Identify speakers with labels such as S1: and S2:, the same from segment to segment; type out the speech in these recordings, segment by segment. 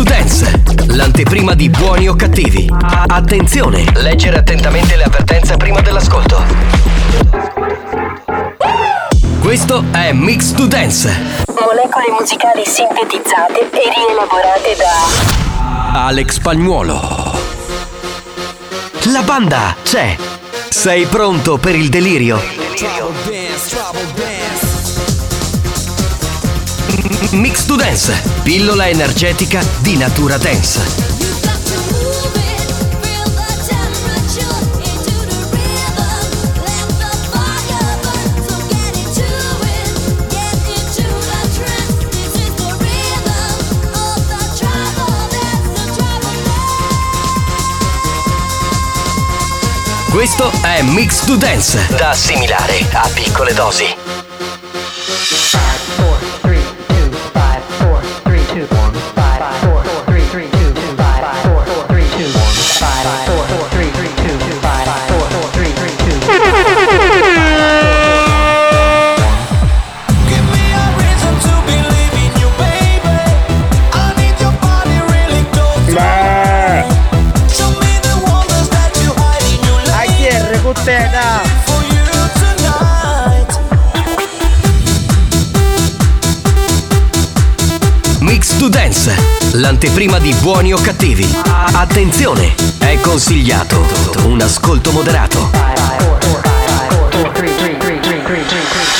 S1: To Dance, l'anteprima di buoni o cattivi. Attenzione, leggere attentamente le avvertenze prima dell'ascolto. Questo è Mix to Dance.
S2: Molecole musicali sintetizzate e rielaborate da
S1: Alex Spagnuolo. La banda c'è. Sei pronto per il delirio? Mix to Dance, pillola energetica di natura dance. Questo è Mix to Dance, da assimilare a piccole dosi. l'anteprima di buoni o cattivi. Attenzione, è consigliato un ascolto moderato.
S3: 5,
S1: 4, 3, 3, 3, 3, 3, 3, 3.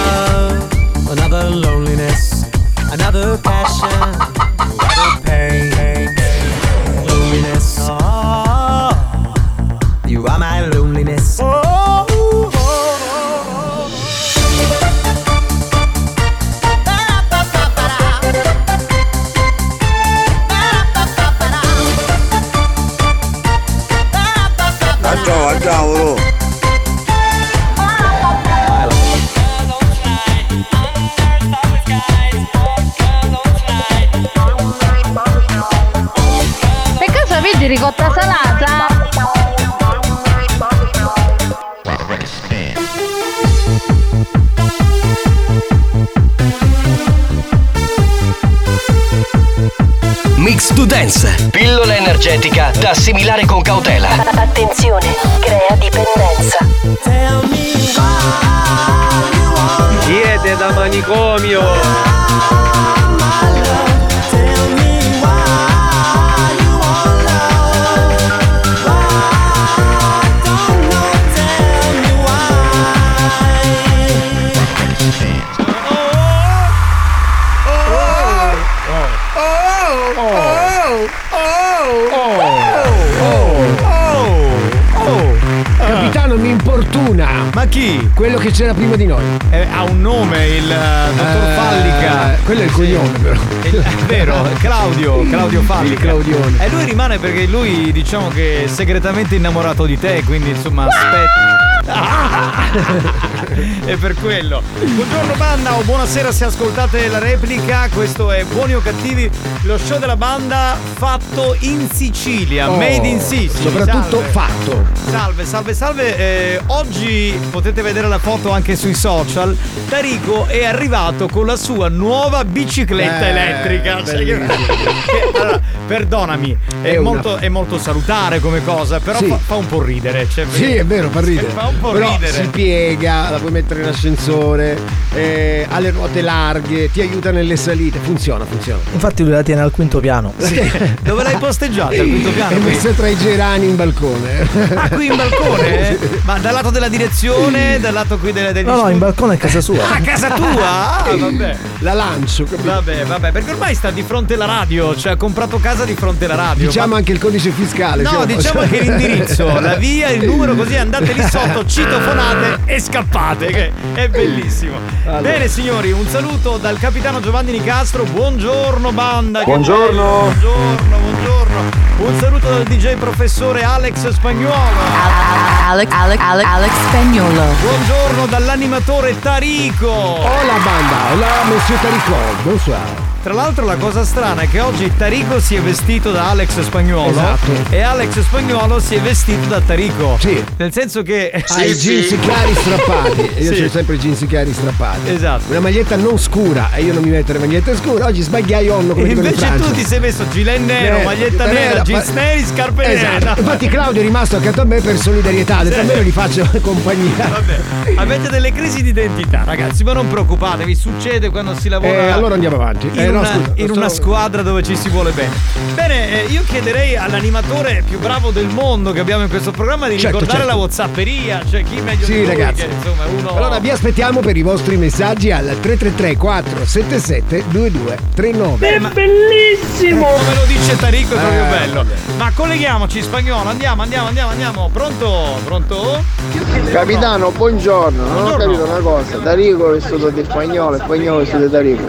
S1: Dance, pillola energetica da assimilare con cautela.
S2: Attenzione, crea dipendenza.
S3: Siete da manicomio
S4: Ma chi?
S5: Quello che c'era prima di noi.
S4: Eh, ha un nome, il eh, dottor
S5: Eh,
S4: Fallica.
S5: quello è il cognome, però.
S4: È vero, Claudio, Claudio Fallica.
S5: Il Claudione.
S4: E lui rimane perché lui diciamo che è segretamente innamorato di te, quindi insomma aspetta. è per quello. Buongiorno banda o buonasera se ascoltate la replica. Questo è Buoni o Cattivi, lo show della banda fatto in Sicilia,
S5: Oh,
S4: made in Sicily.
S5: soprattutto
S4: Salve.
S5: fatto.
S4: Salve, salve, salve. Eh, oggi potete vedere la foto anche sui social. Tarico è arrivato con la sua nuova bicicletta
S5: Eh,
S4: elettrica. Che- che- allora, perdonami, è,
S5: È
S4: molto, è molto salutare come cosa, però
S5: Sì.
S4: fa, fa un po' ridere. Cioè,
S5: Sì, è vero, fa ridere.
S4: Fa un po'
S5: Però
S4: ridere.
S5: si piega, la puoi mettere in ascensore, eh, ha le ruote larghe, ti aiuta nelle salite. Funziona, funziona.
S6: Infatti lui la tiene al quinto piano.
S4: Dove l'hai posteggiata? Al quinto piano?
S5: È messa tra i gerani in balcone.
S4: Ah, qui in balcone? eh? Ma dal lato della direzione, dal lato qui delle, degli
S6: No, no, in balcone a casa sua.
S4: Ah, casa tua? Ah, vabbè.
S5: La lancio, capito?
S4: Vabbè, vabbè, perché ormai sta di fronte alla radio, cioè ha comprato casa di fronte alla radio.
S5: Diciamo
S4: Ma-
S5: anche il codice fiscale.
S4: No,
S5: siamo-
S4: diciamo anche l'indirizzo, la via, il numero, così andate lì sotto, citofonate e scappate, che è bellissimo. Bene signori, un saluto dal capitano Giovanni Nicastro, buongiorno banda.
S7: Buongiorno.
S4: Buongiorno, buongiorno. Un saluto dal DJ professore Alex Spagnuolo.
S8: Alex, Alex, Alex, Alex Spagnolo.
S4: Buongiorno dall'animatore Tarico.
S5: Hola banda, hola monsieur Tarico, bonsoir.
S4: Tra l'altro la cosa strana è che oggi Tarico si è vestito da Alex Spagnuolo
S5: Esatto.
S4: e Alex Spagnuolo si è vestito da Tarico.
S5: Sì.
S4: Nel senso che
S5: Ha i jeans chiari strappati. E Io
S4: Sì.
S5: ho sempre i jeans chiari strappati.
S4: Esatto.
S5: Una maglietta non scura e io non mi metto le magliette scure. Oggi sbagliai onno come dicono in
S4: invece
S5: Francia.
S4: tu ti sei messo gilet nero,
S5: Eh,
S4: maglietta
S5: nera,
S4: nera,
S5: ma-
S4: jeans neri, scarpe nere.
S5: Esatto. Infatti Claudio è rimasto accanto a me per solidarietà, detto
S4: Sì.
S5: almeno gli faccio compagnia.
S4: Vabbè, avete delle crisi di identità, ragazzi, ma non preoccupatevi, succede quando si lavora.
S5: Eh, allora andiamo avanti.
S4: In,
S5: Eh, no,
S4: una,
S5: scusa,
S4: in
S5: sto-
S4: una squadra dove ci si vuole bene. Bene, eh, io chiederei all'animatore più bravo del mondo che abbiamo in questo programma di
S5: Certo,
S4: ricordare
S5: certo.
S4: la Whatsapperia, cioè chi meglio
S5: Sì,
S4: di lui
S5: ragazzi.
S4: che insomma è uno
S5: Allora vi aspettiamo per i vostri messaggi al 333 477 2239.
S4: Ma- Come lo dice Tarico è proprio
S5: Eh,
S4: bello. Ma colleghiamoci spagnolo, andiamo, andiamo, andiamo, andiamo. Pronto? Pronto?
S9: Capitano, buongiorno. Non ho
S4: Buongiorno.
S9: capito una cosa. Tarico è vestito di spagnolo e spagnolo è vestito di Tarico.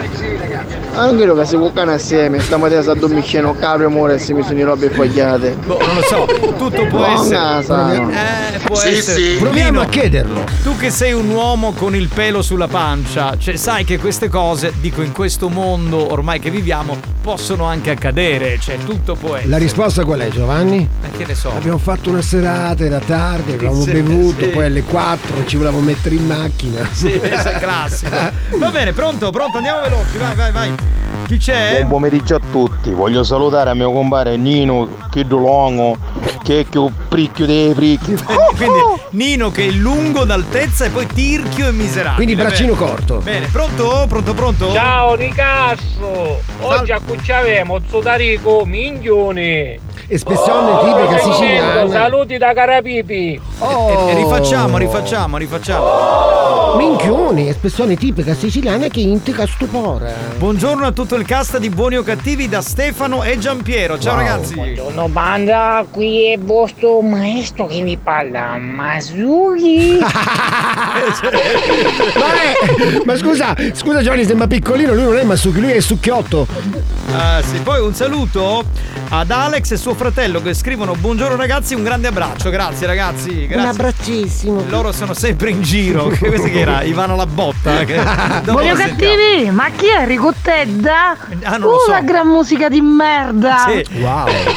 S9: Ma non credo che si bucano assieme. Stamattina si addormiscono capre e muore e si mi sono i robe fogliate.
S4: Boh, non lo so, tutto può
S9: No,
S4: essere.
S9: NASA.
S4: Eh, può
S9: Sì,
S4: essere.
S9: sì.
S5: Proviamo a chiederlo.
S4: Tu che sei un uomo con il pelo sulla pancia, cioè sai che queste cose, dico in questo mondo ormai che viviamo, possono anche accadere, cioè tutto può essere.
S5: La risposta qual è Giovanni?
S4: Ma che ne so.
S5: Abbiamo fatto una serata, era tardi, avevamo
S4: Sì,
S5: bevuto,
S4: sì.
S5: poi alle 4 ci volevamo mettere in macchina.
S4: Sì, è classico. Va bene, pronto, pronto, andiamo veloci, vai, vai, vai. Chi c'è?
S10: Buon pomeriggio a tutti, voglio salutare a mio compare Nino, che longo, che è più pricchio dei pricchi.
S4: Quindi Nino che è lungo d'altezza e poi tirchio e miserabile.
S5: Quindi braccino
S4: Bene.
S5: corto.
S4: Bene, pronto? Pronto, pronto?
S11: Ciao Nicasso! Oggi accucciavemo Zodarico Minchioni!
S5: Espressione tipica siciliana.
S11: Saluti da Carapipi!
S5: Oh.
S4: E- e rifacciamo, rifacciamo, rifacciamo.
S5: Minchioni, espressione tipica siciliana che indica stupore.
S4: Buongiorno a tutto il cast di Buoni o Cattivi da Stefano e Giampiero. Ciao ragazzi.
S11: Buongiorno banda, qui è vostro maestro che vi parla, Masugi!
S5: Ma, è- ma scusa, scusa Giovanni, sembra piccolino, lui non è Masuki, lui è succhiotto.
S4: Ah, sì. Poi un saluto ad Alex e suo fratello che scrivono buongiorno ragazzi, un grande abbraccio. Grazie ragazzi. Grazie.
S5: Un abbraccissimo.
S4: Loro sono sempre in giro. Che questo che era? Ivano la botta. Sentiamo.
S12: cattivi, ma chi è Enrico Tedda?
S4: Ah, non lo
S12: uh,
S4: so.
S12: la gran musica di merda!
S4: Sì.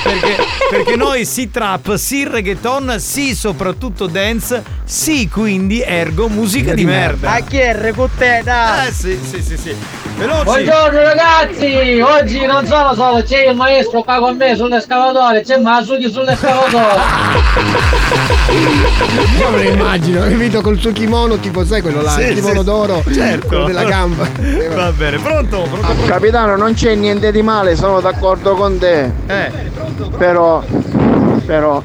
S4: Perché, perché noi sì trap, sì reggaeton, sì soprattutto dance, sì quindi ergo musica di, merda.
S11: A chi è Recuteta?
S4: Eh sì, sì, sì, sì. Veloci.
S11: Buongiorno ragazzi! Oggi non sono solo, c'è il maestro qua con me sull'escavatore, c'è Masugi sull'escavatore!
S5: Io me lo immagino, capito, col suo kimono, tipo sai quello là,
S4: Sì,
S5: il kimono
S4: sì.
S5: d'oro,
S4: Certo.
S5: quello della gamba.
S4: Va bene, pronto? pronto, pronto.
S9: Capitano, non c'è niente di male, sono d'accordo con te.
S4: Eh,
S9: Però, però,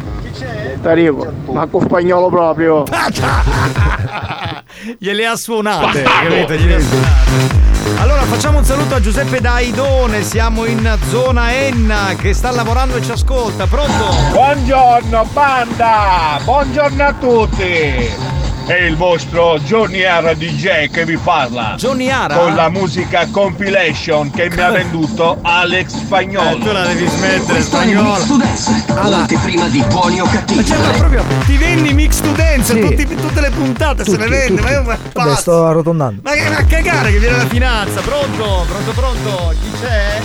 S9: Tarico, ma con spagnolo proprio.
S4: gliele ha suonate, capito? Gliele ha suonate. Allora facciamo un saluto a Giuseppe Daidone, siamo in zona Enna che sta lavorando e ci ascolta, pronto?
S11: Buongiorno banda! Buongiorno a tutti!
S7: È il vostro Johnny Ara DJ che vi parla.
S4: Johnny Ara?
S7: Con la musica compilation che mi ha venduto Alex Spagnolo.
S4: Eh, tu la devi smettere,
S1: il Mix to Dance, l'anteprima di buoni o cattivi.
S4: Cioè, ma proprio ti vendi mix to dance tutti- tutte le puntate se le vendi, ma io ma
S6: Vabbè, sto arrotondando.
S4: Ma che ma a cagare che viene la finanza, pronto? Pronto, pronto? Chi c'è?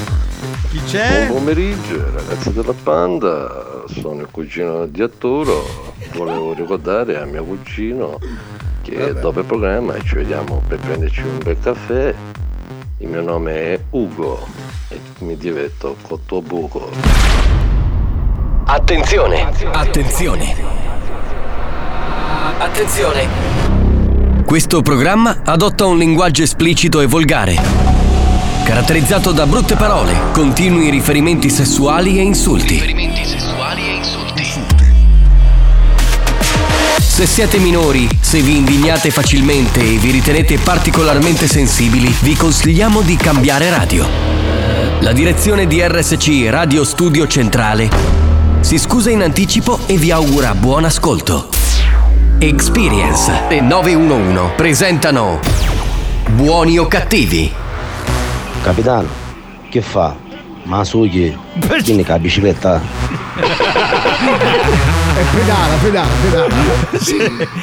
S4: Chi c'è?
S13: Buon pomeriggio ragazzi della banda, sono il cugino di Arturo, volevo ricordare a mio cugino che dopo il programma ci vediamo per prenderci un bel caffè, il mio nome è Ugo e mi diverto col tuo buco.
S1: Attenzione, attenzione. Attenzione. Questo programma adotta un linguaggio esplicito e volgare, caratterizzato da brutte parole, continui riferimenti sessuali e insulti. Se siete minori, se vi indignate facilmente e vi ritenete particolarmente sensibili, vi consigliamo di cambiare radio. La direzione di RSC Radio Studio Centrale si scusa in anticipo e vi augura buon ascolto. Experience e 911 presentano Buoni o cattivi?
S14: Capitano, che fa? Masuki, tieni che la bicicletta.
S5: E pedala, pedala, pedala.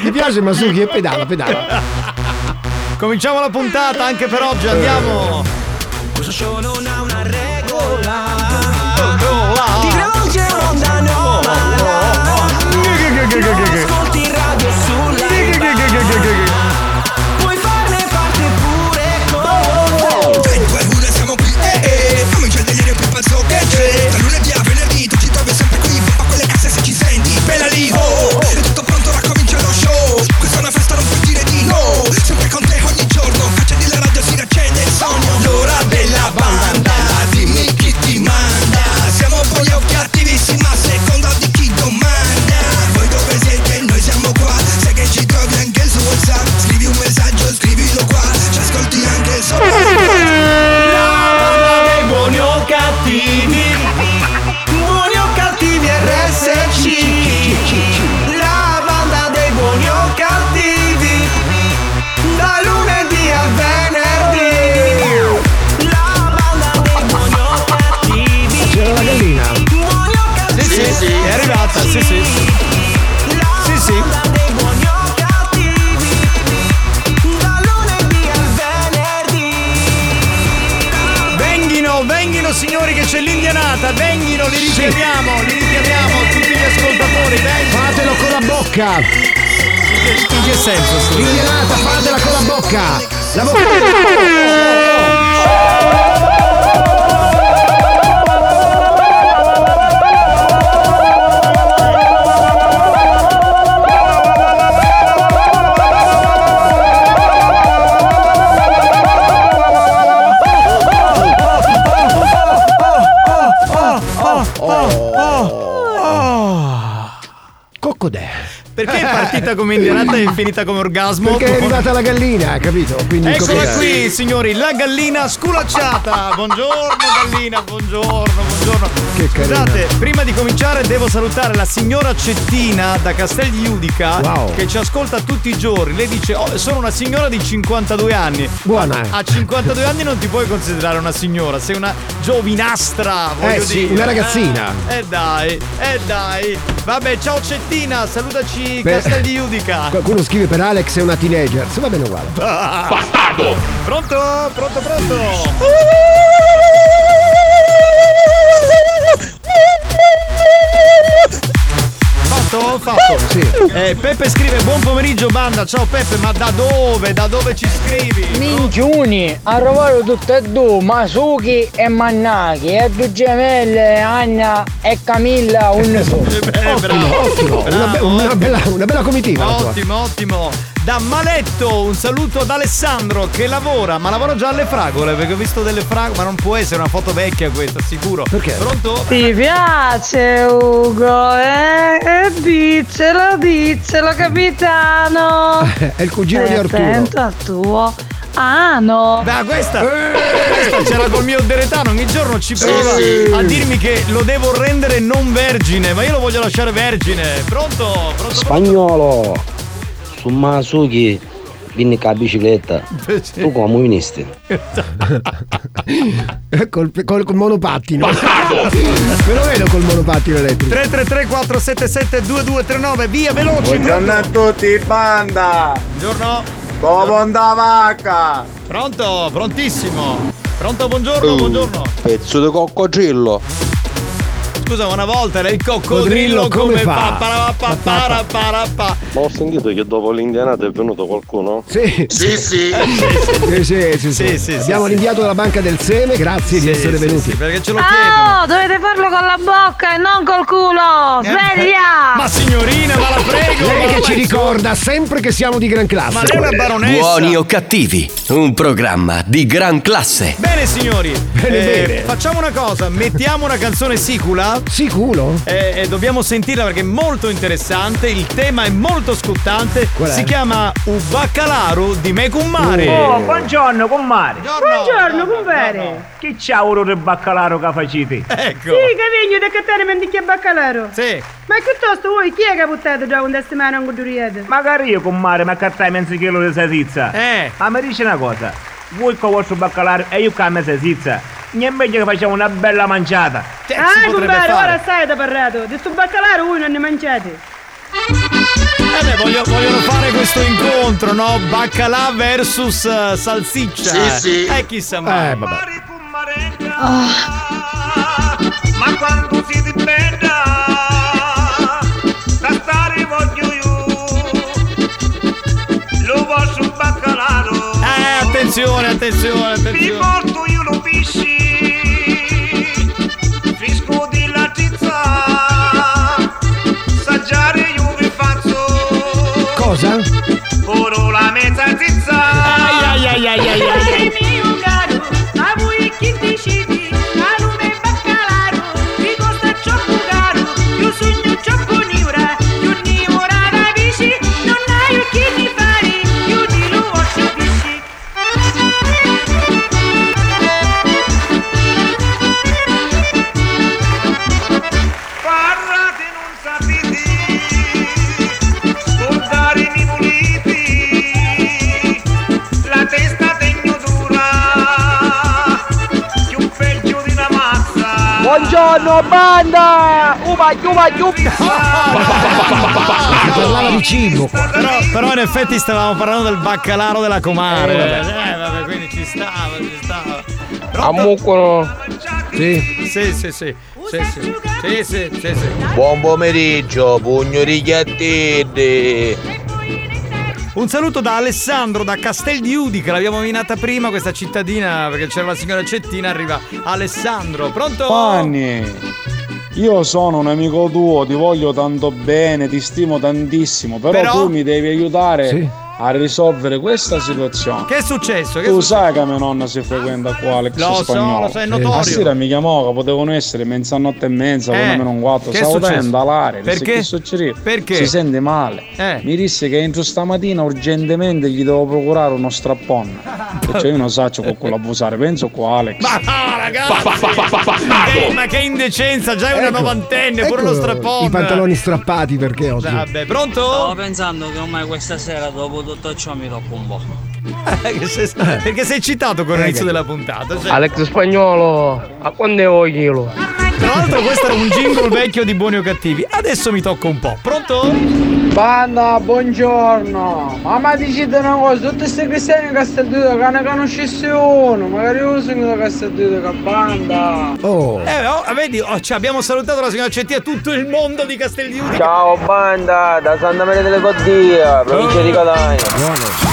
S5: Mi piace Masuki e pedala, pedala.
S4: Cominciamo la puntata anche per oggi, andiamo!
S3: Questo show non ha una regola.
S5: Bocca.
S4: In che senso? scusa?
S5: L'indianata, fatela con la bocca. La bocca.
S4: Partita come indianata e finita come orgasmo?
S5: Perché è arrivata la gallina, capito? Quindi
S4: Eccola qui, signori, la gallina sculacciata. Buongiorno gallina, buongiorno, buongiorno.
S5: Che carina.
S4: Scusate, prima di cominciare devo salutare la signora Cettina da Castel di Iudica
S5: Wow.
S4: che ci ascolta tutti i giorni. Lei dice "Oh, sono una signora di 52 anni".
S5: Buona. eh.
S4: A 52 anni non ti puoi considerare una signora, sei una giovinastra, voglio
S5: Eh sì,
S4: dire.
S5: una ragazzina.
S4: Eh, eh dai, eh dai. Vabbè, ciao Cettina, salutaci
S5: Beh,
S4: Castel di Iudica.
S5: Qualcuno scrive per Alex è una teenager. Se va bene uguale.
S4: Bastardo! Pronto? Pronto, pronto? Fatto? Fatto.
S5: Sì.
S4: Eh, Peppe scrive buon pomeriggio banda, ciao Peppe, ma da dove? Da dove ci scrivi?
S15: Minchiuni, ha trovato tutte e due, Masuki e Mannaki, e due gemelle, Anna e Camilla, un solo.
S4: Eh, bravo,
S5: Ottimo, una, be-
S4: bravo,
S5: una bella, una bella comitiva.
S4: Ottimo, ottimo. Da Maletto, un saluto ad Alessandro che lavora, ma lavora già alle fragole, perché ho visto delle fragole, ma non può essere una foto vecchia questa, sicuro.
S5: Perché?
S4: Pronto?
S12: Ti piace Ugo, eh? Eh, Diccelo, diccelo capitano.
S5: È il cugino di Arturo.
S12: attento al tuo ano.
S4: Da questa, questa c'era col mio deretano, ogni giorno ci prova
S5: sì.
S4: a dirmi che lo devo rendere non vergine, ma io lo voglio lasciare vergine. Pronto? Pronto?
S14: Spagnolo, su Masuki vieni con la bicicletta. Tu come viniste?
S5: col, col- col monopattino. Me lo vedo col monopattino elettrico.
S4: 333 477 2239 via veloci
S7: Buongiorno a tutti, banda!
S4: Buongiorno!
S7: Come andava vacca?
S4: Pronto? Prontissimo! Pronto, buongiorno, buongiorno!
S9: Pezzo di coccodrillo.
S4: Scusa, una volta era il coccodrillo come, fa? Parappa, parappa.
S13: Ma ho sentito che dopo l'indianata è venuto qualcuno?
S5: Sì.
S9: Sì, sì.
S5: Sì, sì, sì, sì.
S4: sì,
S5: Abbiamo
S4: sì.
S5: rinviato dalla banca del seme, grazie di essere venuti.
S4: sì, perché ce lo
S11: Oh, dovete farlo con la bocca e non col culo! Sveglia!
S4: Ma signorina, ma la prego!
S5: Lei che ci ricorda sempre che siamo di gran classe.
S4: Ma lei è una baronessa!
S1: Buoni o cattivi, un programma di gran classe.
S4: Bene signori,
S5: Bene,
S4: eh,
S5: bene.
S4: facciamo una cosa, mettiamo una canzone sicula.
S5: Siculo?
S4: Eh, eh, dobbiamo sentirla perché è molto interessante, il tema è molto scottante.
S5: Qual è?
S4: Si chiama Ubaccalaro di me con mare.
S16: Oh, buongiorno, comare.
S11: Buongiorno, compare!
S16: Chi c'ha oro del baccalaro che facite?
S4: Ecco.
S11: Sì, che vigno da cattare mendicchia baccalaro!
S4: Sì.
S11: Ma piuttosto voi chi è che ha buttato già un settimana un guduriete?
S16: Magari io, comare, ma cattai mezzo chilo di salsiccia.
S4: Eh.
S16: Ma mi dice una cosa, voi con il vostro baccalaro e io con la mia salsiccia, non è meglio che facciamo una bella mangiata.
S4: Che si
S11: Ah,
S4: potrebbe
S11: compare,
S4: fare?
S11: ora stai da parlato! Di sto baccalaro voi non ne mangiate!
S4: Eh beh, voglio- vogliono fare questo incontro, no? Baccalà versus eh, salsiccia.
S9: Sì, sì.
S4: Eh, chissà mai.
S5: Eh, vabbè.
S17: Ma quando si dipenda
S4: Eh, attenzione, attenzione,
S17: Mi
S4: attenzione.
S17: porto io lo
S18: Buongiorno banda! Uba, uba,
S5: Parlava di cibo.
S4: Però, però in effetti stavamo parlando del baccalaro della comare.
S5: Eh,
S4: Eh,
S5: vabbè.
S4: vabbè, quindi ci stava, ci stava.
S13: Ammuccono.
S5: Sì.
S4: Sì, sì, sì. Sì, sì. Sì, sì, sì, sì.
S9: Buon pomeriggio, pugno di ghiattini.
S4: Un saluto da Alessandro da Castel di Udica, l'abbiamo nominata prima questa cittadina perché c'era la signora Cettina, arriva Alessandro. Pronto?
S19: Fanny, io sono un amico tuo, ti voglio tanto bene, ti stimo tantissimo, però,
S4: Però?
S19: tu mi devi aiutare
S5: Sì.
S19: A risolvere questa situazione.
S4: Che è successo? Che è
S19: tu
S4: successo?
S19: sai che mia nonna si frequenta qua Alex
S4: Lo so,
S19: Spagnolo.
S4: lo so, è notorio.
S19: A sera mi chiamò che potevano essere mezzanotte e mezza,
S4: Eh,
S19: meno un quarto, stavo tendo all'aria,
S4: Perché? Perché?
S19: Si sente male.
S4: Eh.
S19: Mi disse che entro stamattina urgentemente gli devo procurare uno strappone. Perciò io non so con quello abusare, penso qua Alex.
S4: Ma no, ragazzi! Ma che, ma che indecenza, già è una
S5: Ecco,
S4: novantenne, pure
S5: ecco
S4: lo strappone.
S5: I pantaloni strappati perché oggi?
S4: Vabbè, pronto?
S20: Stavo pensando che ormai questa sera, dopo tocca un po'.
S4: Eh, sei- perché sei citato con l'inizio della puntata. cioè-
S18: Alex Spagnolo, a quando chilo?
S4: Tra l'altro questo era un jingle vecchio di buoni o cattivi. Adesso mi tocca un po'. Pronto?
S18: Banda, buongiorno! Ma mi dicete una cosa, tutti questi cristiani di Castelduto che ne conoscesse uno, magari io sono da Castelduto che banda!
S5: Oh!
S4: Eh, oh, vedi, oh, ci abbiamo salutato la signora Cettina tutto il mondo di Castel di Udica.
S18: Ciao banda, da Santa Maria delle Coddia, provincia di Catania.
S3: Radio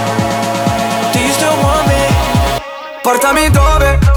S21: Portami dove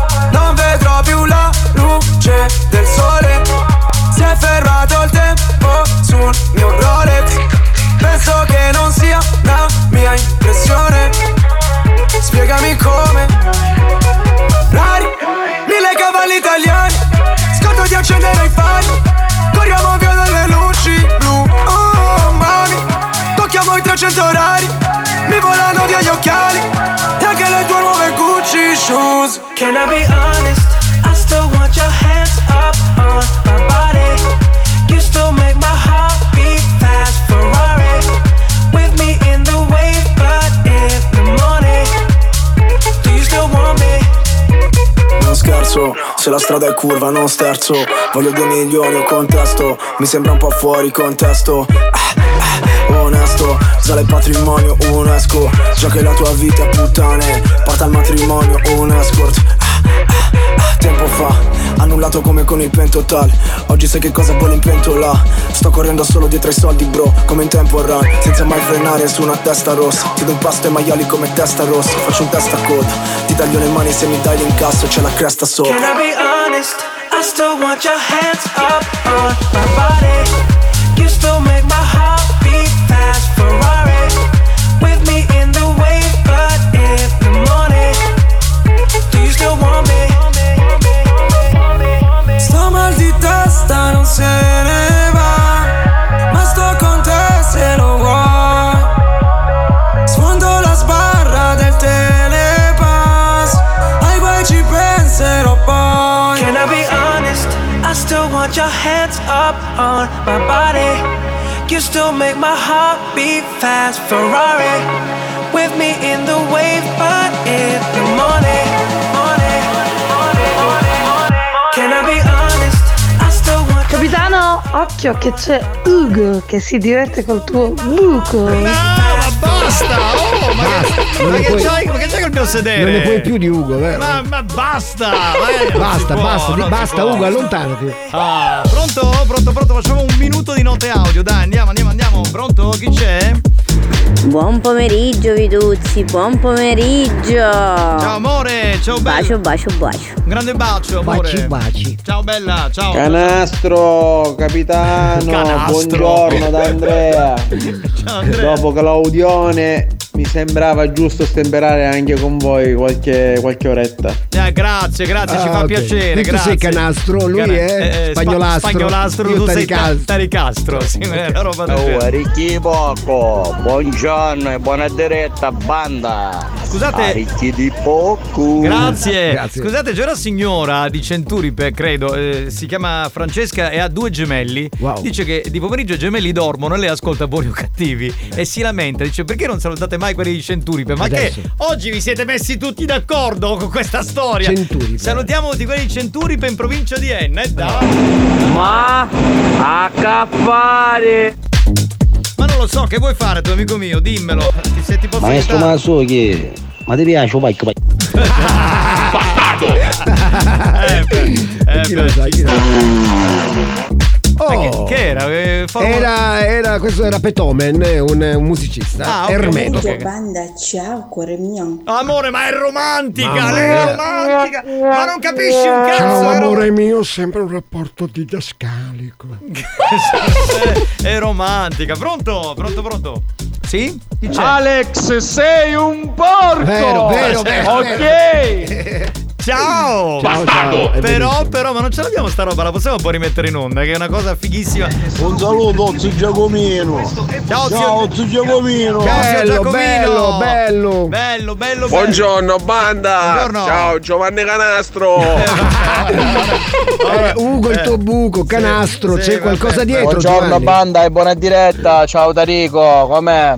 S21: se la strada è curva non sterzo. Voglio due milioni o contesto. Mi sembra un po' fuori contesto. Ah, ah, Onesto, sale il patrimonio UNESCO. Già che la tua vita puttane. Porta al matrimonio un escort Tempo fa, annullato come con il pentotal. Oggi sai che cosa vuole in pentola? Sto correndo solo dietro ai soldi bro Come in tempo run, senza mai frenare su una testa rossa. Ti do un pasto ai maiali come testa rossa Faccio un testa a coda. Ti taglio le mani se mi dai l'incasso C'è la cresta sopra.
S22: Can I be honest? I still want your hands up on hands up on my body. You still make my heart beat fast, Ferrari. With me in the wave, but in the morning. morning, morning, morning, morning. Can I be honest? I still want
S23: Capitano, occhio che c'è Ugo che si diverte col tuo buco.
S4: Basta! Oh, ma che,
S24: Non
S4: ma che ma che c'hai mio sedere?
S24: Non ne puoi più di Ugo, vero?
S4: Ma, ma basta! eh,
S24: Basta,
S4: può,
S24: basta, di- basta
S4: può.
S24: Ugo, allontanati.
S4: Ah, pronto? Pronto, pronto? Facciamo un minuto di note audio, dai, andiamo, andiamo, andiamo. Pronto? Chi c'è?
S25: Buon pomeriggio Viduzzi, buon pomeriggio.
S4: Ciao amore, ciao bella.
S25: Bacio, bacio, bacio.
S4: Un grande bacio, amore.
S24: Baci, baci.
S4: Ciao bella, ciao.
S9: Canastro, capitano,
S4: Canastro.
S9: buongiorno da Andrea.
S4: Ciao Andrea.
S9: Dopo Claudione mi sembrava giusto stemperare anche con voi qualche, qualche oretta.
S4: Eh, grazie, grazie, ci
S24: Ah,
S4: fa
S24: ok.
S4: piacere.
S24: Tu
S4: grazie.
S24: sei canastro, lui
S4: Cana-
S24: è
S4: spa-
S24: spagnolastro.
S4: spagnolastro, tu sei
S24: taricastro.
S4: ta- taricastro. Sì, è la roba del
S13: Oh, ricchi poco, buongiorno e buona diretta banda.
S4: Scusate.
S13: Ricchi di poco.
S4: Grazie. Scusate, c'è una signora di Centuripe, credo, eh, si chiama Francesca e ha due gemelli. Dice che di pomeriggio i gemelli dormono e lei ascolta buoni o cattivi e si lamenta. Dice perché non salutate mai quelli di Centuripe? Ma
S24: Adesso.
S4: che oggi vi siete messi tutti d'accordo con questa storia?
S24: Centuripe.
S4: Salutiamo tutti quelli di Centuripe in provincia di Enna. E dai.
S9: Ma a cappare!
S4: Ma non lo so, che vuoi fare tu amico mio? Dimmelo. Ti- Se ti posso
S26: Maestro
S4: aiutare.
S26: Masuki, ma ti piace o vai? vai?
S4: Eh, beh, eh, beh,
S24: Oh.
S4: Che, che era? Eh,
S24: Era, era, questo era Petomen, un, un musicista.
S4: Ah, ok.
S24: Ermeto.
S4: Ok.
S25: Banda, ciao cuore mio.
S4: Amore, ma è romantica!
S24: Mamma
S4: lei è
S24: mia.
S4: romantica! Ma non capisci un cazzo!
S24: Ciao
S4: è rom-
S24: amore mio, sempre un rapporto didascalico.
S4: è, è romantica. Pronto? Pronto, pronto? Sì? Chi c'è?
S9: Alex, sei un porco!
S24: Vero, vero, vero,
S9: Ok!
S4: Ciao!
S24: Ciao,
S4: Però, però, ma non ce l'abbiamo sta roba, la possiamo poi rimettere in onda, che è una cosa fighissima.
S9: Un saluto zio Giacomino.
S4: Ciao,
S9: Ciao zio Giacomino.
S4: Ciao, zio
S24: Bello,
S4: Giacomino.
S24: bello, bello.
S4: Bello, bello,
S7: Buongiorno banda!
S4: Buongiorno.
S7: Ciao Giovanni Canastro!
S24: Eh, Ugo il tuo buco, canastro, c'è qualcosa dietro.
S27: Buongiorno
S24: Giovanni?
S27: banda e buona diretta, ciao Tarico, com'è?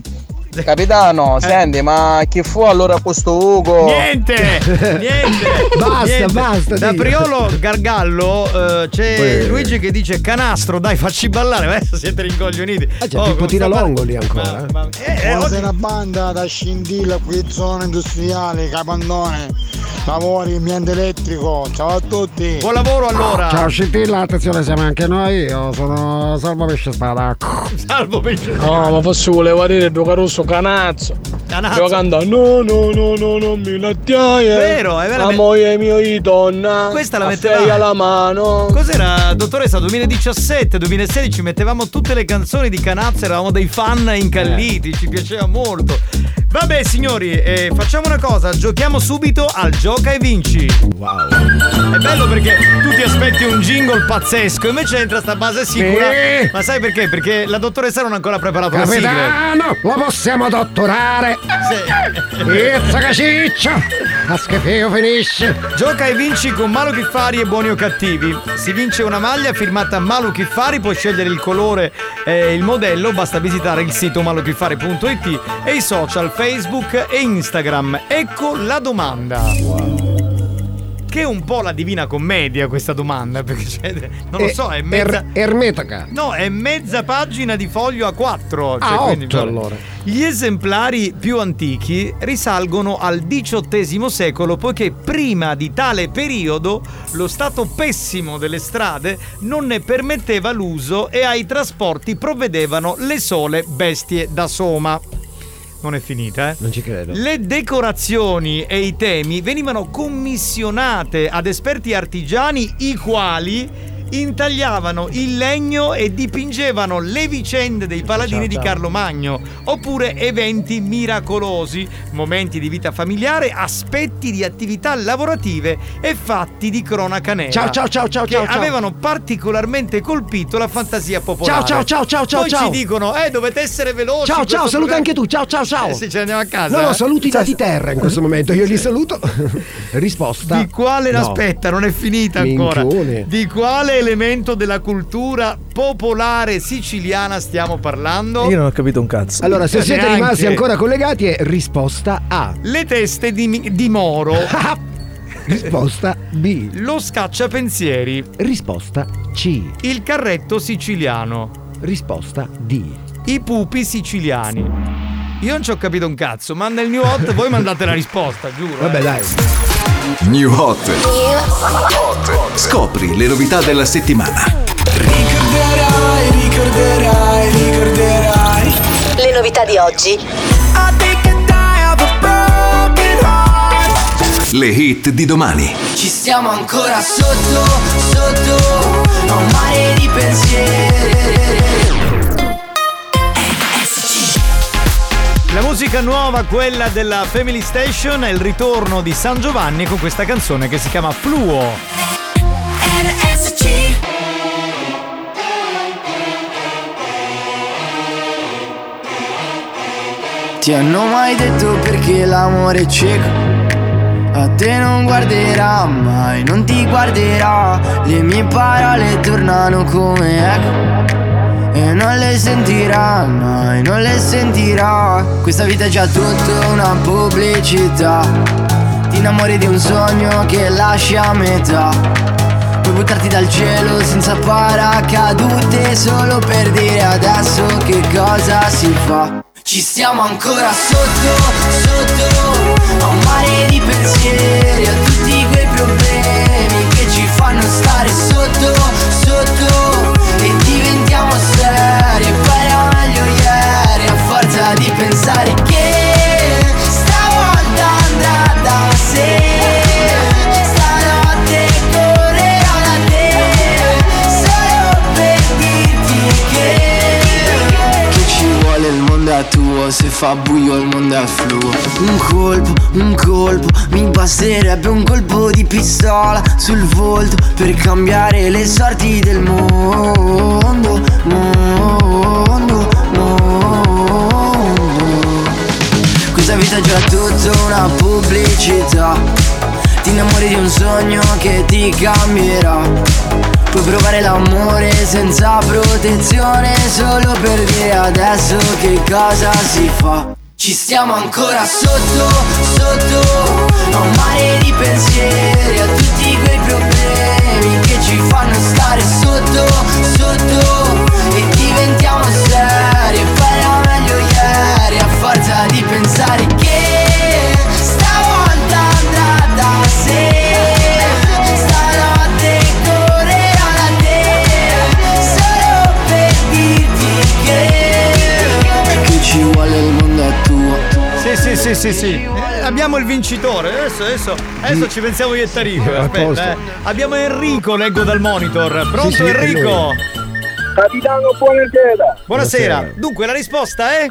S27: Capitano, senti, ma chi fu allora questo Ugo?
S4: Niente, niente.
S24: Basta,
S4: niente.
S24: basta,
S4: Da. Priolo Gargallo eh, c'è
S24: Poi-
S4: Luigi che dice canastro, dai, facci ballare. Ma Adesso siete rincoglioniti.
S24: Ah, c'è
S4: Oh,
S24: Pippo Tiralongoli ancora. eh.
S4: Ma- eh, eh, oggi-
S28: Buonasera banda da Scintilla qui zona industriale Capandone lavori ambiente elettrico ciao a tutti
S4: Buon lavoro allora.
S24: Ciao Scintilla, attenzione siamo anche noi, io sono Salvo Pesce Spada.
S4: Salvo pesce.
S19: No, ma forse voleva dire Duca Rosso canazzo.
S4: Canazzo.
S19: Devo cantare no no no no non mi lattiare.
S4: Vero, è
S19: La
S4: veramente-
S19: moglie mia di donna.
S4: Questa la metteva-
S19: feia la mano.
S4: Cos'era, dottoressa? 2017, 2016 mettevamo tutte le canzoni di Canazzo, eravamo dei fan incalliti, ci piaceva molto. Vabbè signori, eh, facciamo una cosa, giochiamo subito al gioca e vinci.
S24: Wow.
S4: È bello perché tu ti aspetti un jingle pazzesco, invece entra sta base sicura.
S24: Sì.
S4: Ma sai perché? Perché la dottoressa non ha ancora preparato la sigla.
S24: Capitano, lo possiamo dottorare. Pizza caciccia. A schifeo finisce.
S4: Gioca e vinci con Malu Chiffari e Buoni o Cattivi. Si vince una maglia firmata Malu Chiffari, puoi scegliere il colore e il modello, basta visitare il sito maluchiffari.it e i social Facebook e Instagram. Ecco la domanda. Che è un po' la divina commedia questa domanda, perché c'è- non lo
S24: Eh,
S4: so, è mezza...
S24: er- ermetaca.
S4: No, è mezza pagina di foglio A4.
S24: Ah,
S4: quindi,
S24: otto,
S4: guarda,
S24: allora.
S4: Gli esemplari più antichi risalgono al XVIII secolo, poiché prima di tale periodo lo stato pessimo delle strade non ne permetteva l'uso e ai trasporti provvedevano le sole bestie da soma. Non è finita, eh?
S24: Non ci credo.
S4: Le decorazioni e i temi venivano commissionate ad esperti artigiani i quali intagliavano il legno e dipingevano le vicende dei paladini di. Carlo Magno, oppure eventi miracolosi, momenti di vita familiare, aspetti di attività lavorative e fatti di cronaca nera.
S24: Ciao, ciao, ciao, ciao,
S4: che
S24: ciao,
S4: avevano particolarmente colpito la fantasia popolare.
S24: Ciao, ciao, ciao, ciao, ciao,
S4: Poi
S24: ciao.
S4: ci dicono, eh, dovete essere veloci.
S24: Ciao, ciao, saluta anche tu. Ciao, ciao, ciao.
S4: Eh, sì, ce ne andiamo a casa.
S24: No, no,
S4: eh.
S24: saluti da di terra in questo momento. Io li saluto. Risposta.
S4: Di quale
S24: No.
S4: aspetta, non è finita ancora.
S24: Minchione.
S4: Di quale elemento della cultura popolare siciliana stiamo parlando?
S6: Io non ho capito un cazzo.
S24: Allora, se siete
S4: Neanche.
S24: rimasti ancora collegati, è risposta A.
S4: Le teste di, di Moro.
S24: Risposta B.
S4: Lo scacciapensieri.
S24: Risposta C.
S4: Il carretto siciliano.
S24: Risposta D.
S4: I pupi siciliani. Io non ci ho capito un cazzo, manda il new hot, voi mandate la risposta, giuro.
S24: Vabbè,
S4: eh.
S24: dai.
S1: New Hot. Scopri le novità della settimana.
S29: Ricorderai, ricorderai, ricorderai
S30: Le novità di oggi.
S1: Le hit di domani.
S29: Ci stiamo ancora sotto, sotto A un mare di pensieri
S4: La musica nuova, quella della Family Station, è il ritorno di San Giovanni con questa canzone che si chiama Fluo.
S29: NSC Ti hanno mai detto perché l'amore è cieco? A te non guarderà mai, non ti guarderà Le mie parole tornano come eco E non le sentirà mai, non le sentirà. Questa vita è già tutta una pubblicità. Ti innamori di un sogno che lasci a metà. Puoi buttarti dal cielo senza paracadute Solo per dire adesso che cosa si fa. Ci stiamo ancora sotto, sotto A un mare di pensieri è fluo Un colpo, un colpo Mi basterebbe un colpo di pistola Sul volto Per cambiare le sorti del mondo Mondo, mondo. Questa vita è già tutta una pubblicità. Ti innamori di un sogno che ti cambierà. Puoi provare l'amore senza protezione Solo per dire adesso che cosa si fa Ci stiamo ancora sotto, sotto. A un mare di pensieri A tutti quei problemi Che ci fanno stare sotto, sotto
S4: Sì, sì, sì. Eh, abbiamo il vincitore. Adesso, adesso, adesso ci pensiamo io e Tarico. Aspetta, eh. Abbiamo Enrico, leggo dal monitor. Pronto
S5: Sì, sì,
S4: Enrico?
S31: Capitano, buonasera.
S4: Buonasera.
S5: Buonasera.
S4: Dunque, la risposta è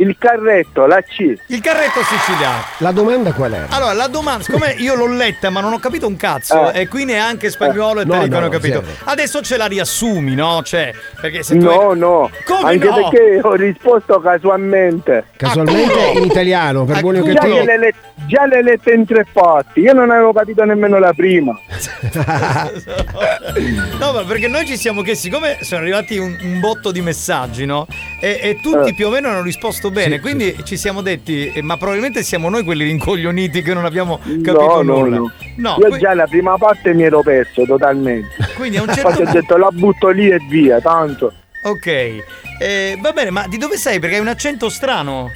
S31: Il carretto, la C.
S4: il carretto siciliano.
S5: La domanda qual è?
S4: Allora, la domanda, siccome io l'ho letta ma non ho capito un cazzo,
S31: Eh.
S4: e qui neanche spagnolo e
S5: No,
S4: Tarico
S5: no,
S4: hanno capito.
S5: zero.
S4: Adesso ce la riassumi, no? Cioè, perché se tu
S31: No, no.
S4: Come
S31: Anche
S4: no?
S31: perché ho risposto casualmente.
S5: Casualmente in italiano, per buoni o
S31: Già,
S5: cattivi.
S31: le let- già le lette in tre parti. Io non avevo capito nemmeno la prima.
S4: No, ma perché noi ci siamo chiesti, siccome sono arrivati un, un botto di messaggi, no? E, e tutti
S31: Eh.
S4: più o meno hanno risposto bene,
S5: Sì,
S4: quindi ci siamo detti, eh, ma probabilmente siamo noi quelli rincoglioniti che non abbiamo capito
S31: No, no,
S4: nulla.
S31: no.
S4: No,
S31: Io
S4: qui-
S31: già la prima parte mi ero perso totalmente.
S4: quindi a un certo
S31: Infatti ho
S4: punto...
S31: detto la butto lì e via, tanto.
S4: Ok, Eh, va bene, ma di dove sei? Perché hai un accento strano.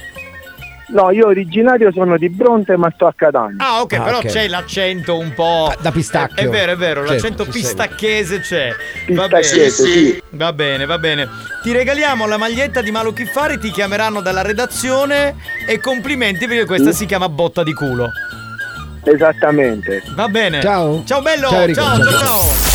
S31: No, io originario sono di Bronte ma sto a Catania.
S4: Ah, ok,
S5: Ah,
S4: però
S5: ok.
S4: c'è l'accento un po'.
S5: Da pistacchio.
S4: È vero, è vero,
S5: Certo,
S4: l'accento pistacchese c'è. Va bene.
S31: Pistacchese, sì.
S4: Va bene, va bene. Ti regaliamo la maglietta di Malo Chiffari, ti chiameranno dalla redazione e complimenti perché questa si chiama botta di culo.
S31: Esattamente.
S4: Va bene.
S5: Ciao.
S4: Ciao bello.
S5: Ciao, Enrico.
S4: ciao,
S5: ciao.
S4: ciao.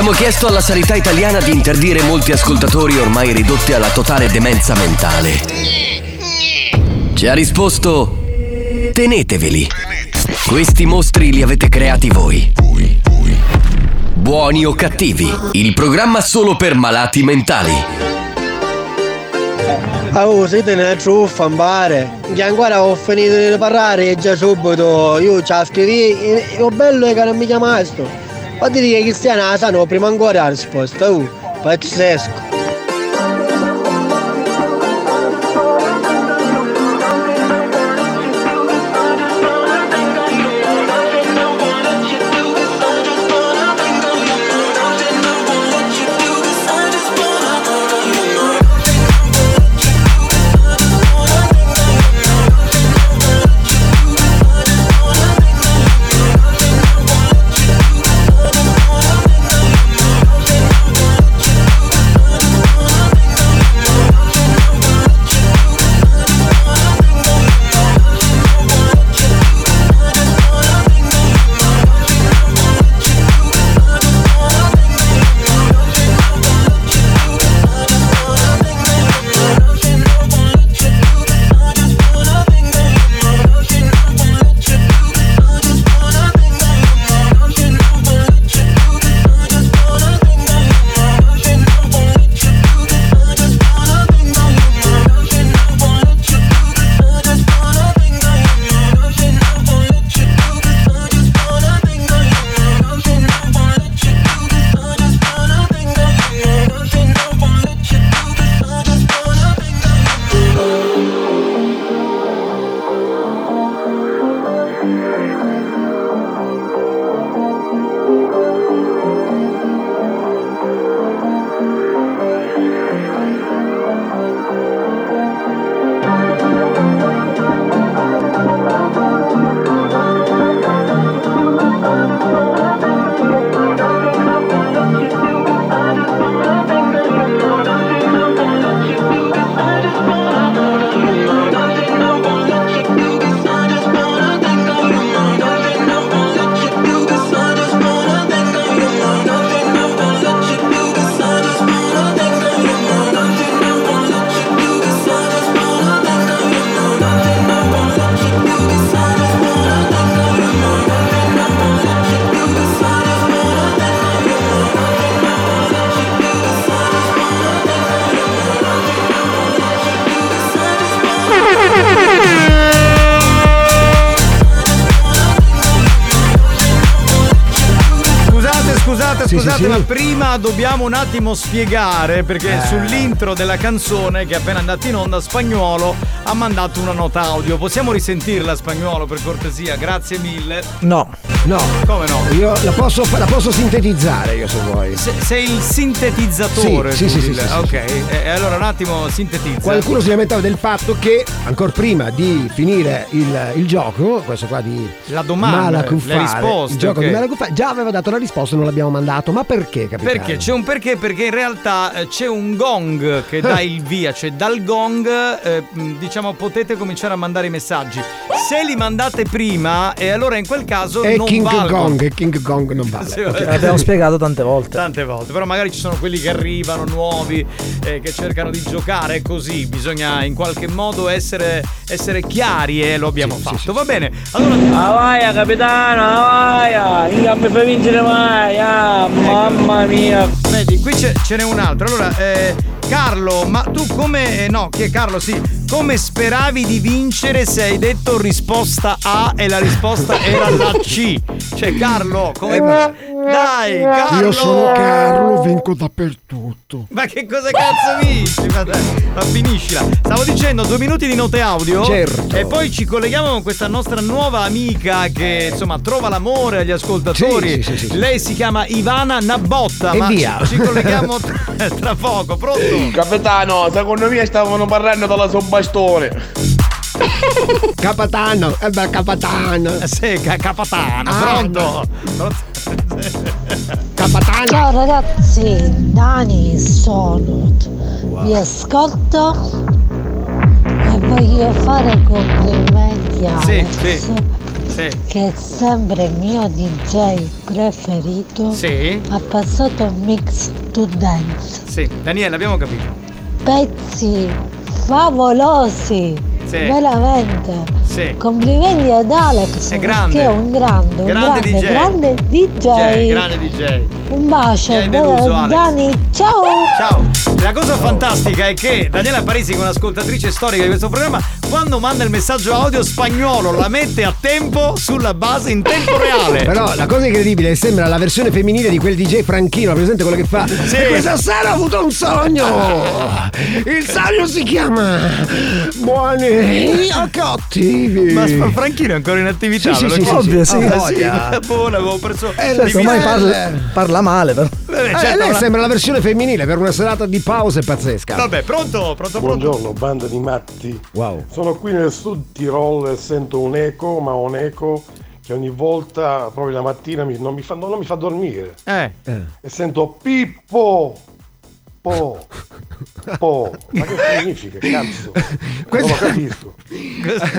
S1: Abbiamo chiesto alla sanità italiana di interdire molti ascoltatori ormai ridotti alla totale demenza mentale. Ci ha risposto: Teneteveli. Questi mostri li avete creati voi. Buoni o cattivi, il programma solo per malati mentali.
S32: Ah, oh, siete una truffa, pare. Che ancora ho finito di parlare e già subito io ci scrivi. E lo bello è che non mi chiamasto. Ma dire che Cristiana la sanno prima ancora la risposta. Uh, pazzesco.
S4: Prima dobbiamo un attimo spiegare perché
S5: Eh.
S4: sull'intro della canzone che è appena andata in onda, Spagnuolo ha mandato una nota audio. Possiamo risentirla, Spagnuolo, per cortesia? Grazie mille.
S6: No.
S5: No.
S4: Come no?
S5: Io la posso, la posso sintetizzare io se vuoi.
S4: Se- sei il sintetizzatore.
S5: Sì, sì, sì, sì,
S4: ok, e- e allora un attimo sintetizza.
S5: Qualcuno si lamentava del fatto che ancora prima di finire il, il gioco, questo qua di
S4: La domanda,
S5: Malacuffare,
S4: le risposte,
S5: il gioco
S4: ok.
S5: di Malacuffare, già aveva dato la risposta e non l'abbiamo mandato. Ma perché, capitano?
S4: Perché? C'è un perché? Perché in realtà eh, c'è un gong che dà il via, cioè dal gong eh, diciamo potete cominciare a mandare i messaggi. Se li mandate prima, e allora in quel caso
S5: È
S4: non
S5: King
S4: valgono.
S5: Gong, è King Gong non vale.
S4: Sì,
S5: Ok.
S6: L'abbiamo spiegato tante volte.
S4: Tante volte, però magari ci sono quelli che arrivano nuovi, eh, che cercano di giocare, è così, bisogna in qualche modo essere, essere chiari e lo abbiamo fatto. Va bene, allora...
S18: Avaia capitano, avaia, non mi fai vincere mai, ah, mamma mia.
S4: Vedi, qui c'è- ce n'è un altro. Allora, eh, Carlo, ma tu come. eh, no, chi è Carlo? Sì. Come speravi di vincere se hai detto risposta A e la risposta era la C? Cioè, Carlo, come. Dai, Carlo!
S5: Io sono Carlo, vinco dappertutto.
S4: Ma che cosa cazzo vinci? Ma, finiscila. Stavo dicendo due minuti di note audio.
S5: Certo.
S4: E poi ci colleghiamo con questa nostra nuova amica che insomma trova l'amore agli ascoltatori.
S5: Sì, sì, sì, sì.
S4: Lei si chiama Ivana Nabotta.
S5: E
S4: ma
S5: via.
S4: ci colleghiamo tra, tra poco. Pronto?
S33: Capitano, secondo me stavano parlando della sua bastone.
S5: Capitano, eh beh, capitano.
S4: Sì, ca- capatano,
S5: Ah,
S4: pronto?
S5: Capitano.
S34: Ciao ragazzi, Dani sono. Vi ascolto e voglio fare complimenti a
S4: Sì,
S34: Alex,
S4: sì. Sì.
S34: che è sempre il mio DJ preferito.
S4: Sì.
S34: Ha passato un mix to dance.
S4: Sì, Daniele, abbiamo capito.
S34: Pezzi favolosi.
S4: Sì.
S34: Veramente.
S4: Sì.
S34: Complimenti ad Alex
S4: È grande.
S34: perché è un grande, un
S4: Grande
S34: grande,
S4: DJ.
S34: grande DJ.
S4: Cioè, grande DJ.
S34: Un bacio,
S4: deluso.
S34: Dani, ciao!
S4: Ciao! La cosa fantastica è che Daniela Parisi, che è un'ascoltatrice storica di questo programma, quando manda il messaggio audio spagnolo la mette a tempo sulla base in tempo reale.
S5: Però la cosa incredibile è che sembra la versione femminile di quel DJ Franchino, presente quello che fa.
S4: Sì.
S5: Questa sera ho avuto un sogno! Il sogno si chiama Buoni o cattivi.
S4: Ma Franchino è ancora in attività,
S5: Sì, sì, sì.
S6: Ovvio, sì.
S4: Ah,
S5: voglia.
S4: Boh, l'avevo perso.
S5: Eh,
S6: Certo, ormai parla, parla male, però.
S4: Vabbè,
S5: Eh,
S4: certo,
S5: lei
S4: ma-
S5: sembra la versione femminile per una serata di pause pazzesca.
S4: Vabbè, pronto, pronto, pronto.
S35: Buongiorno, banda di matti.
S5: Wow.
S35: Sono qui nel sud Tirol e sento un eco, ma un eco che ogni volta, proprio la mattina, mi- non, mi fa, non mi fa dormire.
S4: Eh.
S35: E sento Pippo! Po! Po! Ma che significa? Cazzo! Non lo capisco.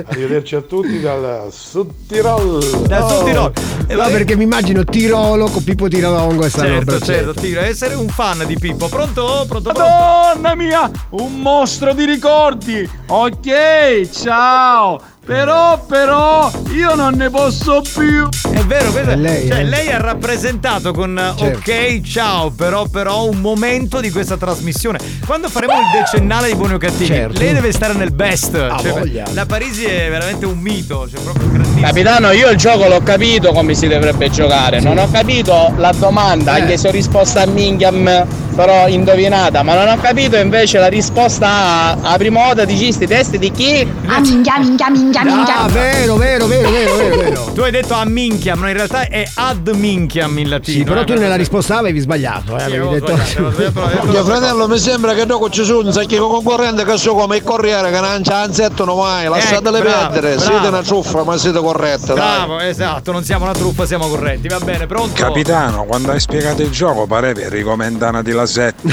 S35: Arrivederci a tutti dal sud Tirol.
S4: Dal Sud Tirol.
S5: Eh, no, perché mi immagino Tirolo con Pippo Tirolongo e San
S4: Certo,
S5: Roberto.
S4: certo, tira. Essere un fan di Pippo. Pronto? Pronto, pronto?
S18: Madonna mia, un mostro di ricordi. Ok, ciao. Però, però, io non ne posso più.
S4: È vero, questo
S5: È lei,
S4: cioè,
S5: eh?
S4: lei ha rappresentato con eh,
S5: Certo.
S4: ok, ciao, però, però un momento di questa trasmissione. Quando faremo il decennale di Buoni o Cattivi,
S5: Certo.
S4: lei deve stare nel best.
S5: Ha
S4: Cioè, la Parisi è veramente un mito, cioè proprio grandissimo.
S33: Capitano, io il gioco l'ho capito come si dovrebbe giocare. Non ho capito la domanda,
S5: Eh.
S33: anche se ho risposto a minchiam, però indovinata. Ma non ho capito invece la risposta a, a prima volta di sti testi di chi?
S34: Ah, minchia, minchia, minchia, minchia.
S5: Ah, vero, vero, vero, vero, vero, vero.
S4: Tu hai detto a minchiam, ma in realtà è ad minchiam in latino.
S5: Sì, però
S4: eh,
S5: tu nella risposta A avevi sbagliato, eh,
S4: Sì,
S5: avevi detto.
S27: Mio fratello mi sembra che dopo ci sono un sacco concorrente che so come il corriere che non ci ansettano mai, lasciatele
S4: Eh, bravo,
S27: perdere,
S4: bravo.
S27: siete una ciuffa ma siete corrette, dai.
S4: Bravo, esatto, non siamo una truffa, siamo corretti. Va bene, pronto?
S36: Capitano, quando hai spiegato il gioco parevi ricomendana di la 7.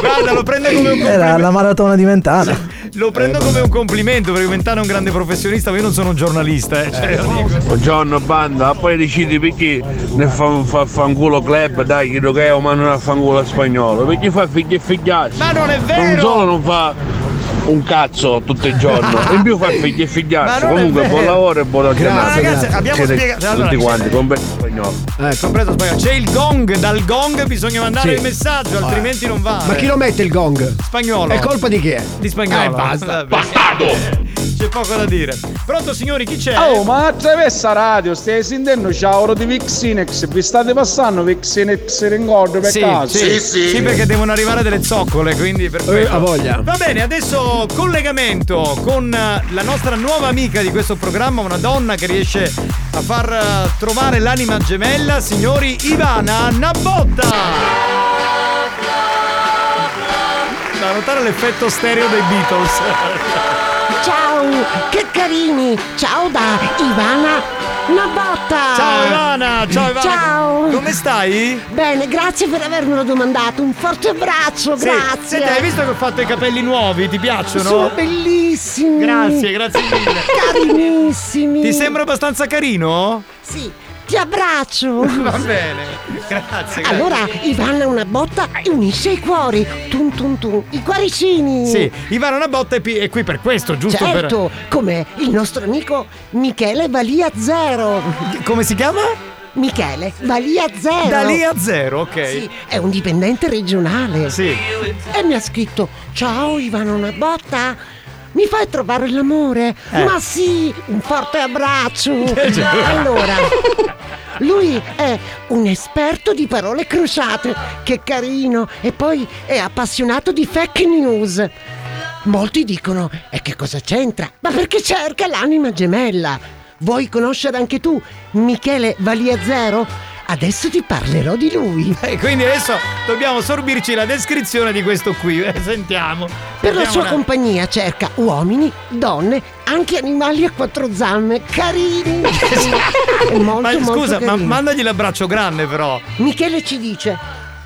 S4: Guarda, lo prende come un
S6: Era
S4: complimento.
S6: la maratona di Mentana.
S4: Lo prendo come un complimento perché Mentana è un grande professionista, ma io non sono un giornalista, eh. Cioè, lo dico.
S7: Buongiorno banda, poi decidi perché ne fa, fa fanculo club, dai, credo che è ma non ha fanculo spagnolo, perché fa figli e figliacci.
S4: Ma non è
S7: Non
S4: vero!
S7: solo non fa un cazzo tutto il giorno, in più fa figli e
S4: è
S7: Comunque buon lavoro e buona giornata.
S4: Ma ragazzi, abbiamo spiegato. Allora,
S7: tutti quanti, compreso spagnolo.
S5: Ecco.
S4: compreso spagnolo. C'è il gong, dal gong bisogna mandare
S5: Sì.
S4: il messaggio, altrimenti non va.
S5: Ma chi lo mette il gong?
S4: Spagnolo.
S5: È colpa di chi è?
S4: Di spagnolo.
S5: Eh, basta.
S4: Vabbè. C'è poco da dire. Pronto signori, chi c'è?
S37: Oh, ma attraverso la radio stai sentendo ciao di Vixinex, vi state passando Vixinex in gordo per
S4: Sì,
S37: caso?
S4: sì, sì, perché devono arrivare delle zoccole, quindi per quello.
S37: a voglia.
S4: Va bene, adesso collegamento con eh, la nostra nuova amica di questo programma, una donna che riesce a far eh, trovare l'anima gemella, signori Ivana Nabotta. Da notare l'effetto stereo dei Beatles.
S24: Ciao, che carini! Ciao da Ivana Nabotta!
S4: Ciao Ivana, ciao Ivana.
S24: Ciao!
S4: Come stai?
S24: Bene, grazie per avermelo domandato. Un forte abbraccio,
S4: Sì.
S24: grazie!
S4: Senti, hai visto che ho fatto i capelli nuovi? Ti piacciono?
S24: Sono bellissimi!
S4: Grazie, grazie mille.
S24: Carinissimi!
S4: Ti sembra abbastanza carino?
S24: Sì, ti abbraccio!
S4: Va bene, grazie.
S24: Allora, Ivana una botta e unisce i cuori. Tum tum tum. I cuoricini.
S4: Sì, Ivana una botta è, pi- è qui per questo, giusto
S24: Certo, come il nostro amico Michele Valia Zero.
S4: Come si chiama?
S24: Michele Valia Zero.
S4: Da lì a zero, ok.
S24: Sì, è un dipendente regionale.
S4: Sì.
S24: E mi ha scritto: Ciao Ivana una botta. Mi fai trovare l'amore?
S4: Eh.
S24: Ma sì, un forte abbraccio.
S4: giuro.
S24: allora, lui è un esperto di parole crociate. Che carino. E poi è appassionato di fake news. Molti dicono: E che cosa c'entra? Ma perché cerca l'anima gemella. Vuoi conoscere anche tu Michele Valia Zero? Adesso ti parlerò di lui.
S4: E quindi adesso dobbiamo sorbirci la descrizione di questo qui. Eh, sentiamo.
S24: Per la sua
S4: una-
S24: compagnia cerca uomini, donne, anche animali a quattro zamme, carini. Molto,
S4: Ma
S24: molto
S4: scusa, ma
S24: carino.
S4: mandagli l'abbraccio grande però.
S24: Michele ci dice: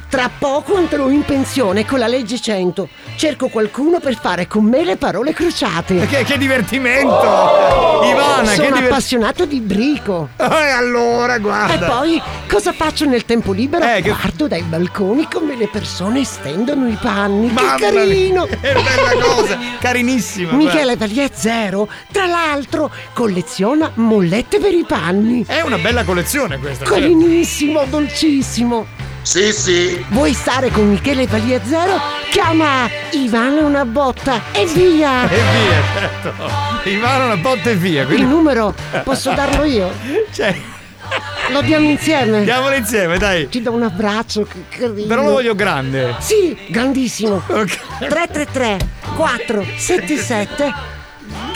S24: Tra poco andrò in pensione con la legge 100. Cerco qualcuno per fare con me le parole crociate.
S4: Che, che divertimento! Ivana, che
S24: Sono appassionato di brico.
S4: E allora, guarda.
S24: E poi cosa faccio nel tempo libero?
S4: Eh, che-
S24: Guardo dai balconi come le persone stendono i panni.
S4: Mamma
S24: che carino!
S4: È bella cosa, carinissima.
S24: Michele Valier Zero, tra l'altro, colleziona mollette per i panni.
S4: È una bella collezione questa.
S24: Carinissimo, dolcissimo.
S4: Sì, sì.
S24: Vuoi stare con Michele Valier Zero? Chiama Ivana una botta e via!
S4: E via, certo. Ivana una botta e via.
S24: Il
S4: Quindi...
S24: numero posso darlo io?
S4: Cioè,
S24: Lo diamo insieme?
S4: Andiamolo insieme, dai.
S24: Ti do un abbraccio, che carino.
S4: Però lo voglio grande.
S24: Sì, grandissimo. 333 477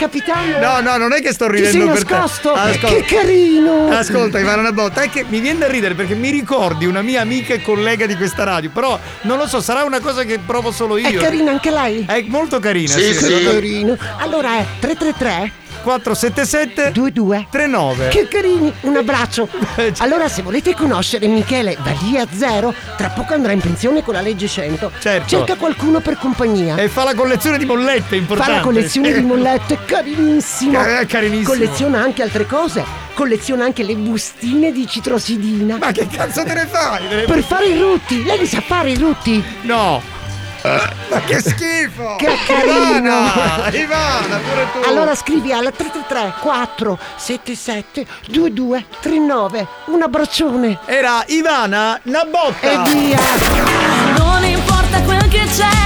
S24: Capitano.
S4: No, no, non è che sto
S24: Ti
S4: ridendo
S24: sei
S4: per te.
S24: nascosto?
S4: Ascolta.
S24: Che carino.
S4: Ascolta, Ivana una botta, è che mi viene da ridere perché mi ricordi una mia amica e collega di questa radio, però non lo so, sarà una cosa che provo solo io.
S24: È carina anche lei?
S4: È molto carina,
S24: Sì,
S4: sì.
S24: sì. Carino. Allora è 333
S4: 477
S24: 22
S4: 39.
S24: Che carini, un abbraccio. Allora, se volete conoscere Michele Valia Zero, tra poco andrà in pensione con la legge 100.
S4: Certo.
S24: Cerca qualcuno per compagnia.
S4: E fa la collezione di mollette, importante.
S24: Fa la collezione di mollette, carinissimo.
S4: Eh, carinissimo.
S24: Colleziona anche altre cose. Colleziona anche le bustine di citrosidina.
S4: Ma che cazzo te ne fai?
S24: Per fare i rutti. Lei li sa fare i rutti?
S4: No. Ma che schifo!
S24: Che carino!
S4: Ivana, Ivana, pure tu!
S24: Allora scrivi al 333 477 2239. Un abbraccione.
S4: Era Ivana Nabotta!
S24: E via!
S30: Non importa quel che c'è,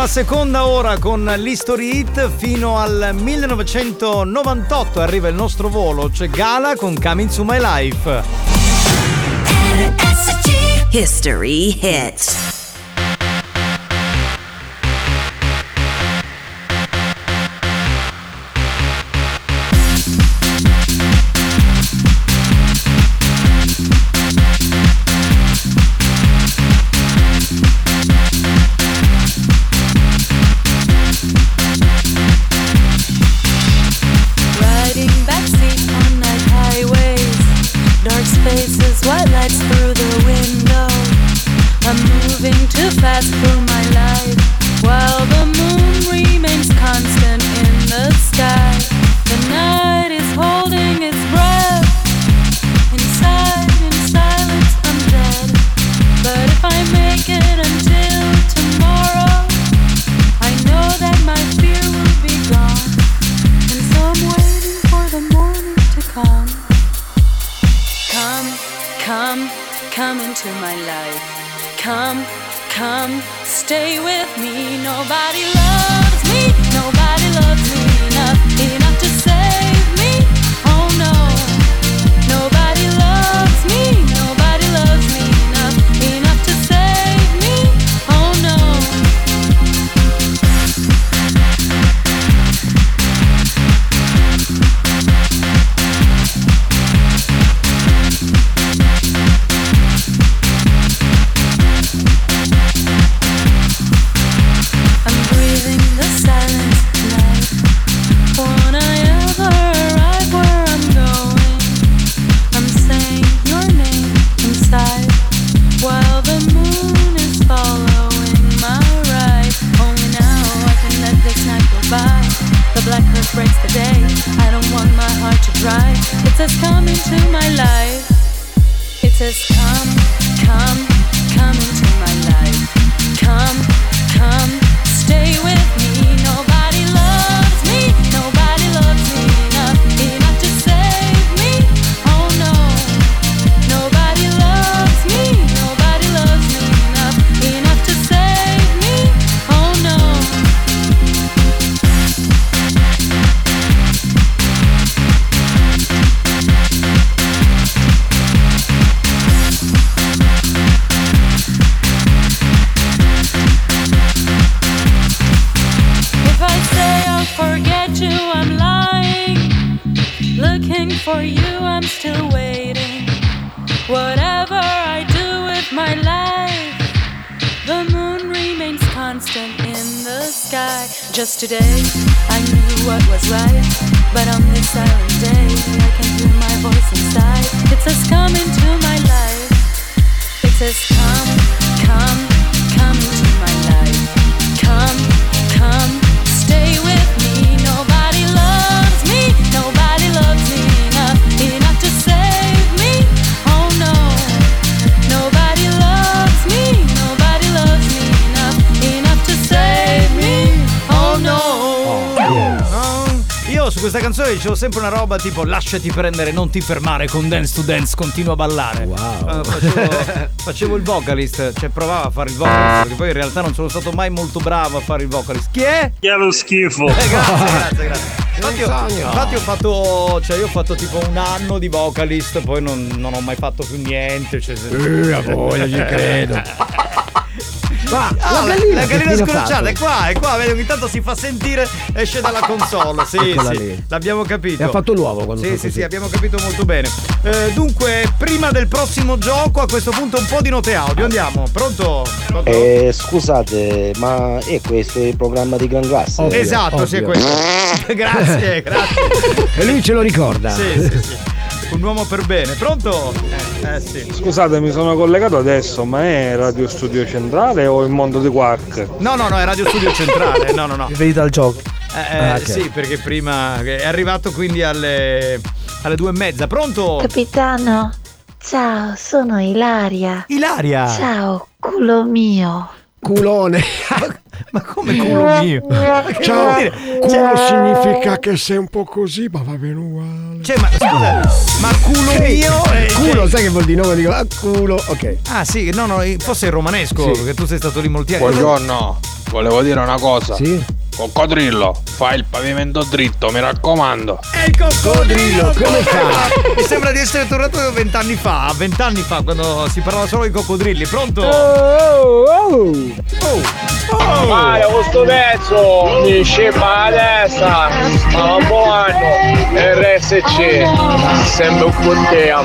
S30: la
S4: seconda ora con l'History Hit fino al 1998 arriva il nostro volo, c'è Gala con Coming to My Life.
S30: History Hit stay with me. Nobody loves
S4: dicevo sempre una roba tipo lasciati prendere, non ti fermare con Dance to Dance, continua a ballare. Wow. facevo, facevo il vocalist, cioè provavo a fare il vocalist, perché poi in realtà non sono stato mai molto bravo a fare il vocalist. Chi è?
S38: Chi è lo schifo?
S4: Eh, grazie, grazie, grazie. Infatti ho, infatti ho fatto, cioè io ho fatto tipo un anno di vocalist, poi non, non ho mai fatto più niente. Cioè,
S5: Eh, a voglia, ci credo.
S4: Ma
S5: la
S4: la
S5: gallina
S4: la gallina
S5: fatto?
S4: è qua, è qua, vedi, ogni tanto si fa sentire, esce dalla console. Sì,
S5: Eccola
S4: sì,
S5: lì.
S4: l'abbiamo capito.
S5: E ha fatto l'uovo quando
S4: Sì, sì,
S5: così.
S4: sì, abbiamo capito molto bene. Eh, dunque, prima del prossimo gioco, a questo punto un po' di note audio. Andiamo, pronto? Pronto?
S14: Eh, scusate, ma è questo il programma di Gran Classe?
S4: esatto, sì, è questo. grazie, grazie.
S5: E lui ce lo ricorda.
S4: Sì, sì, sì. Un uomo per bene, pronto? Eh, eh, sì.
S7: Scusate, mi sono collegato adesso, ma è Radio Studio Centrale o il mondo di Quark?
S4: No, no, no, è Radio Studio Centrale. No, no, no.
S6: Riferita al gioco.
S4: Eh, eh,
S6: Ah, ok.
S4: Sì, perché prima è arrivato quindi alle, alle due e mezza. Pronto?
S12: Capitano, ciao, sono Ilaria.
S4: Ilaria?
S12: Ciao, culo mio.
S5: Culone.
S4: Ma come culo mio?
S5: Ciao.
S4: Che?
S5: Culo
S4: Cioè-
S5: significa che sei un po' così, ma va bene uguale.
S4: Cioè, ma scusa, ma culo mio? eh,
S5: Culo,
S4: cioè-
S5: sai che vuol dire nome? Dico, ah, culo, ok.
S4: Ah, sì, no, no, forse è romanesco,
S5: Sì.
S4: perché tu sei stato lì molti anni.
S7: Buongiorno, volevo dire una cosa.
S5: Sì?
S7: Coccodrillo, fai il pavimento dritto, mi raccomando.
S4: E il coccodrillo,
S5: come fa?
S4: Mi sembra di essere tornato vent'anni fa, vent'anni fa, quando si parlava solo di coccodrilli. Pronto?
S5: Oh, oh.
S4: Oh.
S17: Vai, questo pezzo mi scema la testa, ma un buon anno, RSC, sempre un po' te a.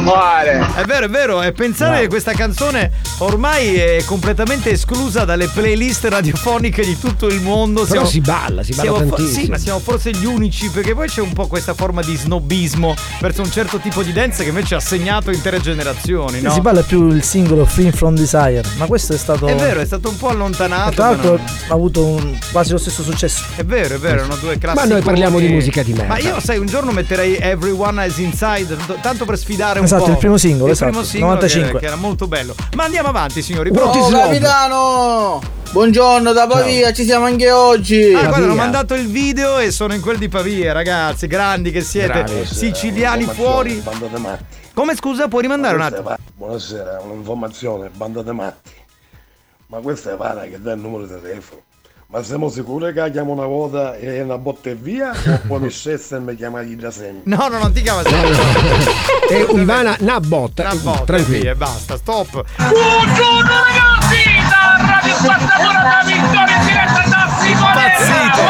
S4: È vero, è vero, e pensare che questa canzone ormai è completamente esclusa dalle playlist radiofoniche di tutto il mondo.
S5: Però
S4: Siamo,
S5: si balla, si balla
S4: siamo fo-
S5: tantissimo.
S4: sì, ma siamo forse gli unici, perché poi c'è un po' questa forma di snobismo verso un certo tipo di dance che invece ha segnato intere generazioni, no?
S6: Si parla più il singolo Free From Desire, ma questo è stato.
S4: È vero, è stato un po' allontanato.
S6: E tra l'altro
S4: non-
S6: ha avuto un- quasi lo stesso successo.
S4: È vero, è vero, erano due classici.
S5: Ma noi parliamo di musica di merda.
S4: Ma io, sai, un giorno metterei Everyone is Inside, tanto per sfidare un
S6: Esatto,
S4: po'.
S6: il primo singolo,
S4: il
S6: esatto,
S4: primo singolo
S6: 95.
S4: Che, che era molto bello. Ma andiamo avanti, signori.
S27: Oh,
S4: Pronto?
S27: capitano! Buongiorno da Pavia, ci siamo anche oggi.
S4: Ah, guarda, hanno mandato il video e sono in quel di Pavia, ragazzi, grandi che siete,
S35: Bravi.
S4: siciliani fuori.
S35: Bandate matti.
S4: Come scusa, puoi rimandare un attimo?
S35: Buonasera, un'informazione, bandate matti. Ma questa è para che dà il numero di telefono. Ma siamo sicuri che chiamo una volta e una botta e via? O poi mi scessa e mi chiama da sempre?
S4: No, no, non ti chiama
S5: E Ivana una botta.
S4: Una botta,
S5: Tranquillo.
S4: via, basta, stop.
S38: Buongiorno ragazzi, Vittoria diretta da
S4: impazzito.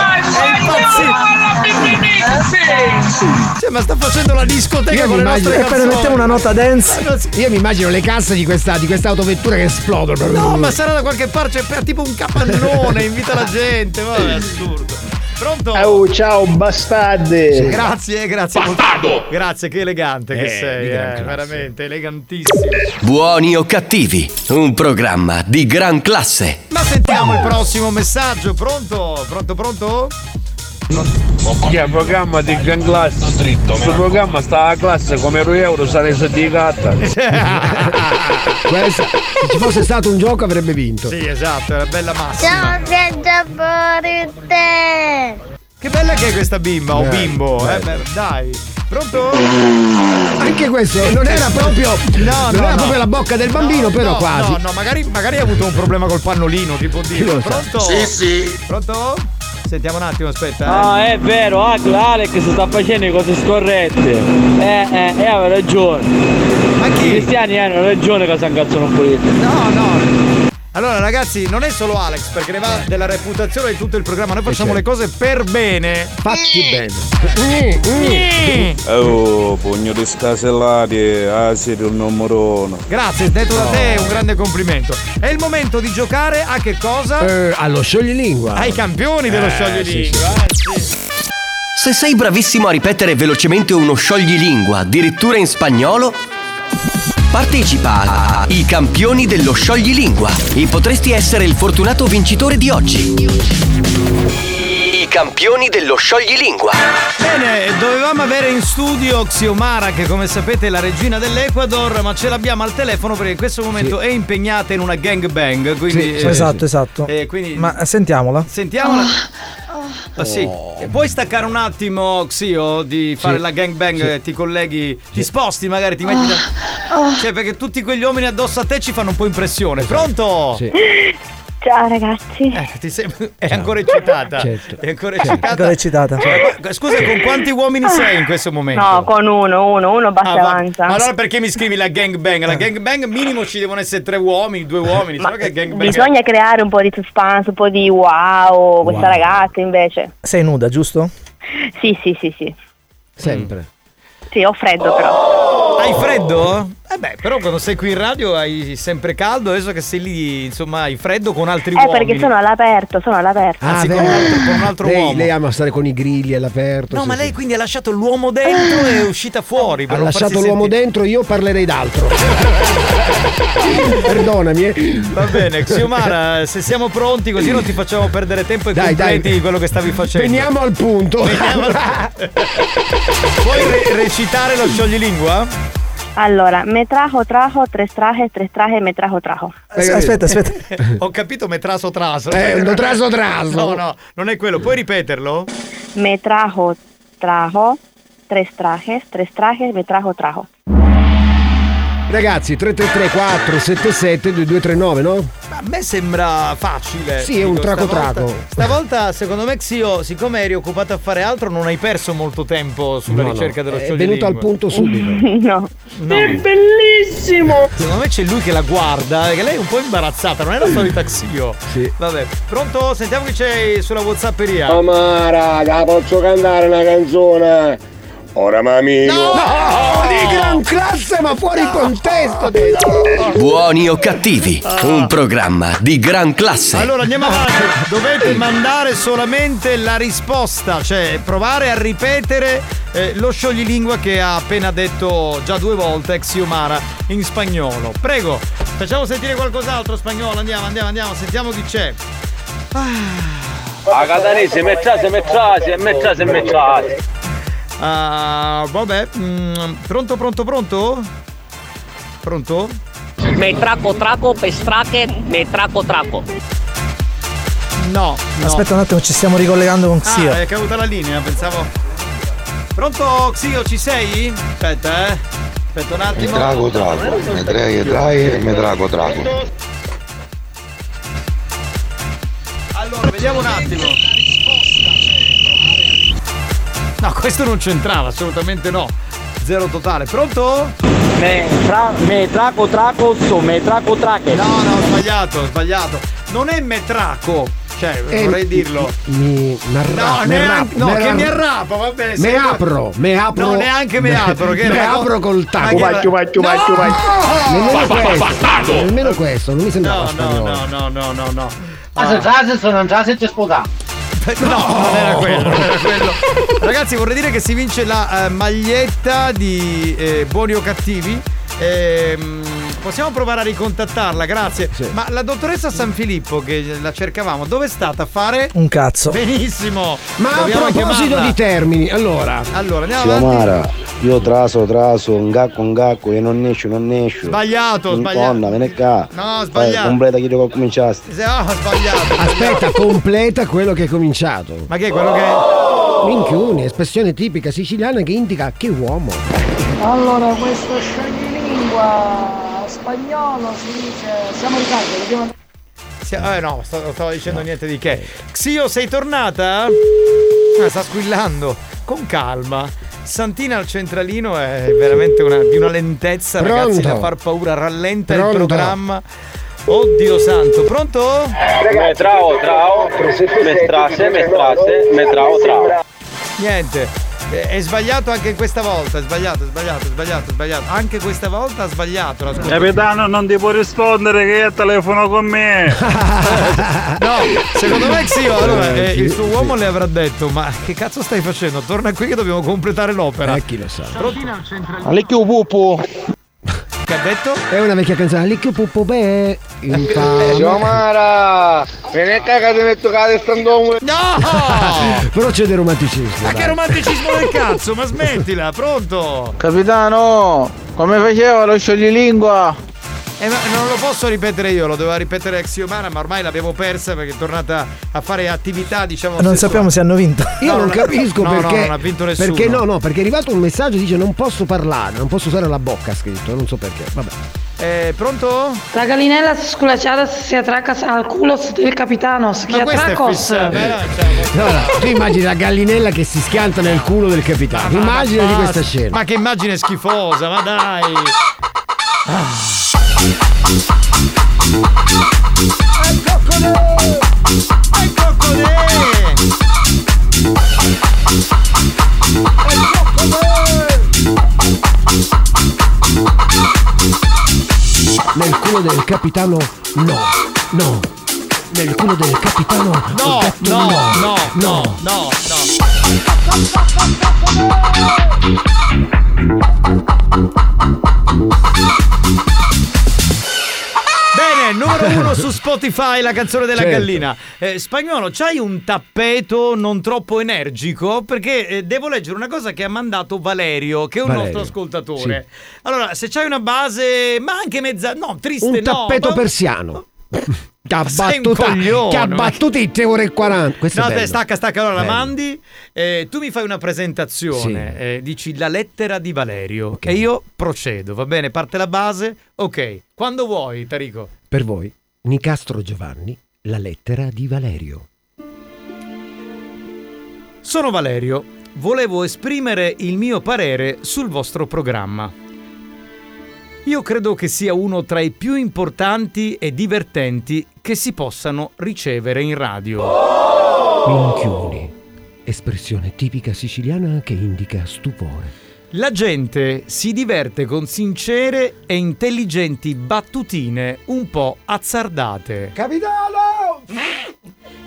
S4: Cioè, ma sta facendo la discoteca
S5: Io
S4: con
S5: mi
S4: le
S5: immagino-
S4: nostre
S5: e appena
S4: canzoni.
S5: mettiamo una
S6: nota dance.
S5: Io mi immagino le casse di questa, di questa autovettura che esplodono.
S4: No, ma sarà da qualche parte, c'è tipo un capannone, invita la gente, ma è assurdo. Pronto?
S17: Oh, ciao bastardi.
S4: Grazie, grazie. molto- Grazie, che elegante che
S1: Eh,
S4: sei,
S1: di gran
S4: eh, veramente elegantissimo.
S1: Buoni o cattivi, un programma di gran classe.
S4: Ma sentiamo il prossimo messaggio, pronto? Pronto, pronto?
S7: Chi è il programma di Gran Classe? Questo programma sta a classe come ero euro sarei di gatta.
S5: Questa, se ci fosse stato un gioco avrebbe vinto.
S4: Sì, esatto, era bella massima.
S23: Ciao viaggiatori
S4: Che bella che è questa bimba, o bimbo, eh,
S5: bello.
S4: beh, dai. Pronto?
S5: Anche questo non era proprio.
S4: No,
S5: non
S4: no,
S5: era
S4: no.
S5: proprio la bocca del bambino, però
S4: no,
S5: quasi.
S4: No, no, magari, magari ha avuto un problema col pannolino,
S5: lo sa?
S4: Pronto?
S5: Sì,
S4: sì. Pronto? Sentiamo un attimo, aspetta. eh.
S18: Ah, è vero, Agla, Alex sta facendo le cose scorrette. Eh, eh, eh, aveva ragione.
S4: Ma chi?
S18: I cristiani hanno ragione che si incazzano un po'.
S4: No, no. Allora ragazzi, non è solo Alex, perché ne va della reputazione di tutto il programma. Noi facciamo le cose per bene.
S5: Fatti bene.
S39: Oh, pugno di scasellati, ah siete un numero uno.
S4: Grazie, detto da te, un grande complimento. È il momento di giocare a che cosa?
S5: Eh, allo scioglilingua.
S4: Ai campioni dello
S5: Eh,
S4: scioglilingua.
S5: sì,
S4: eh, sì.
S1: Se sei bravissimo a ripetere velocemente uno scioglilingua, addirittura in spagnolo, partecipa a I campioni dello scioglilingua e potresti essere il fortunato vincitore di oggi. I campioni dello scioglilingua.
S4: Bene, dovevamo avere in studio Xiomara, che come sapete è la regina dell'Ecuador, ma ce l'abbiamo al telefono perché in questo momento è impegnata in una gangbang. Quindi,
S6: Sì,
S4: eh,
S6: esatto, esatto.
S4: eh, quindi-
S6: Ma sentiamola.
S4: Sentiamola. Ah, sì. E Puoi staccare un attimo, Xio, di fare
S6: Sì.
S4: la gangbang,
S6: Sì.
S4: ti colleghi, ti sposti magari, ti metti da... Cioè, perché tutti quegli uomini addosso a te ci fanno un po' impressione. Pronto?
S23: Ciao ragazzi
S4: Eh, ti sem- è ancora eccitata.
S5: Certo.
S4: È ancora
S6: Certo.
S4: eccitata.
S6: Ancora eccitata.
S4: Cioè, scusa, con quanti uomini sei in questo momento?
S23: No, con uno, uno, uno basta
S4: Ah, va-
S23: avanza
S4: Ma allora perché mi scrivi la gangbang? La gangbang minimo ci devono essere tre uomini, due uomini,
S23: Ma
S4: che gangbang.
S23: Bisogna creare un po' di suspense, un po' di wow, questa
S6: Wow.
S23: ragazza invece
S6: Sei nuda, giusto?
S23: Sì, sì, sì, sì
S5: Sempre.
S23: Sì, ho freddo però
S4: Hai freddo? Eh beh, però quando sei qui in radio hai sempre caldo, adesso che sei lì, insomma, hai freddo con altri
S23: Eh
S4: uomini.
S23: perché sono all'aperto, sono all'aperto
S4: Ah, sì, con un altro, con un altro
S5: lei,
S4: uomo.
S5: lei ama stare con i grilli all'aperto.
S4: No,
S5: sì,
S4: ma
S5: sì.
S4: lei quindi ha lasciato l'uomo dentro e è uscita fuori.
S5: Ha lasciato l'uomo
S4: sentire.
S5: dentro, io parlerei d'altro. Perdonami. eh.
S4: Va bene, Xiomara, se siamo pronti così non ti facciamo perdere tempo e
S5: Dai,
S4: completi
S5: dai.
S4: quello che stavi facendo.
S5: Veniamo al punto.
S4: Veniamo al- Puoi re- recitare lo scioglilingua?
S23: Allora, me trajo, trajo, tres trajes, tres trajes, me trajo, trajo
S6: Aspetta, aspetta.
S4: Ho capito metraso traso.
S5: Eh, un traso traso.
S4: No, no, non è quello. Puoi ripeterlo?
S23: Me trajo, trajo, tres trajes, tres trajes, me trajo, trajo
S5: Ragazzi, 333 477 2239, no?
S4: A me sembra facile.
S5: Sì, è un traco traco.
S4: Stavolta, secondo me, Xio, siccome eri occupato a fare altro, non hai perso molto tempo sulla
S5: No, no,
S4: ricerca dello
S5: È venuto al punto subito.
S23: No
S4: No.
S23: È bellissimo
S4: Secondo me c'è lui che la guarda, che lei è un po' imbarazzata, non è la solita Xio.
S5: Sì.
S4: Vabbè, pronto? Sentiamo chi c'è sulla Whatsapperia.
S35: Amara, la posso cantare una canzone? Ora mami.
S4: No,
S5: di gran classe ma fuori contesto.
S1: Buoni o cattivi, un programma di gran classe.
S4: Allora andiamo avanti. Dovete mandare solamente la risposta, cioè provare a ripetere eh, lo scioglilingua che ha appena detto già due volte ex Iomara in spagnolo. Prego, facciamo sentire qualcos'altro spagnolo. Andiamo, andiamo, andiamo, sentiamo chi c'è.
S18: A catanese, mezzase, mezzase, mezzase, mezzase.
S4: Ah, vabbè, mm, pronto, pronto, pronto? Pronto?
S11: Me traco traco, pestrache, me traco traco.
S4: No, no.
S6: Aspetta un attimo, ci stiamo ricollegando con Xio.
S4: Ah, è caduta la linea, pensavo. Pronto, Xio, ci sei? Aspetta, eh. Aspetta un
S40: Me
S4: attimo.
S40: trago trago, me trai trai e me trago trago.
S4: Allora, vediamo un attimo. No, questo non c'entrava, assolutamente no. Zero totale. Pronto?
S18: Me, tra, me traco traco, so, me traco trache.
S4: No, no, ho sbagliato, ho sbagliato. Non è metraco. Cioè,
S5: Eh,
S4: vorrei dirlo.
S5: Mi, mi arra-
S4: No, neanche, no,
S5: mi
S4: che
S5: arrappo.
S4: mi arrapa, va bene.
S5: Me apro, me apro.
S4: No, neanche me apro. Che
S5: me apro col tacco.
S4: Ba- ba-
S5: questo.
S4: bastardo!
S5: Nemmeno questo, non mi sembrava
S4: No, no, no, no, no, no, no.
S11: Ma se sono un frase ci sputa.
S4: No, non era quello, non era quello. Ragazzi, vorrei dire che si vince la eh, maglietta di eh, Buoni o Cattivi. Ehm, possiamo provare a ricontattarla, grazie. Ma la dottoressa San Filippo, che la cercavamo, dove è stata a fare?
S6: Un cazzo.
S4: Benissimo.
S5: Ma a
S4: Proviamo
S5: proposito
S4: chiamarla.
S5: di termini, allora.
S4: Allora, andiamo avanti.
S14: Xiomara, io traso traso, un gacco un gacco e non esce, non esce.
S4: Sbagliato, sbagliato.
S14: Donna, me ne ca.
S4: No, sbagliato.
S14: Vai, completa chi ho cominciato.
S4: Se- oh, sbagliato.
S5: Aspetta, completa quello che hai cominciato.
S4: Ma che è quello che.
S5: Minchioni, espressione tipica siciliana che indica che uomo.
S12: Allora, questo scioglilingua spagnolo si dice siamo in ritardo, dobbiamo
S4: Sì, eh, no, stavo, stavo dicendo niente di che. Xio, sei tornata? Ah, sta squillando. Con calma. Santina al centralino è veramente una- di una lentezza, ragazzi,
S5: Pronto?
S4: da far paura. Rallenta il
S5: Pronto?
S4: programma. Oddio santo, pronto?
S18: Me trao trao, me strase, me strase, me trao trao.
S4: Niente. Eh, È sbagliato anche questa volta. È sbagliato, è sbagliato, è sbagliato, è sbagliato. Anche questa volta ha sbagliato.
S38: Capitano, non ti può rispondere che io telefono con me.
S4: No, secondo me Xio, allora, eh, il suo uomo le avrà detto, ma che cazzo stai facendo? Torna qui che dobbiamo completare l'opera.
S5: Eh, chi lo sa.
S27: Alecchio pupo.
S4: Che ha detto?
S5: È una vecchia canzone. Licchio puppo beh. infame.
S27: Xiomara, me ne caga di metto cade stando
S4: No!
S5: Procede romanticismo.
S4: Ma
S5: dai.
S4: che romanticismo del cazzo, ma smettila, pronto?
S27: Capitano, come faceva lo scioglilingua?
S4: Eh, non lo posso ripetere io, lo doveva ripetere Xiomara, ma ormai l'abbiamo persa perché è tornata a fare attività, diciamo.
S6: Non
S4: sessuali.
S6: sappiamo se hanno vinto.
S5: Io
S4: No,
S5: non
S4: non ha-
S5: capisco
S4: no, no,
S5: perché.
S4: non ha vinto nessuno.
S5: Perché no, no, perché è arrivato un messaggio che dice non posso parlare, non posso usare la bocca scritto, non so perché. Vabbè.
S4: Eh, pronto?
S12: La gallinella sculacciata si attracca al culo del capitano,
S4: è
S12: attracos.
S4: fissata, eh, cioè,
S5: Allora, tu immagini la gallinella che si schianta nel culo del capitano.
S4: ma-
S5: Immagina
S4: ma
S5: di questa scena.
S4: Ma che immagine schifosa, ma dai!
S5: Nel culo del capitano no, no. Nel culo del capitano
S4: No, no,
S5: no,
S4: no, no, no, no. Numero uno su Spotify, la canzone della
S5: Certo.
S4: gallina. Eh, spagnolo, c'hai un tappeto non troppo energico? Perché eh, devo leggere una cosa che ha mandato Valerio, che è un
S5: Valerio,
S4: nostro ascoltatore. Allora, se c'hai una base, ma anche mezza. No, triste
S5: Un
S4: no.
S5: tappeto
S4: ma-
S5: persiano. Che ha battuto,
S4: coglione,
S5: che ha
S4: ma-
S5: battuto i 3 ore e 40. Questo
S4: No, te, stacca, stacca, allora la
S5: Bello.
S4: mandi. eh, tu mi fai una presentazione, eh, dici la lettera di Valerio e io procedo, va bene? Parte la base, ok. Quando vuoi, Tarico.
S5: Per voi, Nicastro Giovanni, la lettera di Valerio.
S4: Sono Valerio, volevo esprimere il mio parere sul vostro programma. Io credo che sia uno tra i più importanti e divertenti che si possano ricevere in radio.
S5: Minchioni. Espressione tipica siciliana che indica stupore.
S4: La gente si diverte con sincere e intelligenti battutine un po' azzardate.
S5: Capitano!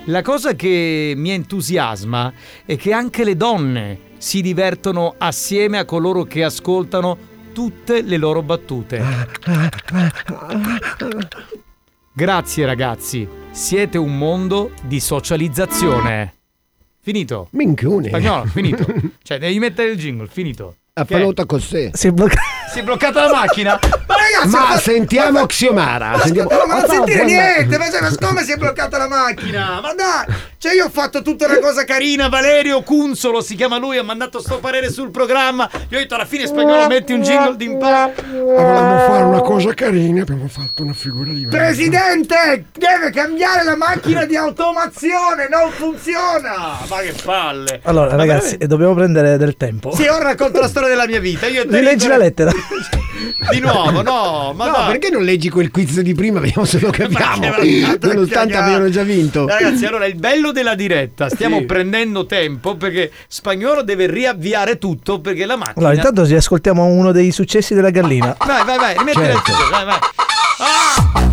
S4: La cosa che mi entusiasma è che anche le donne si divertono assieme a coloro che ascoltano tutte le loro battute. Grazie ragazzi, siete un mondo di socializzazione. Finito.
S5: Minchione.
S4: Spagnolo, finito. Cioè, devi mettere il jingle, finito.
S5: Ha
S4: Che è?
S5: faluto così.
S6: Si è
S4: bloccata la macchina? Ma ragazzi,
S5: Ma
S4: ma-
S5: sentiamo Xiomara. Sentiamo...
S4: No, ma non sentire niente, ma, cioè, ma siccome si è bloccata la macchina? Ma dai! Cioè io ho fatto tutta una cosa carina, Valerio Cunzolo si chiama lui, ha mandato sto parere sul programma. Io ho detto alla fine spagnolo metti un jingle d'impatto.
S41: Volevamo fare una cosa carina, abbiamo fatto una figura di.
S4: Presidente, deve cambiare la macchina di automazione, non funziona! Ma che palle!
S6: Allora,
S4: Ma
S6: ragazzi,
S4: veramente-
S6: dobbiamo prendere del tempo.
S4: Sì, ora racconto la storia della mia vita. Io
S6: Rileggi la lettera.
S4: Di nuovo, no, ma
S5: no,
S4: dai.
S5: perché non leggi quel quiz di prima? Vediamo se lo capiamo. Nonostante abbiano già vinto.
S4: Ragazzi, allora il bello della diretta, stiamo
S5: Sì.
S4: prendendo tempo perché Spagnolo deve riavviare tutto perché la macchina.
S6: Allora, intanto ascoltiamo uno dei successi della gallina.
S4: Vai, vai, vai, rimetti
S6: Certo.
S4: vai, vai.
S42: Hai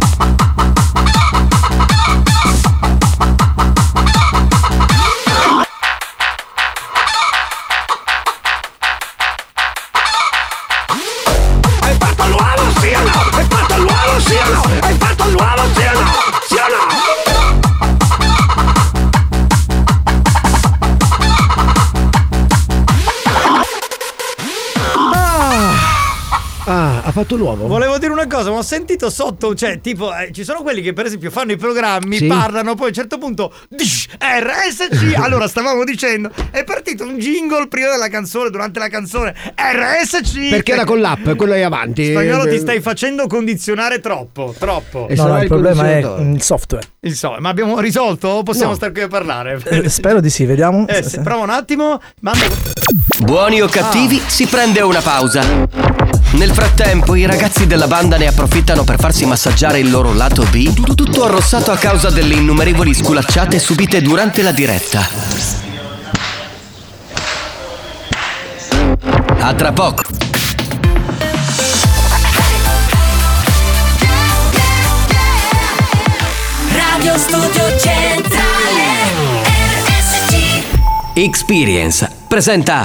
S42: fatto
S5: l'uovo.
S4: Volevo dire una cosa, ma ho sentito sotto, cioè, tipo, eh, ci sono quelli che per esempio fanno i programmi,
S5: Sì.
S4: parlano, poi a un certo punto, dish, RSC, allora stavamo dicendo, è partito un jingle prima della canzone, durante la canzone, RSC.
S5: Perché era con l'app, quello è avanti.
S4: Spagnolo
S5: Eh,
S4: ti stai facendo condizionare troppo, troppo.
S5: E
S6: No, no, il
S5: il
S6: problema è il software.
S4: Il so, ma abbiamo risolto? O possiamo
S6: No.
S4: stare qui a parlare?
S6: Eh, spero di sì, vediamo.
S4: Eh, se- prova un attimo, manda...
S1: Buoni o cattivi, si prende una pausa. Nel frattempo, i ragazzi della banda ne approfittano per farsi massaggiare il loro lato B, tut- tutto arrossato a causa delle innumerevoli sculacciate subite durante la diretta. A tra poco.
S42: Radio Studio Centrale RSC
S1: Experience presenta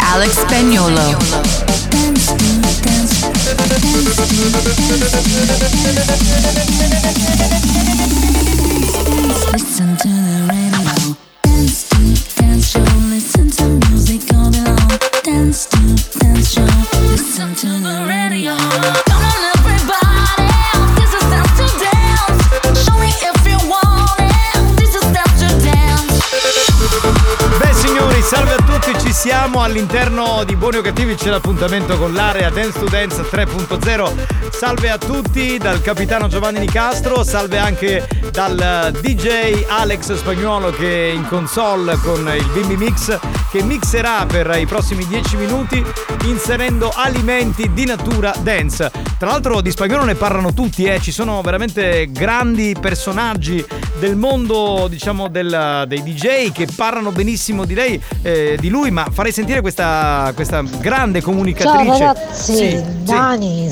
S42: Alex Spagnolo. Listen to the radio. Dance to Dance Show. Listen to music all day long. Dance to Dance Show. Listen to the radio
S4: a siamo all'interno di Buoni o Cattivi, c'è l'appuntamento con l'area Dance to Dance 3.0. Salve a tutti dal capitano Giovanni Nicastro, salve anche dal DJ Alex Spagnuolo che è in console con il Bimbi Mix che mixerà per i prossimi 10 minuti inserendo alimenti di natura dance. Tra l'altro di Spagnolo ne parlano tutti, eh, ci sono veramente grandi personaggi del mondo, diciamo, del- dei DJ che parlano benissimo di lei, eh, di lui, ma farei sentire questa, questa grande
S34: Ciao
S4: comunicatrice.
S34: ragazzi,
S4: Sì, sì,
S34: Dani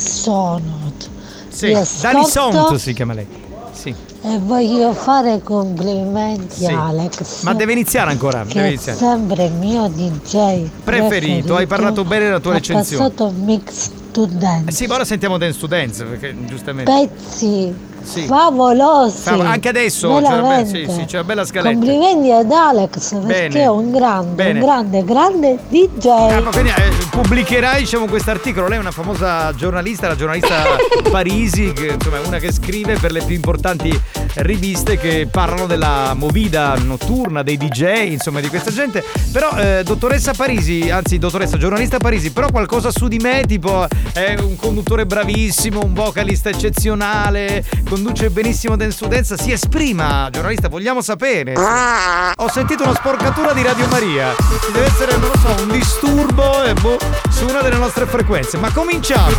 S4: sì.
S34: Vi
S4: Dani
S34: ascolto
S4: Sont si chiama lei. Sì.
S34: E voglio fare complimenti
S4: Sì.
S34: a Alex.
S4: Ma deve iniziare ancora,
S34: che
S4: deve
S34: è
S4: iniziare.
S34: sempre il mio DJ
S4: Preferito, hai parlato bene della tua
S34: ha
S4: recensione.
S34: passato mix to dance.
S4: Eh sì, ma ora sentiamo Dance to Dance, perché giustamente.
S34: Pezzi
S4: Sì.
S34: favolosi.
S4: Fa- Anche adesso, cioè, beh,
S34: veramente.
S4: sì, sì, c'è una bella scaletta.
S34: Complimenti ad Alex perché
S4: Bene.
S34: è un grande,
S4: Bene.
S34: un grande, grande DJ.
S4: Ah, ma quindi eh, pubblicherai diciamo questo articolo. Lei è una famosa giornalista, la giornalista Parisi, che insomma una che scrive per le più importanti riviste che parlano della movida notturna, dei DJ, insomma di questa gente. Però eh, dottoressa Parisi, anzi dottoressa giornalista Parisi, però qualcosa su di me, tipo è un conduttore bravissimo, un vocalista eccezionale, conduce benissimo Dance to Dance, si esprima, giornalista, vogliamo sapere. Ho sentito una sporcatura di Radio Maria. Ci deve essere, non lo so, un disturbo eh, boh, su una delle nostre frequenze. Ma cominciamo!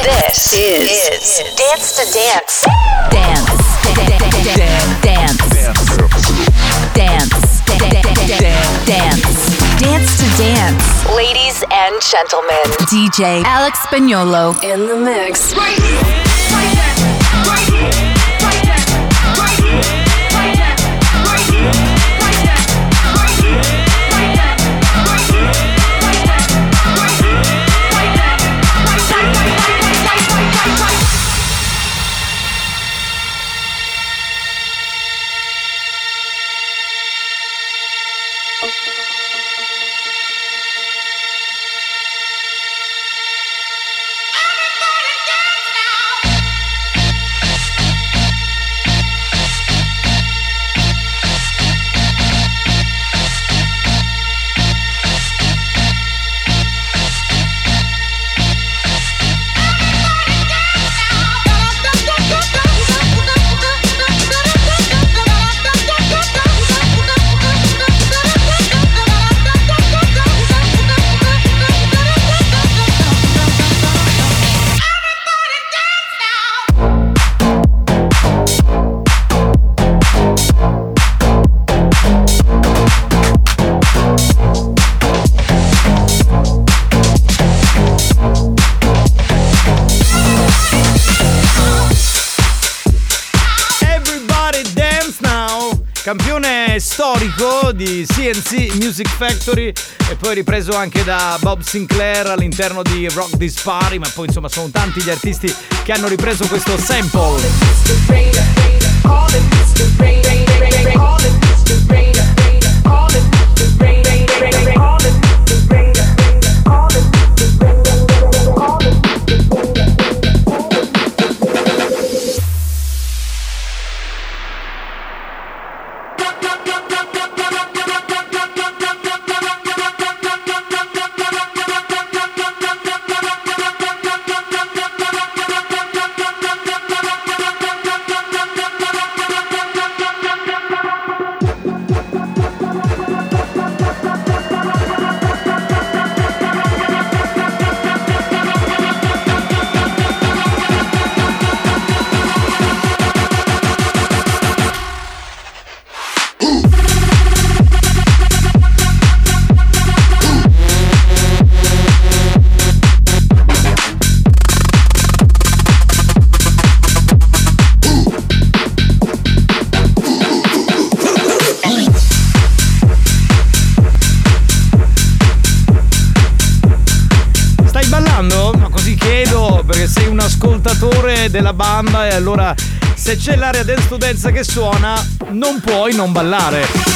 S8: This is, Dance to Dance. Dance. Dance. Dance. Dance. Dance to Dance. Ladies and gentlemen, DJ Alex Spagnolo in the mix.
S4: Yeah. Storico di CNC Music Factory e poi ripreso anche da Bob Sinclair all'interno di Rock This Party, ma poi insomma sono tanti gli artisti che hanno ripreso questo sample. Della banda e allora se c'è l'area dance to dance che suona non puoi non ballare.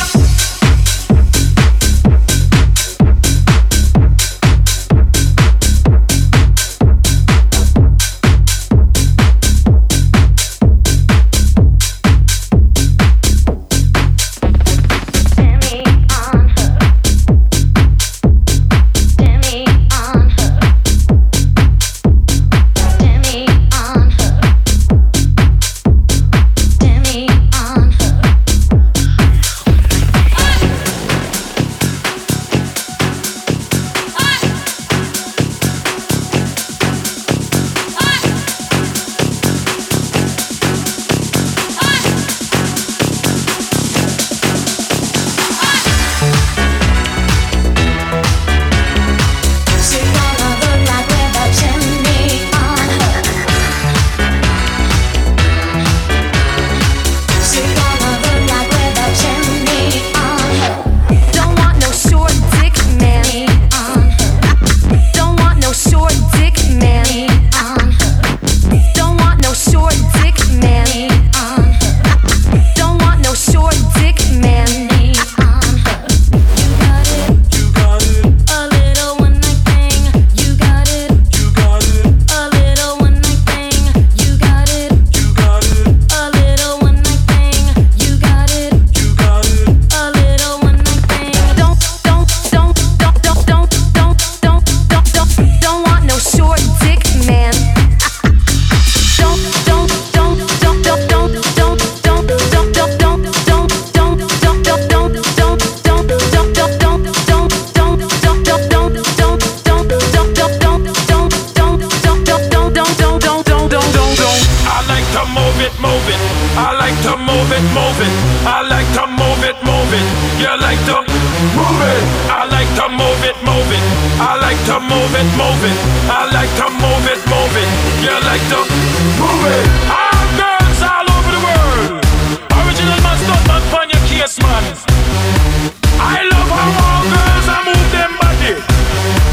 S43: I love how girls are move them body.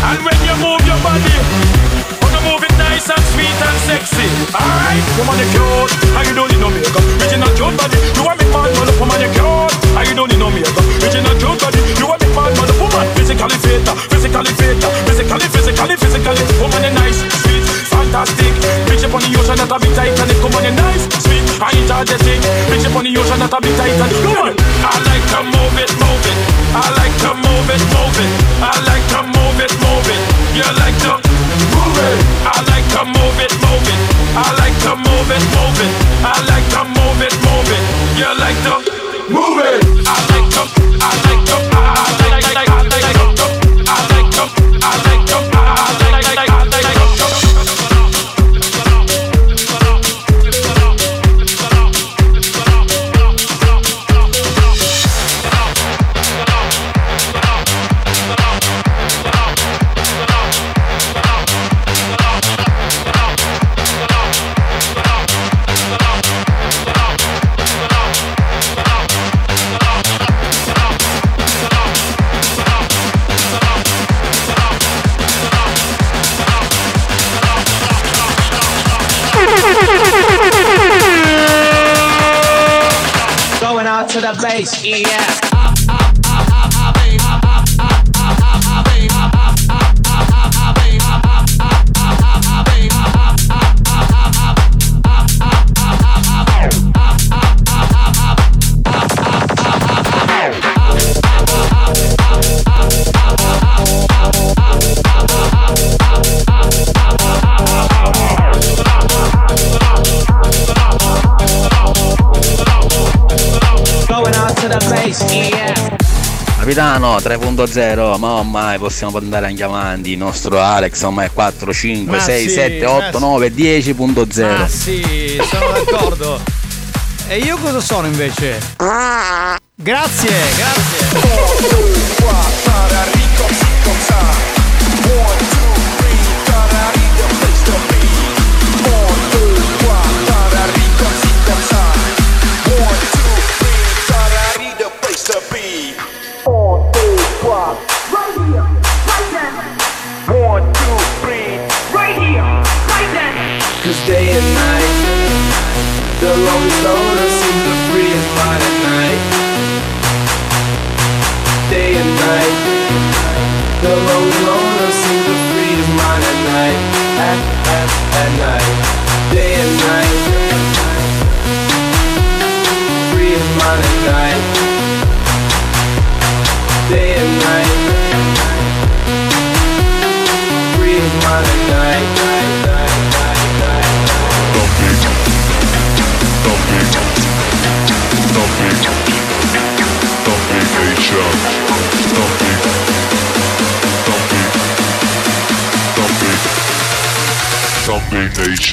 S43: And when you move your body, wanna move it nice and sweet and sexy. Alright, woman you cute, and you don't need no makeup. Original cute body, you want me man, man, woman you don't need no makeup. Original cute body, you want me man, man, woman. Physically fit, physically fit, physically, physically, physically. Woman you nice, sweet, fantastic. Ocean that a bit tight and it come on you nice, sweet, and energetic. Bitch up on the ocean that a bit tight and come on. I like to move it, move it. I like to move it, move it. I like to move it, move it. You like to move it. I like to move it, move it. I like to move it, move it. I like to move it, move it. You like to move it. I like to, I like to, I to
S44: the base, yeah.
S45: Capitano 3.0, ma ormai possiamo andare anche avanti. Il nostro Alex ormai è 4, 5,
S4: Ma
S45: 6,
S4: sì,
S45: 7,
S4: ma
S45: 8,
S4: sì.
S45: 9, 10.0.
S4: Ah sì, sono d'accordo. E io cosa sono invece? Grazie, grazie.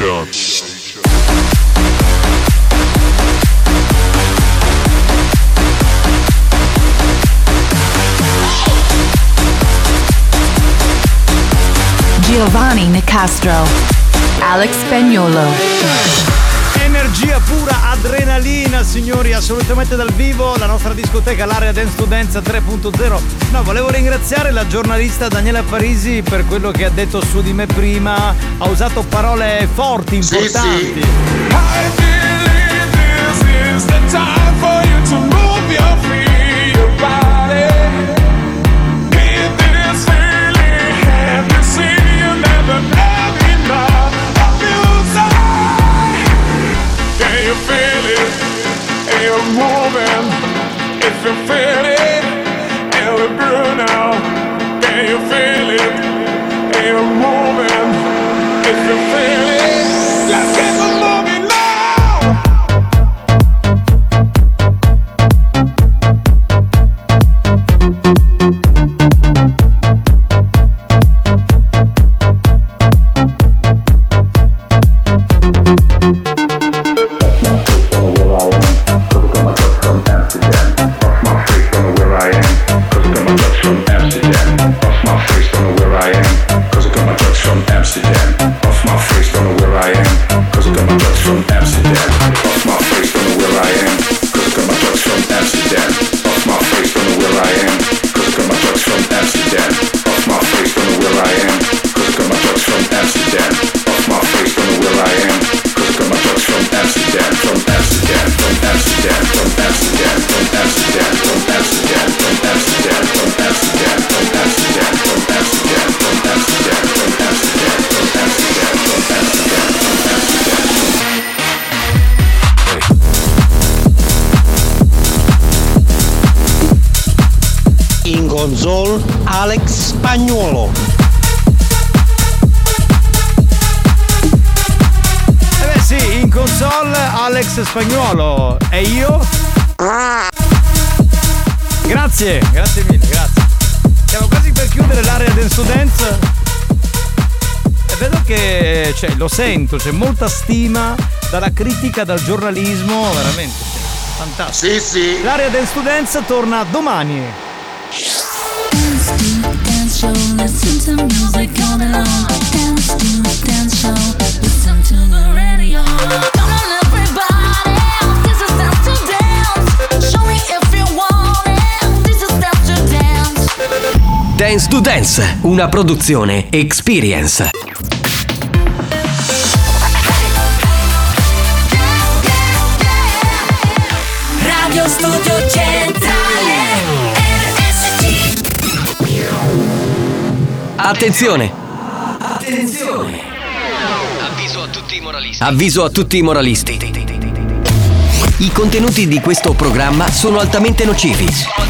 S46: Nation.
S8: Giovanni Nicastro, Alex Spagnolo.
S4: Energia pura, adrenalina, signori, assolutamente dal vivo, la nostra discoteca, l'area Dance to Dance 3.0. No, volevo ringraziare la giornalista Daniela Parisi per quello che ha detto su di me prima, ha usato parole forti, importanti.
S43: This is the time for you to move your feet,
S4: Alex Spagnuolo. E io? Grazie, grazie mille, grazie. Siamo quasi per chiudere l'area del students. E vedo che cioè, lo sento, c'è molta stima dalla critica, dal giornalismo, veramente. Fantastico.
S9: Sì, sì.
S4: L'area del students torna domani.
S47: Dance show, to. Dance to dance. To Dance,
S1: una produzione Experience.
S47: Radio Studio Centrale RSC.
S1: Attenzione!
S47: Attenzione.
S1: Avviso a tutti i moralisti. I contenuti di questo programma sono altamente nocivi.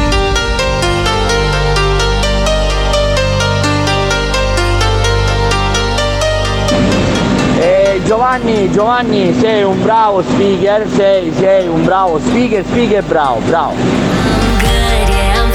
S18: Giovanni, Giovanni, sei un bravo speaker, sei, sei un bravo speaker, speaker bravo, bravo.
S47: Good, yeah, I'm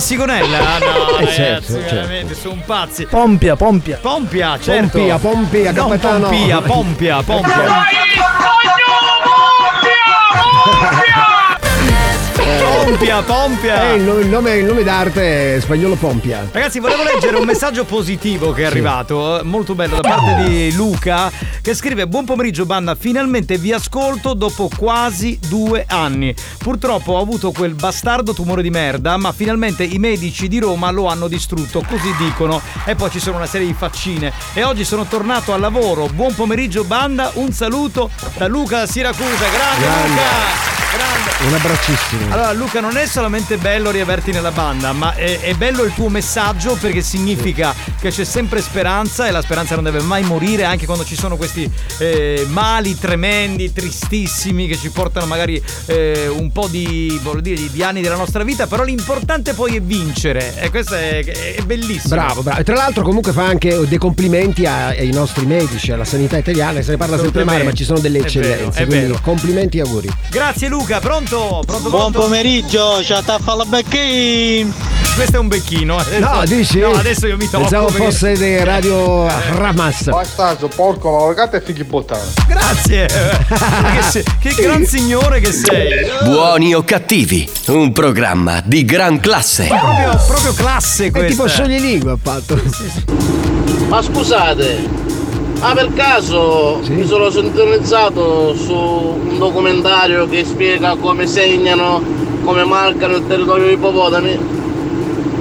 S4: Sigonella? Ah no,
S6: Eh,
S4: ragazzi,
S6: certo, certo.
S4: veramente, sono pazzi.
S6: Pompia, Pompia.
S4: Pompia, certo.
S5: Pompia, Pompia, capitano.
S4: Pompia, Pompia, Pompia. Pompia, Pompia.
S5: Eh, il, nome, il nome- il nome d'arte è spagnolo Pompia.
S4: Ragazzi, volevo leggere un messaggio positivo che è arrivato, eh, molto bello, da parte di Luca, che scrive: Buon pomeriggio, banda. Finalmente vi ascolto dopo quasi due anni. Purtroppo ho avuto quel bastardo tumore di merda, ma finalmente i medici di Roma lo hanno distrutto, così dicono. E poi ci sono una serie di faccine. E oggi sono tornato al lavoro. Buon pomeriggio, banda. Un saluto da Luca da Siracusa. Grande, Luca!
S5: Un abbraccissimo.
S4: Allora Luca non è solamente bello riaverti nella banda, ma è, è bello il tuo messaggio perché significa che c'è sempre speranza e la speranza non deve mai morire anche quando ci sono questi eh, mali tremendi, tristissimi che ci portano magari eh, un po' di, voglio dire, di, di anni della nostra vita, però l'importante poi è vincere e questo è, è bellissimo.
S5: Bravo, bravo. E tra l'altro comunque fa anche dei complimenti ai nostri medici, alla sanità italiana, se ne parla sempre male, ma ci sono delle
S4: È vero,
S5: eccellenze.
S4: è
S5: quindi
S4: vero.
S5: complimenti e auguri.
S4: Grazie Luca, pronto? Pronto,
S48: Buon
S4: pronto?
S48: pomeriggio, ciao taffa la becchini.
S4: Questo è un becchino. eh.
S5: No, dici?
S4: No, adesso io mi tocco.
S5: Pensavo
S4: perché-
S5: fosse dei radio Ramas.
S35: Bastardo, porco, malagato e figli bottano.
S4: Grazie. che, che gran signore che sei.
S1: Buoni o cattivi, un programma di gran classe.
S4: Proprio, proprio classe
S5: È
S4: questa.
S5: tipo scioglilingua fatto.
S27: Ma scusate, ma per caso mi sono sintonizzato su un documentario che spiega come segnano, come marcano il territorio dei ippopotami?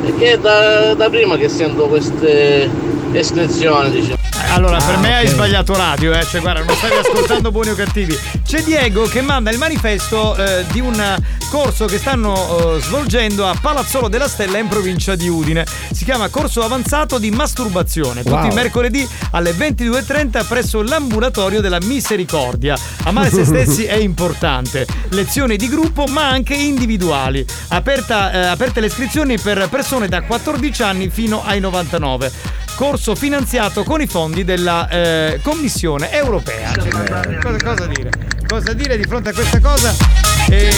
S27: Perché da, da prima che sento queste iscrizioni, diciamo.
S4: Allora, per
S27: Ah,
S4: me hai
S27: ok.
S4: sbagliato radio, eh. Cioè, guarda, non stavi ascoltando buoni o cattivi. C'è Diego che manda il manifesto eh, di un corso che stanno eh, svolgendo a Palazzolo della Stella in provincia di Udine. Si chiama Corso Avanzato di Masturbazione. Tutti
S5: Wow.
S4: i mercoledì alle 22.30 presso l'ambulatorio della Misericordia. Amare se stessi è importante. Lezioni di gruppo, ma anche individuali. Aperta, eh, aperte le iscrizioni per persone da 14 anni fino ai 99 corso finanziato con i fondi della eh, Commissione europea. Cosa, cosa dire? Cosa dire di fronte a questa cosa? Ehm,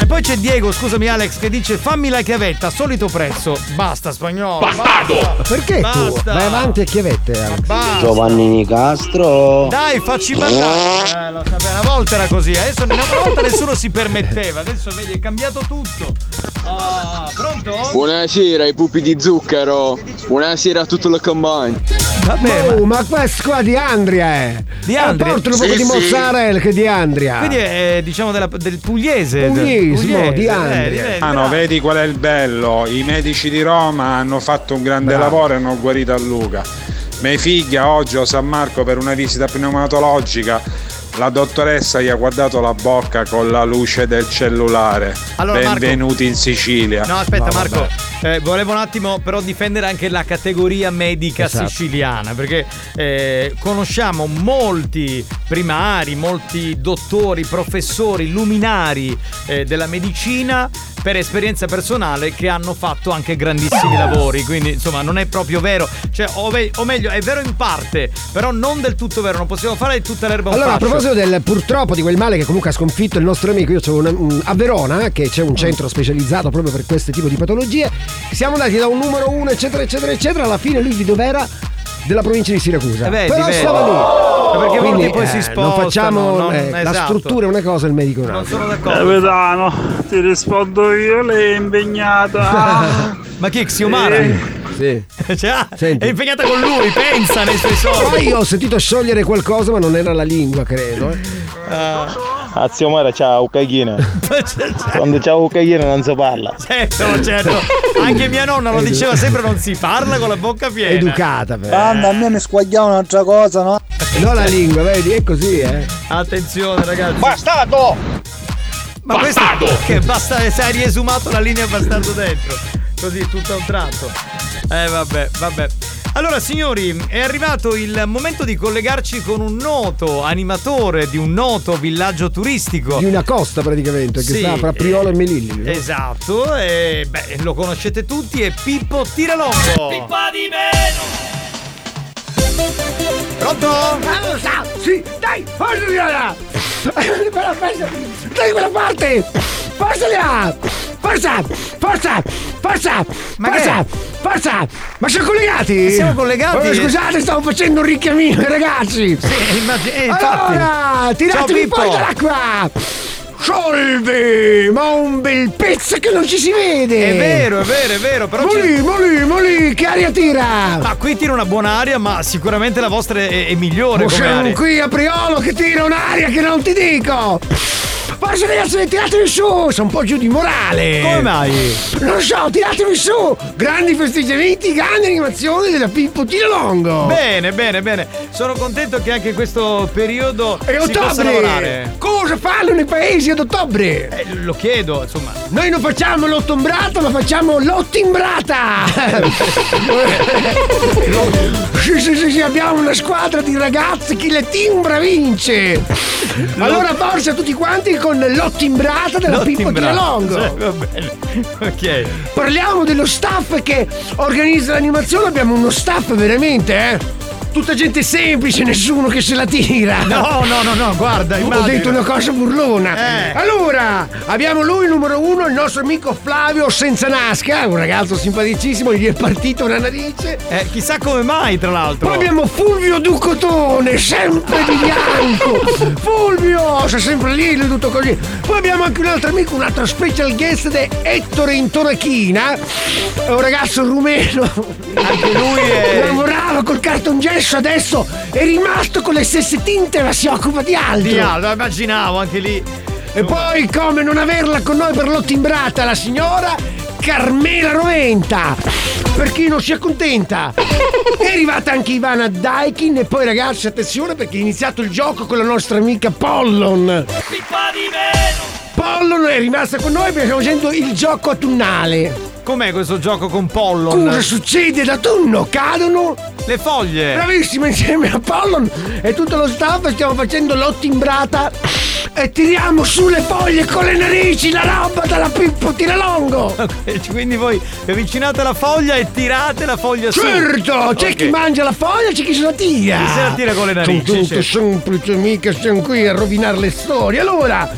S4: E, poi c'è Diego, scusami Alex, che dice fammi la chiavetta, solito prezzo. Basta spagnolo. Bastardo!
S5: Perché tu?
S4: Basta.
S5: Vai avanti a chiavette, Alex.
S4: Basta.
S14: Giovannini Castro.
S4: Dai, facci mandare. Eh, lo sapevo, una volta era così, adesso una volta nessuno si permetteva, adesso vedi è cambiato tutto. Ah, pronto?
S49: Buonasera ai pupi di zucchero. Buonasera a tutto il combine.
S4: Vabbè,
S5: Oh, ma questo qua di Andria è.
S4: Di Andria?
S5: Eh, portalo un po'
S49: Sì,
S5: di
S49: sì.
S5: mozzarella che di Andria.
S4: Quindi è diciamo della- del pugliese. Pugliese,
S5: di
S4: eh,
S5: Andria.
S4: vedi,
S50: Ah no, vedi qual è il bello? I medici di Roma hanno fatto un grande
S5: Bravo.
S50: lavoro e hanno guarito a Luca. Mia figlia oggi a San Marco per una visita pneumatologica, la dottoressa gli ha guardato la bocca con la luce del cellulare.
S4: Allora, Marco-
S50: Benvenuti in Sicilia.
S4: No, aspetta, Marco. Eh, volevo un attimo però difendere anche la categoria medica
S50: Esatto.
S4: siciliana, perché eh, conosciamo molti primari, molti dottori, professori, luminari eh, della medicina per esperienza personale che hanno fatto anche grandissimi lavori, quindi insomma non è proprio vero, cioè, o, ve- o meglio è vero in parte, però non del tutto vero, non possiamo fare di tutta l'erba un
S5: Allora, a proposito del purtroppo di quel male che comunque ha sconfitto il nostro amico, io sono a Verona, che c'è un centro specializzato proprio per questo tipo di patologie. Siamo andati da un numero uno, eccetera, eccetera, eccetera. Alla fine lui di dov'era? Della provincia di Siracusa.
S4: Eh, vedi,
S5: Però
S4: vedi.
S5: stava lì.
S4: Ma perché
S5: Quindi,
S4: molti poi si
S5: eh,
S4: spostano,
S5: Non facciamo
S4: non-
S5: eh, la
S4: esatto.
S5: struttura è una cosa, il medico è
S4: Non
S5: un'altra.
S4: sono d'accordo.
S18: Capitano, ti rispondo io, lei è impegnata.
S4: Ma chi è Xiomara?
S5: Sì.
S4: Cioè, ah,
S5: Senti.
S4: è impegnata con lui, pensa nei suoi soldi.
S5: Poi ho sentito sciogliere qualcosa, ma non era la lingua, credo. eh.
S27: A zio Mara ciao, Uccaghina. Quando c'è Uccaghina non si parla.
S4: Certo, certo. Anche mia nonna lo diceva sempre: non si parla con la bocca piena.
S5: Educata, però.
S11: Banda, a me mi squagliava un'altra cosa, no?
S5: Non la lingua, vedi? È così, eh.
S4: Attenzione, ragazzi.
S27: Bastardo!
S4: Ma questo che basta, se hai riesumato la linea bastardo dentro. Così tutto a un tratto. Eh vabbè, vabbè. Allora signori, è arrivato il momento di collegarci con un noto animatore di un noto villaggio turistico.
S5: Di una costa praticamente, che
S4: Sì,
S5: sta fra Priolo
S4: eh,
S5: e Melilli. no?
S4: Esatto, e beh, lo conoscete tutti, è Pippo Tiralongo.
S30: Pippa di meno!
S4: Pronto?
S5: Sì, dai, forza! Dai quella parte! Forza là! Forza! Forza! Forza!
S4: Ma
S5: forza!
S4: che?
S5: Forza! Ma siamo collegati?
S4: Siamo collegati?
S5: Oh, scusate, stavo facendo un richiamino ragazzi!
S4: Sì, immagino- eh.
S5: Allora,
S4: Pippo.
S5: fuori dall'acqua! Solve! Ma un bel pezzo che non ci si vede!
S4: È vero, è vero, è vero, però
S5: Ma
S4: c'è-
S5: lì, ma lì, ma lì, che aria tira!
S4: Ma qui tira una buona aria, ma sicuramente la vostra è, è migliore
S5: Oh,
S4: come
S5: siamo
S4: aria.
S5: qui a Priolo che tira un'aria che non ti dico! Forza ragazzi, tiratemi su! Sono un po' giù di morale!
S4: Come mai?
S5: Non so, tiratemi su! Grandi festeggiamenti, grandi animazioni della Pippo Tiralongo!
S4: Bene, bene, bene. sono contento che anche questo periodo
S5: È
S4: si possa
S5: ottobre!
S4: lavorare.
S5: Cosa fanno nei paesi ad ottobre?
S4: Eh, lo chiedo, insomma.
S5: Noi non facciamo l'ottombrata, ma facciamo l'ottimbrata! sì, sì, sì, sì, abbiamo una squadra di ragazzi, chi le timbra vince! Allora forza tutti quanti con l'ottimbrata della Pippo. Tiralongo!
S4: Sì, va bene. Ok.
S5: Parliamo dello staff che organizza l'animazione, abbiamo uno staff veramente, eh! Tutta gente semplice, nessuno che se la tira!
S4: No, no, no, no, guarda,
S5: Ho
S4: immagino.
S5: detto una cosa burlona!
S4: Eh.
S5: Allora, abbiamo lui numero uno, il nostro amico Flavio Senza Nasca, un ragazzo simpaticissimo, gli è partita una narice.
S4: Eh, chissà come mai, tra l'altro.
S5: Poi abbiamo Fulvio Ducotone, sempre di bianco. Fulvio, sei sempre lì, lui tutto così. Poi abbiamo anche un altro amico, un altro special guest di Ettore Intonachina, è un ragazzo rumeno.
S4: Anche lui è.
S5: Lavorava col cartongesso, adesso è rimasto con le stesse tinte, ma si occupa di altro.
S4: Di Aldo, immaginavo anche lì.
S5: E poi come non averla con noi per l'ottimbrata la signora Carmela Roventa. Per chi non si accontenta. È arrivata anche Ivana Daikin e poi ragazzi attenzione perché è iniziato il gioco con la nostra amica Pollon. Pollon è rimasta con noi perché stiamo facendo il gioco autunnale.
S4: Com'è questo gioco con Pollon?
S5: Cosa succede d'autunno? Cadono
S4: Le foglie.
S5: Bravissimo insieme a Pollon e tutto lo staff stiamo facendo l'ottimbrata e tiriamo su le foglie con le narici la roba dalla Pippo Tiralongo.
S4: Ok, quindi voi vi avvicinate alla foglia e tirate la foglia su.
S5: Certo, c'è
S4: Ok.
S5: chi mangia la foglia, c'è chi se la tira.
S4: Chi se la tira con le narici,
S5: Sono tutto
S4: certo.
S5: semplice, mica siamo qui a rovinare le storie. Allora,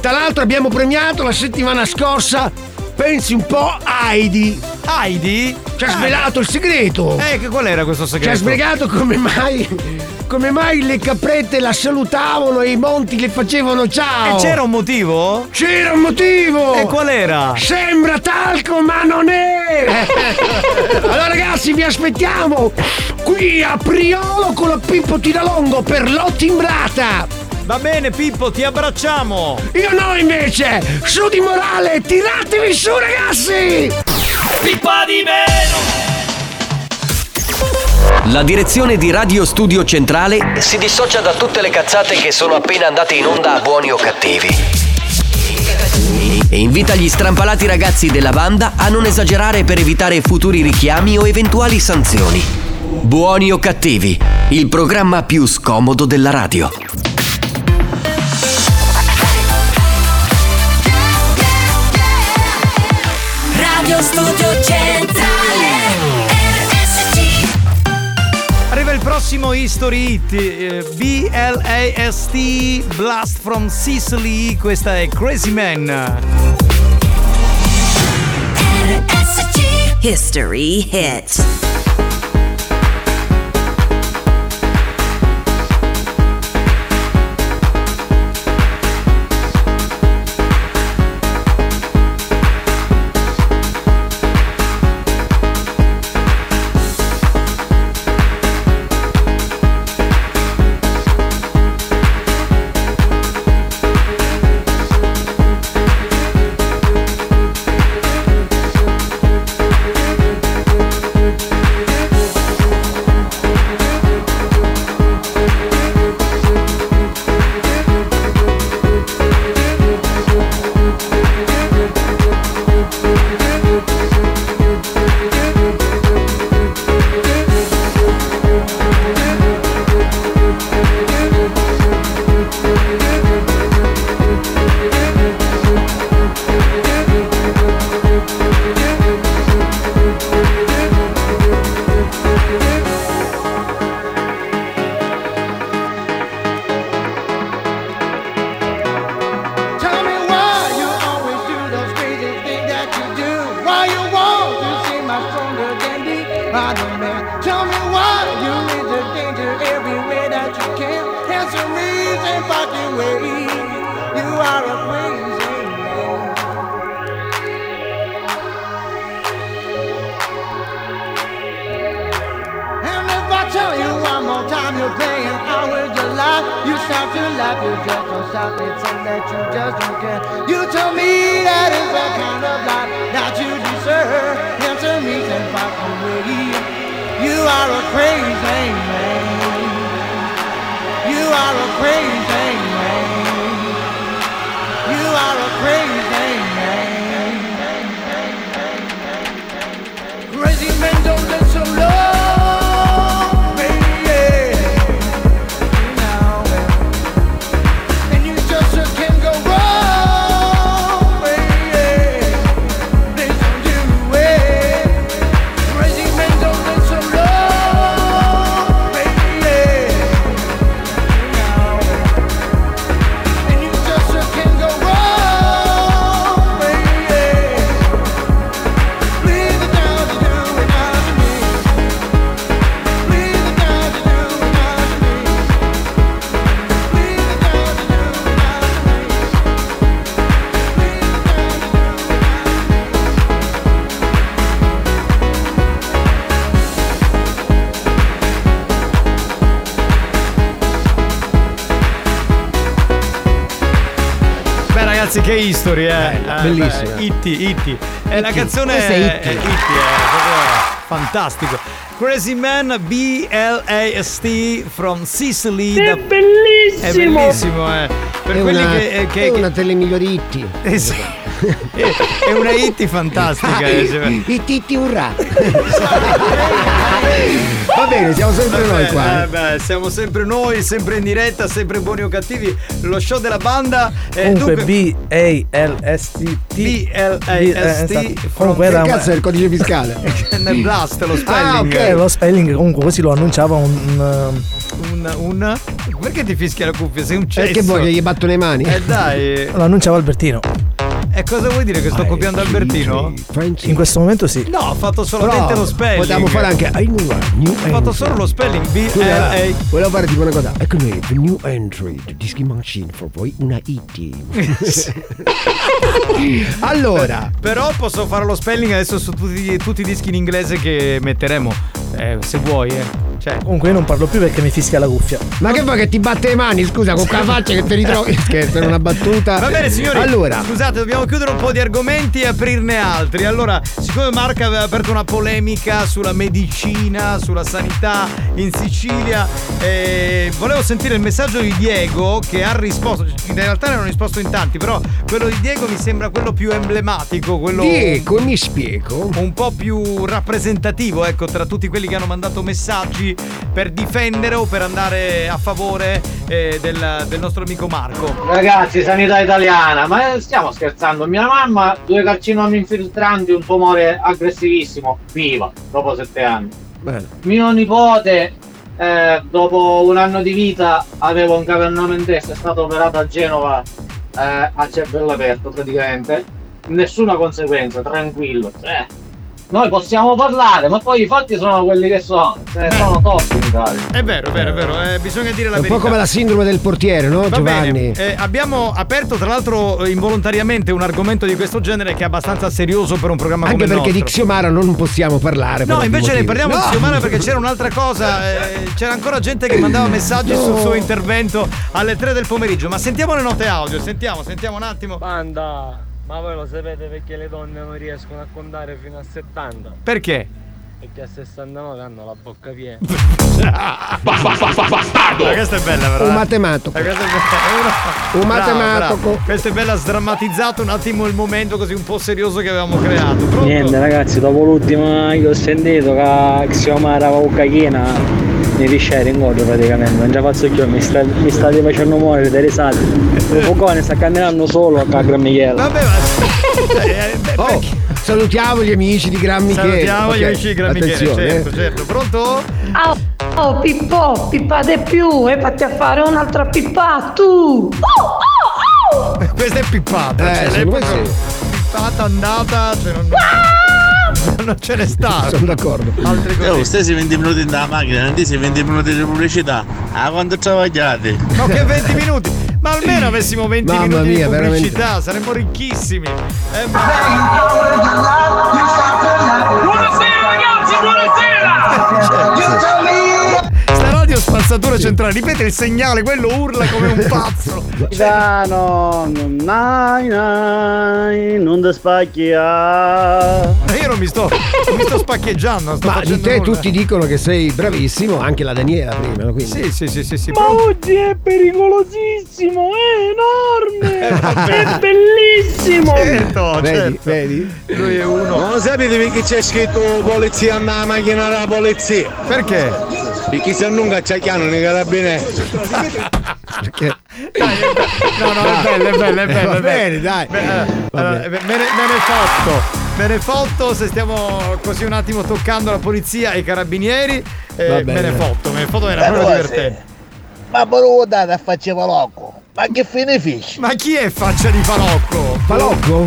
S5: tra l'altro abbiamo premiato la settimana scorsa, pensi un po', Heidi.
S4: Heidi?
S5: Ci ha svelato il segreto.
S4: Eh, che qual era questo
S5: Ci
S4: segreto?
S5: ha spiegato come mai. Come mai le caprette la salutavano e i monti le facevano ciao?
S4: E c'era un motivo?
S5: C'era un motivo!
S4: E qual era?
S5: Sembra talco, ma non è! allora, ragazzi, vi aspettiamo qui a Priolo con la Pippo Tiralongo per l'ottimbrata!
S4: Va bene, Pippo, ti abbracciamo!
S5: Io no, invece! Su di morale! Tiratevi su, ragazzi!
S44: Pippa di meno!
S1: La direzione di Radio Studio Centrale si dissocia da tutte le cazzate che sono appena andate in onda a buoni o cattivi. E invita gli strampalati ragazzi della banda a non esagerare per evitare futuri richiami o eventuali sanzioni. Buoni o cattivi, il programma più scomodo della radio.
S30: Radio Studio Centrale
S4: prossimo History Hit, eh, B-L-A-S-T, Blast from Sicily, questa è Crazy Man.
S51: History hit.
S4: Ragazzi che history eh.
S5: Bella,
S4: Eh,
S5: bellissima.
S4: Itti, Itti. E la canzone
S5: Questa è Itti.
S4: è Itti, è proprio fantastico. Crazy Man B-L-A-S-T from Sicily.
S11: È
S4: da-
S11: bellissimo!
S4: È bellissimo, eh. Per
S5: è
S4: quelli
S5: una,
S4: che, eh, che-
S5: è una delle migliori itti.
S4: Eh sì. È è una hit fantastica. eh.
S5: I titti urrà. Va bene, siamo sempre
S4: Vabbè,
S5: noi qua.
S4: eh, beh, siamo sempre noi, sempre in diretta, sempre buoni o cattivi. Lo show della banda. eh,
S6: Comunque
S4: dunque,
S6: B-A-L-S-T
S4: B-L-A-S-T
S6: Comunque era
S5: Che cazzo è il codice fiscale?
S4: nel blast, lo spelling.
S6: Ah, ok, lo spelling comunque così lo annunciava un, un,
S4: Un, Perché ti fischia la cuffia? Sei un cesso.
S5: Perché voglio gli batto le mani?
S4: Eh dai.
S6: lo annunciava Albertino.
S4: E cosa vuoi dire che sto copiando Albertino?
S6: In questo momento sì.
S4: No, ho fatto solamente
S5: Però
S4: lo spelling.
S5: Potevamo fare anche
S4: Ho fatto solo lo spelling B A.
S5: volevo fare tipo una cosa. Ecco noi, the new entry, the disc machine for voi, una IT. allora,
S4: Però posso fare lo spelling adesso su tutti, tutti i dischi in inglese che metteremo. Eh, se vuoi, eh. Cioè.
S6: Comunque io non parlo più perché mi fischia la cuffia.
S5: ma che vuoi che ti batte le mani? Scusa, con quella faccia che ti ritrovi. Scherzo, era una battuta.
S4: Va bene signori,
S5: Allora,
S4: scusate, dobbiamo chiudere un po' di argomenti e aprirne altri. Allora, siccome Marco aveva aperto una polemica sulla medicina, sulla sanità in Sicilia, eh, volevo sentire il messaggio di Diego che ha risposto. In realtà ne hanno risposto in tanti, però quello di Diego mi sembra quello più emblematico, quello
S5: Diego, mi spiego.
S4: un po' più rappresentativo, ecco, tra tutti quelli che hanno mandato messaggi per difendere o per andare a favore eh, del, del nostro amico Marco.
S11: Ragazzi, sanità italiana, ma stiamo scherzando? Mia mamma, due carcinomi infiltranti, un tumore aggressivissimo, viva, dopo sette anni.
S5: Bene.
S11: Mio nipote, eh, dopo un anno di vita, aveva un capannone in testa, è stato operato a Genova eh, a cervello aperto praticamente. Nessuna conseguenza, tranquillo. Cioè, noi possiamo parlare, ma poi i fatti sono quelli che sono. Cioè, sono top in Italia.
S4: È vero, è vero, è vero, eh, bisogna dire la
S5: È un
S4: verità.
S5: po' come la sindrome del portiere, no,
S4: Va
S5: Giovanni?
S4: bene, eh, abbiamo aperto tra l'altro eh, involontariamente un argomento di questo genere che è abbastanza serioso per un programma
S5: Anche
S4: come il
S5: perché di. Xiomara non possiamo parlare.
S4: No, invece ne parliamo
S5: No!
S4: di Xiomara perché c'era un'altra cosa, eh, c'era ancora gente che mandava messaggi sul suo intervento alle 3 del pomeriggio, ma sentiamo le note audio, sentiamo, sentiamo un attimo.
S52: Banda, ma voi lo sapete perché le donne non riescono a contare fino a 70?
S4: Perché?
S52: Perché a 69 hanno la bocca piena.
S4: Ma questa è bella, però.
S5: Un
S4: eh.
S5: matematico.
S4: Eh, questa è bella.
S5: Un matematico.
S4: bravo. Questo è bello, ha sdrammatizzato un attimo il momento così un po' serioso che avevamo creato. Pronto?
S52: Niente ragazzi, dopo l'ultima che ho sentito che Xiomara la bocca piena mi risciare in godo praticamente, non la faccio più, mi, sta, mi state facendo muovere dei risate. Il focone sta camminando solo a Gran Michele.
S4: Vabbè, ma. eh, beh,
S5: Oh, salutiamo gli amici di Gran Michele.
S4: Salutiamo gli
S5: Ok,
S4: amici di Gran Michele,
S5: attenzione,
S4: certo,
S5: eh.
S4: certo. Pronto?
S11: Oh, oh, Pippo, pippate più e fatti a fare un'altra pippa tu. Oh, oh, oh.
S4: Questa è pippata.
S5: Eh,
S4: cioè, l'epoca pippata andata, cioè non, non ce ne sta.
S5: Sono d'accordo.
S51: Oh,
S4: così.
S51: stessi 20 minuti dalla macchina, non sei 20 minuti di pubblicità. Ah, quanto travagliate?
S4: Ma che 20 minuti? Ma almeno avessimo 20
S5: Mamma
S4: minuti
S5: mia,
S4: di
S5: veramente.
S4: pubblicità, saremmo ricchissimi. Eh,
S53: Buonasera ragazzi, buonasera!
S4: Spazzatura centrale, ripete il segnale, quello urla come un pazzo.
S52: Capitano, nai nai, non ti spacchi ah.
S4: Ma io non mi sto, non mi sto spaccheggiando, sto
S5: Ma di te
S4: nulla.
S5: tutti dicono che sei bravissimo, anche la Daniela prima, no? quindi.
S4: Sì, sì, sì, sì, sì.
S11: Ma oggi è pericolosissimo, è enorme!
S53: È bellissimo!
S4: Certo,
S5: Vedi,
S4: certo.
S5: vedi?
S4: Lui è uno.
S54: Non sapete perché c'è scritto polizia nella macchina della polizia?
S4: Perché?
S54: Perché se non cacciacchiano nei carabinieri.
S5: Perché?
S4: No, no, è bello, è bello, è bello.
S5: Va bene, dai.
S4: Eh, me, ne, me ne fotto. Me ne fotto se stiamo così un attimo toccando la polizia e i carabinieri. eh,
S5: Va
S4: me
S5: bene.
S4: ne fotto, me ne fotto, era
S55: Eh,
S4: proprio divertente.
S55: Ma però date a faceva loco. Ma che fine fish?
S4: Ma chi è faccia di falocco?
S5: Falocco?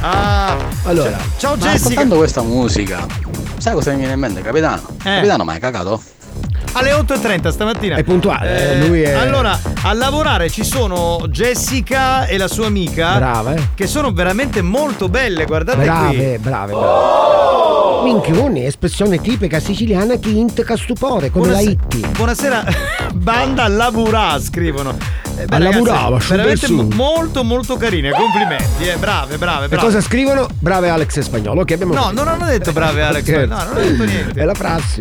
S4: Ah,
S5: Allora,
S4: ciao
S56: Ma
S4: Jessica.
S56: ascoltando questa musica, sai cosa mi viene in mente, capitano?
S4: Eh.
S56: Capitano, ma hai cagato?
S4: Alle 8.30 stamattina.
S5: È puntuale,
S4: Eh,
S5: lui è-
S4: Allora, a lavorare ci sono Jessica e la sua amica.
S5: Brava, eh.
S4: Che sono veramente molto belle, guardate
S5: brave,
S4: qui.
S5: brave, brave. Minchioni, espressione tipica siciliana che intica stupore, come la
S4: Buonasera-
S5: itti.
S4: Buonasera, banda lavorà, scrivono. Eh, beh, ragazzi,
S5: su
S4: veramente molto molto carine, complimenti, eh, brave, brave,
S5: E
S4: brave.
S5: cosa scrivono? Brave Alex e Spagnolo che abbiamo
S4: No, non hanno detto brave Alex,
S5: Scherzo.
S4: no, non hanno detto niente.
S5: È la prassi.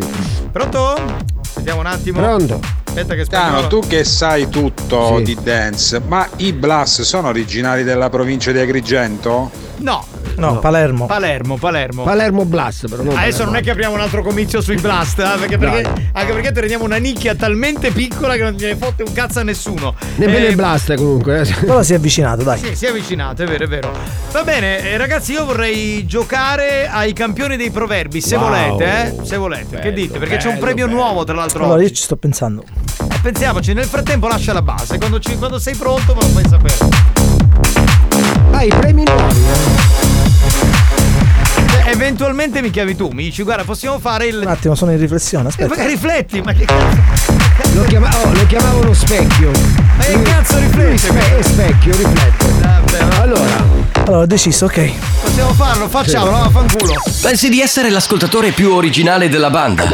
S4: Pronto? Vediamo un attimo.
S5: Pronto?
S4: Aspetta che
S50: Tano, tu che sai tutto
S5: Sì.
S50: di dance, ma i Blas sono originari della provincia di Agrigento?
S4: No,
S6: No, Palermo.
S4: Palermo, Palermo.
S5: Palermo Blast, però non
S4: Adesso
S5: Palermo.
S4: non è che apriamo un altro comizio sui blast, eh, perché, perché- anche perché teniamo una nicchia talmente piccola che non gliene fotte un cazzo a nessuno.
S5: Nemmeno
S4: Eh,
S5: il Blast comunque. eh.
S6: Però si è avvicinato, dai.
S4: Sì, si è avvicinato, è vero, è vero. Va bene, eh, ragazzi, io vorrei giocare ai campioni dei proverbi, se
S6: Wow.
S4: volete, eh? Se volete. che dite? Perché c'è un
S6: bello,
S4: premio
S6: bello.
S4: nuovo, tra l'altro.
S6: Allora io
S4: oggi.
S6: ci sto pensando.
S4: Eh, Pensiamoci, nel frattempo lascia la base. Quando, ci- quando sei pronto me lo fai sapere.
S5: Ah, i premi nuovi.
S4: Eh, eventualmente mi chiavi tu, mi dici, guarda, possiamo fare il.
S6: Un attimo, sono in riflessione,
S4: Eh,
S6: aspetta.
S4: ma rifletti, ma che cazzo?
S5: Lo, chiama- oh, lo chiamavano specchio.
S4: Ma che cazzo riflette?
S5: Lui spe- specchio, riflette. Allora,
S6: Allora ho deciso, ok.
S4: Possiamo farlo, facciamolo, no, fanculo.
S1: Pensi di essere l'ascoltatore più originale della banda?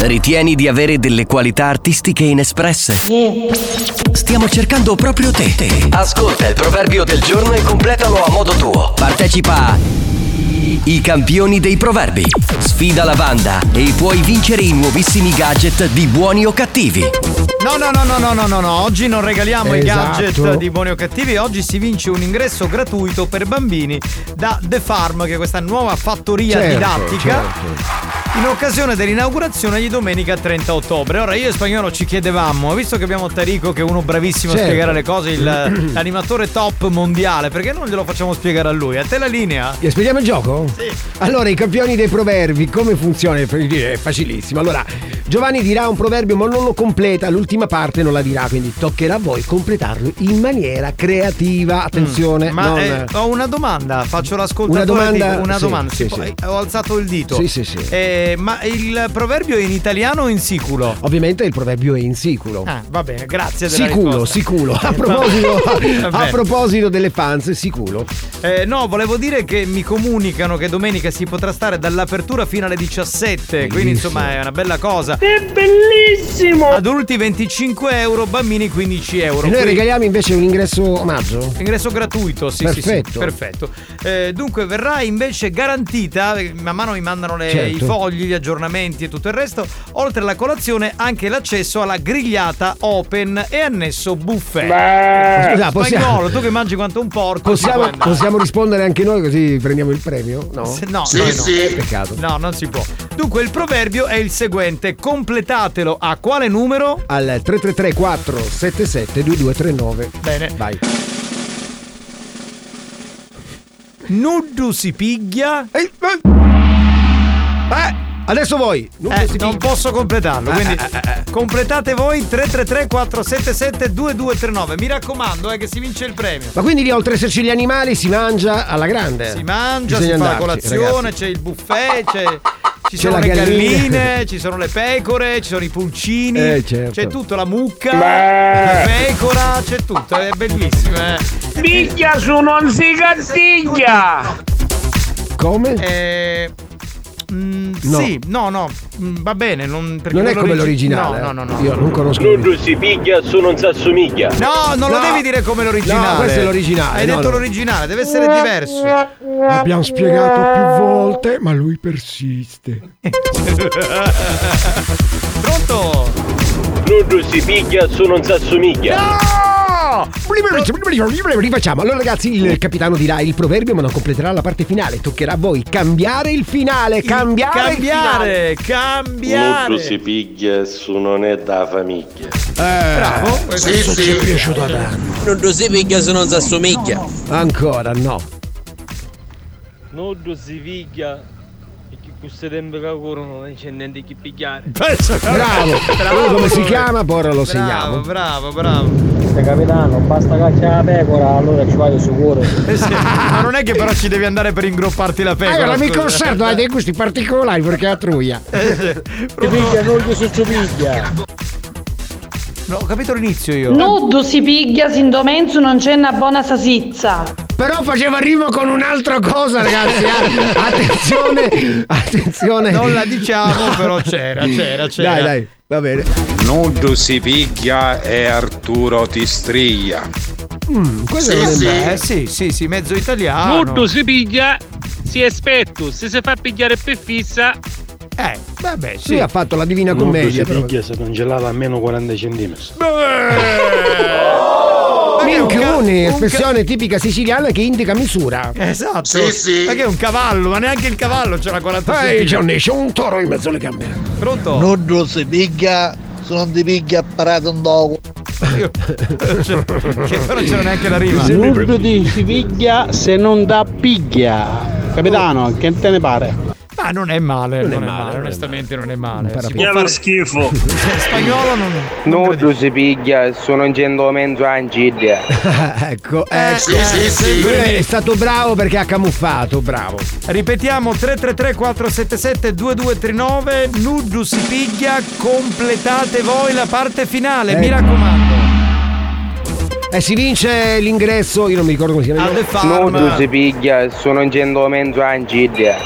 S1: Ritieni di avere delle qualità artistiche inespresse? Stiamo cercando proprio te. Ascolta il proverbio del giorno e completalo a modo tuo. Partecipa a I campioni dei proverbi. Sfida la banda e puoi vincere i nuovissimi gadget di buoni o cattivi.
S4: No, no, no, no, no, no, no, no. Oggi non regaliamo i
S5: Esatto.
S4: gadget di buoni o cattivi. Oggi si vince un ingresso gratuito per bambini da The Farm, che è questa nuova fattoria
S5: Certo,
S4: didattica.
S5: certo.
S4: In occasione dell'inaugurazione di domenica 30 ottobre. Ora io e Spagnolo ci chiedevamo, visto che abbiamo Tarico che è uno bravissimo a
S5: Certo.
S4: spiegare le cose, il- l'animatore top mondiale, perché non glielo facciamo spiegare a lui? A te la linea?
S5: gli spieghiamo il gioco?
S4: Sì.
S5: Allora, i campioni dei proverbi, come funziona? È facilissimo. Allora, Giovanni dirà un proverbio, ma non lo completa, l'ultima parte non la dirà, quindi toccherà a voi completarlo in maniera creativa. Attenzione,
S4: Mm, Ma
S5: non-
S4: eh, ho una domanda, faccio l'ascoltatore.
S5: Una domanda?
S4: dico- una
S5: Sì,
S4: domanda.
S5: sì, sì.
S4: eh, Ho alzato il dito.
S5: Sì, sì, sì.
S4: Eh, ma il proverbio è in italiano o in siculo?
S5: Ovviamente il proverbio è in siculo.
S4: Ah, va bene, grazie della
S5: Siculo,
S4: risposta.
S5: siculo. A proposito, a proposito delle fans, siculo.
S4: Eh, no, volevo dire che mi comunicano che domenica si potrà stare dall'apertura fino alle 17, quindi insomma è una bella cosa.
S53: È bellissimo!
S4: Adulti 25 euro, bambini 15 euro.
S5: E noi
S4: Quindi-
S5: regaliamo invece un ingresso omaggio?
S4: Ingresso gratuito, sì, sì, sì,
S5: Perfetto.
S4: perfetto. Eh, dunque verrà invece garantita, eh, man mano mi mandano le-
S5: Certo.
S4: i fogli, gli aggiornamenti e tutto il resto, oltre alla colazione anche l'accesso alla grigliata open e annesso buffet.
S5: Scusa, possiamo-
S4: Spagnolo, tu che mangi quanto un porco.
S5: Possiamo, possiamo rispondere anche noi così prendiamo il premio? No?
S4: Se- No,
S5: Sì,
S4: no.
S5: sì. Peccato.
S4: No, non si può. Dunque, il proverbio è il seguente: completatelo a quale numero?
S5: Al 333 477 2239.
S4: Bene.
S5: Vai.
S4: Nuddu si piglia.
S5: Eh, adesso voi. Nuddu
S4: Eh,
S5: si
S4: non posso completarlo,
S5: Eh,
S4: quindi
S5: eh,
S4: completate voi 333 477 2239. Mi raccomando, eh, che si vince il premio.
S5: Ma quindi lì oltre ad esserci gli animali si mangia alla grande.
S4: Si mangia,
S5: Bisogna
S4: si fa la
S5: andarci,
S4: colazione,
S5: ragazzi.
S4: c'è il buffet, c'è. Ci
S5: C'è
S4: sono le galline, ci sono le pecore, ci sono i pulcini,
S5: Eh, certo.
S4: c'è tutto, la mucca,
S53: Beh.
S4: la pecora, c'è tutto, è bellissimo, eh.
S53: Picchia su non si cattiglia!
S5: Come?
S4: Eh, mm,
S5: No.
S4: Sì, no, no, mm, va bene. Non,
S5: Non è come
S4: origi-
S5: l'originale.
S4: No,
S5: eh.
S4: no, no. no.
S5: Io non conosco.
S57: Nudo si piglia su non si assomiglia.
S4: No, non lo devi dire come l'originale.
S5: No, questo è l'originale,
S4: Hai
S5: no,
S4: detto
S5: no.
S4: l'originale, deve essere diverso.
S5: Abbiamo spiegato più volte, ma lui persiste.
S4: Pronto?
S57: Nudo si piglia su non si assomiglia.
S4: No!
S5: Rifacciamo. Allora, ragazzi, il capitano dirà il proverbio, ma non completerà la parte finale. Toccherà a voi cambiare il finale. Cambiare, il finale.
S4: Cambiare, cambiare.
S57: Nudo si piglia su non è da famiglia.
S5: Bravo.
S57: Sì,
S5: Questo
S57: sì.
S5: ci è piaciuto a tanto.
S57: Nudo si piglia se non si assomiglia.
S5: Ancora, no.
S18: Nudo si piglia e che questo tempo che corrono non c'è niente che pigliare.
S5: Bravo. Quello come si chiama? Poi ora lo segniamo.
S4: Bravo, bravo.
S52: Se capitano, basta cacciare la pecora, allora ci vado sicuro.
S4: Eh sì, Ma non è che però ci devi andare per ingropparti la pecora.
S5: Allora, mi conservo ha dei gusti particolari perché la truia.
S52: Ti piglia, non gli si piglia.
S4: No, ho capito l'inizio io.
S12: Nudo si piglia, sin domenzo non c'è una buona sasizza.
S5: Però faceva rima con un'altra cosa, ragazzi. eh. Attenzione, attenzione.
S4: Non la diciamo, però c'era, c'era, c'era.
S5: Dai, dai, va bene.
S50: Nudo si piglia e Arturo ti striglia.
S5: Mm, questo
S4: Sì,
S5: è
S4: sì. Eh, sì, sì, sì, mezzo italiano.
S18: Nudo si piglia, si è spetto, se si fa pigliare per fissa.
S4: Eh, vabbè,
S5: Lui ha fatto la Divina Commedia.
S35: si
S5: però.
S35: piglia se congelata a meno 40 cm.
S5: Minchione, espressione tipica siciliana che indica misura.
S4: Esatto. Ma che è un cavallo, ma neanche il cavallo c'è la 40
S5: Ehi, Johnny, c'è un toro in mezzo alle gambe.
S4: Pronto?
S55: Nudo si piglia, se non ti piglia parato un dogo.
S4: Che però c'era neanche la rima.
S38: Nudo ti si piglia se non da piglia. Capitano, che te ne pare?
S4: Ma non è male, non, è male, onestamente non è male. Si può fare-
S38: schifo.
S4: Spagnolo non.
S58: Nudo si piglia, sono in cento mezzo angidia.
S5: ecco, ecco. Lui è stato bravo perché ha camuffato, bravo.
S4: Ripetiamo 333 477 2239 Nudo si piglia, completate voi la parte finale, mi
S5: Eh.
S4: raccomando.
S5: E si vince l'ingresso, io non mi ricordo come si chiama.
S4: A The Farm.
S58: Nudo si piglia, sono in cento mezzo angidia.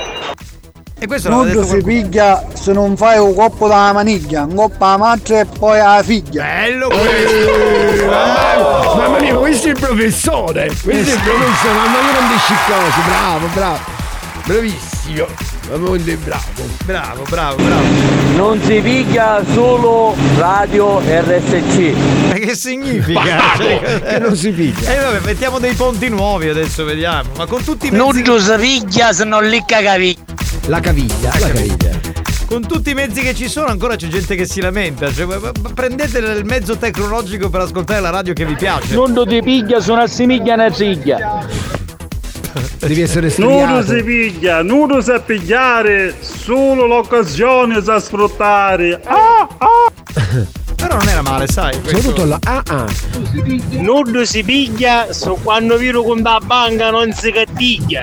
S4: E questo l'ha detto
S59: Nudo si piglia se non fai un coppo dalla maniglia, un coppo alla madre e poi alla figlia.
S4: Bello questo!
S5: Mamma mia, questo è il professore! Questo è il professore, mamma mia, non dici cose, bravo, bravo. Bravissimo. Mamma mia, bravo.
S4: Bravo, bravo, bravo.
S18: Non si piglia solo radio RSC.
S4: Ma che significa?
S18: Bastardo!
S4: che
S5: non si piglia.
S4: Eh vabbè, mettiamo dei ponti nuovi adesso, vediamo. Ma con tutti i mezzi.
S18: Nudo si piglia se non li cagavi.
S5: La caviglia, la caviglia.
S4: Con tutti i mezzi che ci sono ancora c'è gente che si lamenta. Cioè, prendete il mezzo tecnologico per ascoltare la radio che vi piace.
S18: Nudo ti piglia su una simiglia una ciglia.
S5: Devi essere
S38: Nudo
S5: studiato.
S38: si piglia, nudo sa pigliare, solo l'occasione sa sfruttare. Ah, ah.
S4: Però non era male, sai.
S5: Soprattutto la ah ah.
S18: Nudo si piglia su quando vino con la banca non si cattiglia.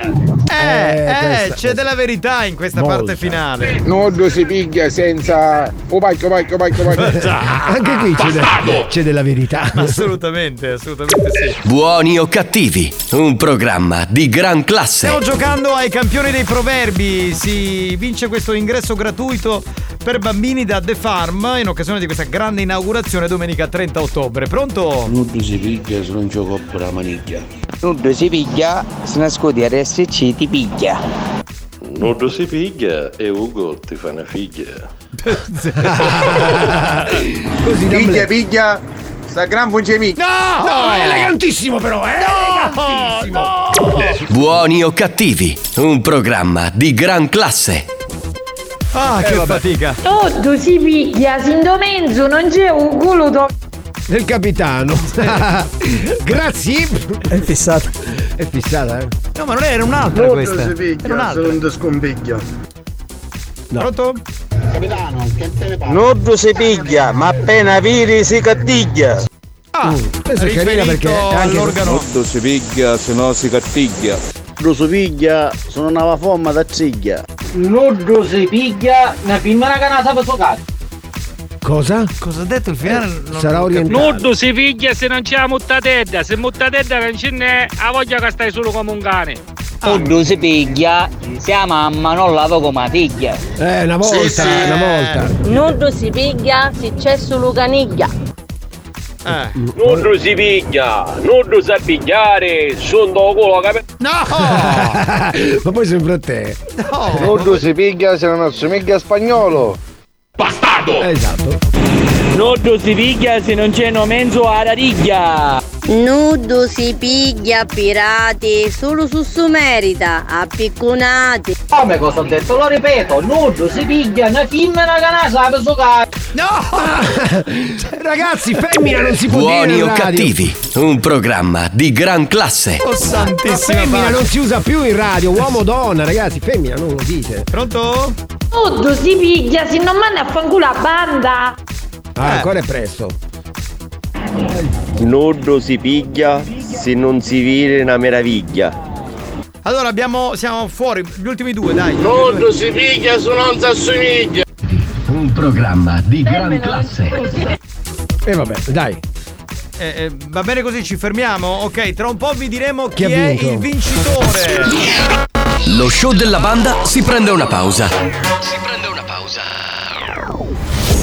S4: Eh, eh,
S18: questa-
S4: c'è della verità in questa
S18: Molta.
S4: parte finale.
S49: Nudo si piglia senza. Oh vai, vai, oh vai, vai.
S5: Anche qui c'è, de- c'è della verità.
S4: Assolutamente, assolutamente sì.
S1: Buoni o cattivi, un programma di gran classe.
S4: Stiamo giocando ai campioni dei proverbi. Si vince questo ingresso gratuito per bambini da The Farm in occasione di questa grande inaugurazione domenica 30 ottobre. Pronto?
S60: Nudo si piglia se non gioco per la maniglia.
S58: Nudo si piglia, se nascondi RSC ti piglia.
S57: Nudo si piglia e Ugo ti fa una figlia.
S49: Piglia, piglia. Sta gran fungemi.
S5: No, no, è elegantissimo però, eh. elegantissimo.
S1: Buoni o cattivi, un programma di gran classe.
S4: Ah, che fatica.
S12: Nudo si piglia, sin domenzo non c'è un culo.
S5: Del capitano. Grazie.
S6: È fissata.
S5: È fissata, eh.
S4: No, ma non era un'altra
S59: Nudo
S4: questa.
S59: si
S4: Era
S59: piglia se
S4: un'altra.
S59: non ti scompiglia.
S4: Pronto?
S59: Capitano, che te ne pare?
S58: Nudo si piglia, ma appena viri si cattiglia.
S4: Ah,
S5: questa è carina perché è anche
S58: Nudo si piglia, se no si cattiglia.
S59: Nudo si piglia non aveva forma da ciglia.
S11: Nudo si piglia, una prima canata per giocare.
S5: Cosa?
S4: Cosa ha detto il finale? Non-
S5: Sarà orientato.
S18: Nudo si piglia se non c'è la muttatedda. Se muttatedda non ce n'è, ha voglia che stai solo come un cane.
S58: Nudo si piglia, se la mamma non lava come la figlia.
S5: Eh, una volta, una volta.
S61: Nudo si piglia se c'è solo caniglia.
S4: Eh.
S57: Nudo si piglia, nudo sa pigliare, sono culo capito?
S4: No!
S5: Ma poi sempre a te.
S49: Nudo si piglia se non assomiglia a spagnolo.
S57: Bastardo!
S5: Esatto.
S18: Nudo si piglia se non c'è no mezzo alla riglia.
S61: Nudo si piglia a pirati, solo su Sumerita, a picconati.
S11: Come cosa ho detto? Lo ripeto, nudo si piglia una femmina che ne sa per giocare.
S4: No!
S5: Ragazzi, femmina non si può
S1: Buoni
S5: dire
S1: o
S5: in radio.
S1: cattivi, un programma di gran classe.
S4: Oh santissima
S5: Femmina
S4: pace.
S5: non si usa più in radio, uomo o donna, ragazzi, femmina non lo dite.
S4: Pronto?
S12: Nudo si piglia, se non manda a fanculo la banda.
S5: Ah, ancora è presto.
S62: Nudo si piglia se non si vede una meraviglia.
S4: Allora abbiamo. siamo fuori, gli ultimi due, dai.
S57: Nudo si piglia su non si assomiglia.
S1: Un programma di gran classe.
S5: E vabbè, dai.
S4: Eh, eh, va bene così, ci fermiamo? Ok, tra un po' vi diremo chi,
S5: Chi
S4: è il vincitore.
S1: Lo show della banda si prende una pausa.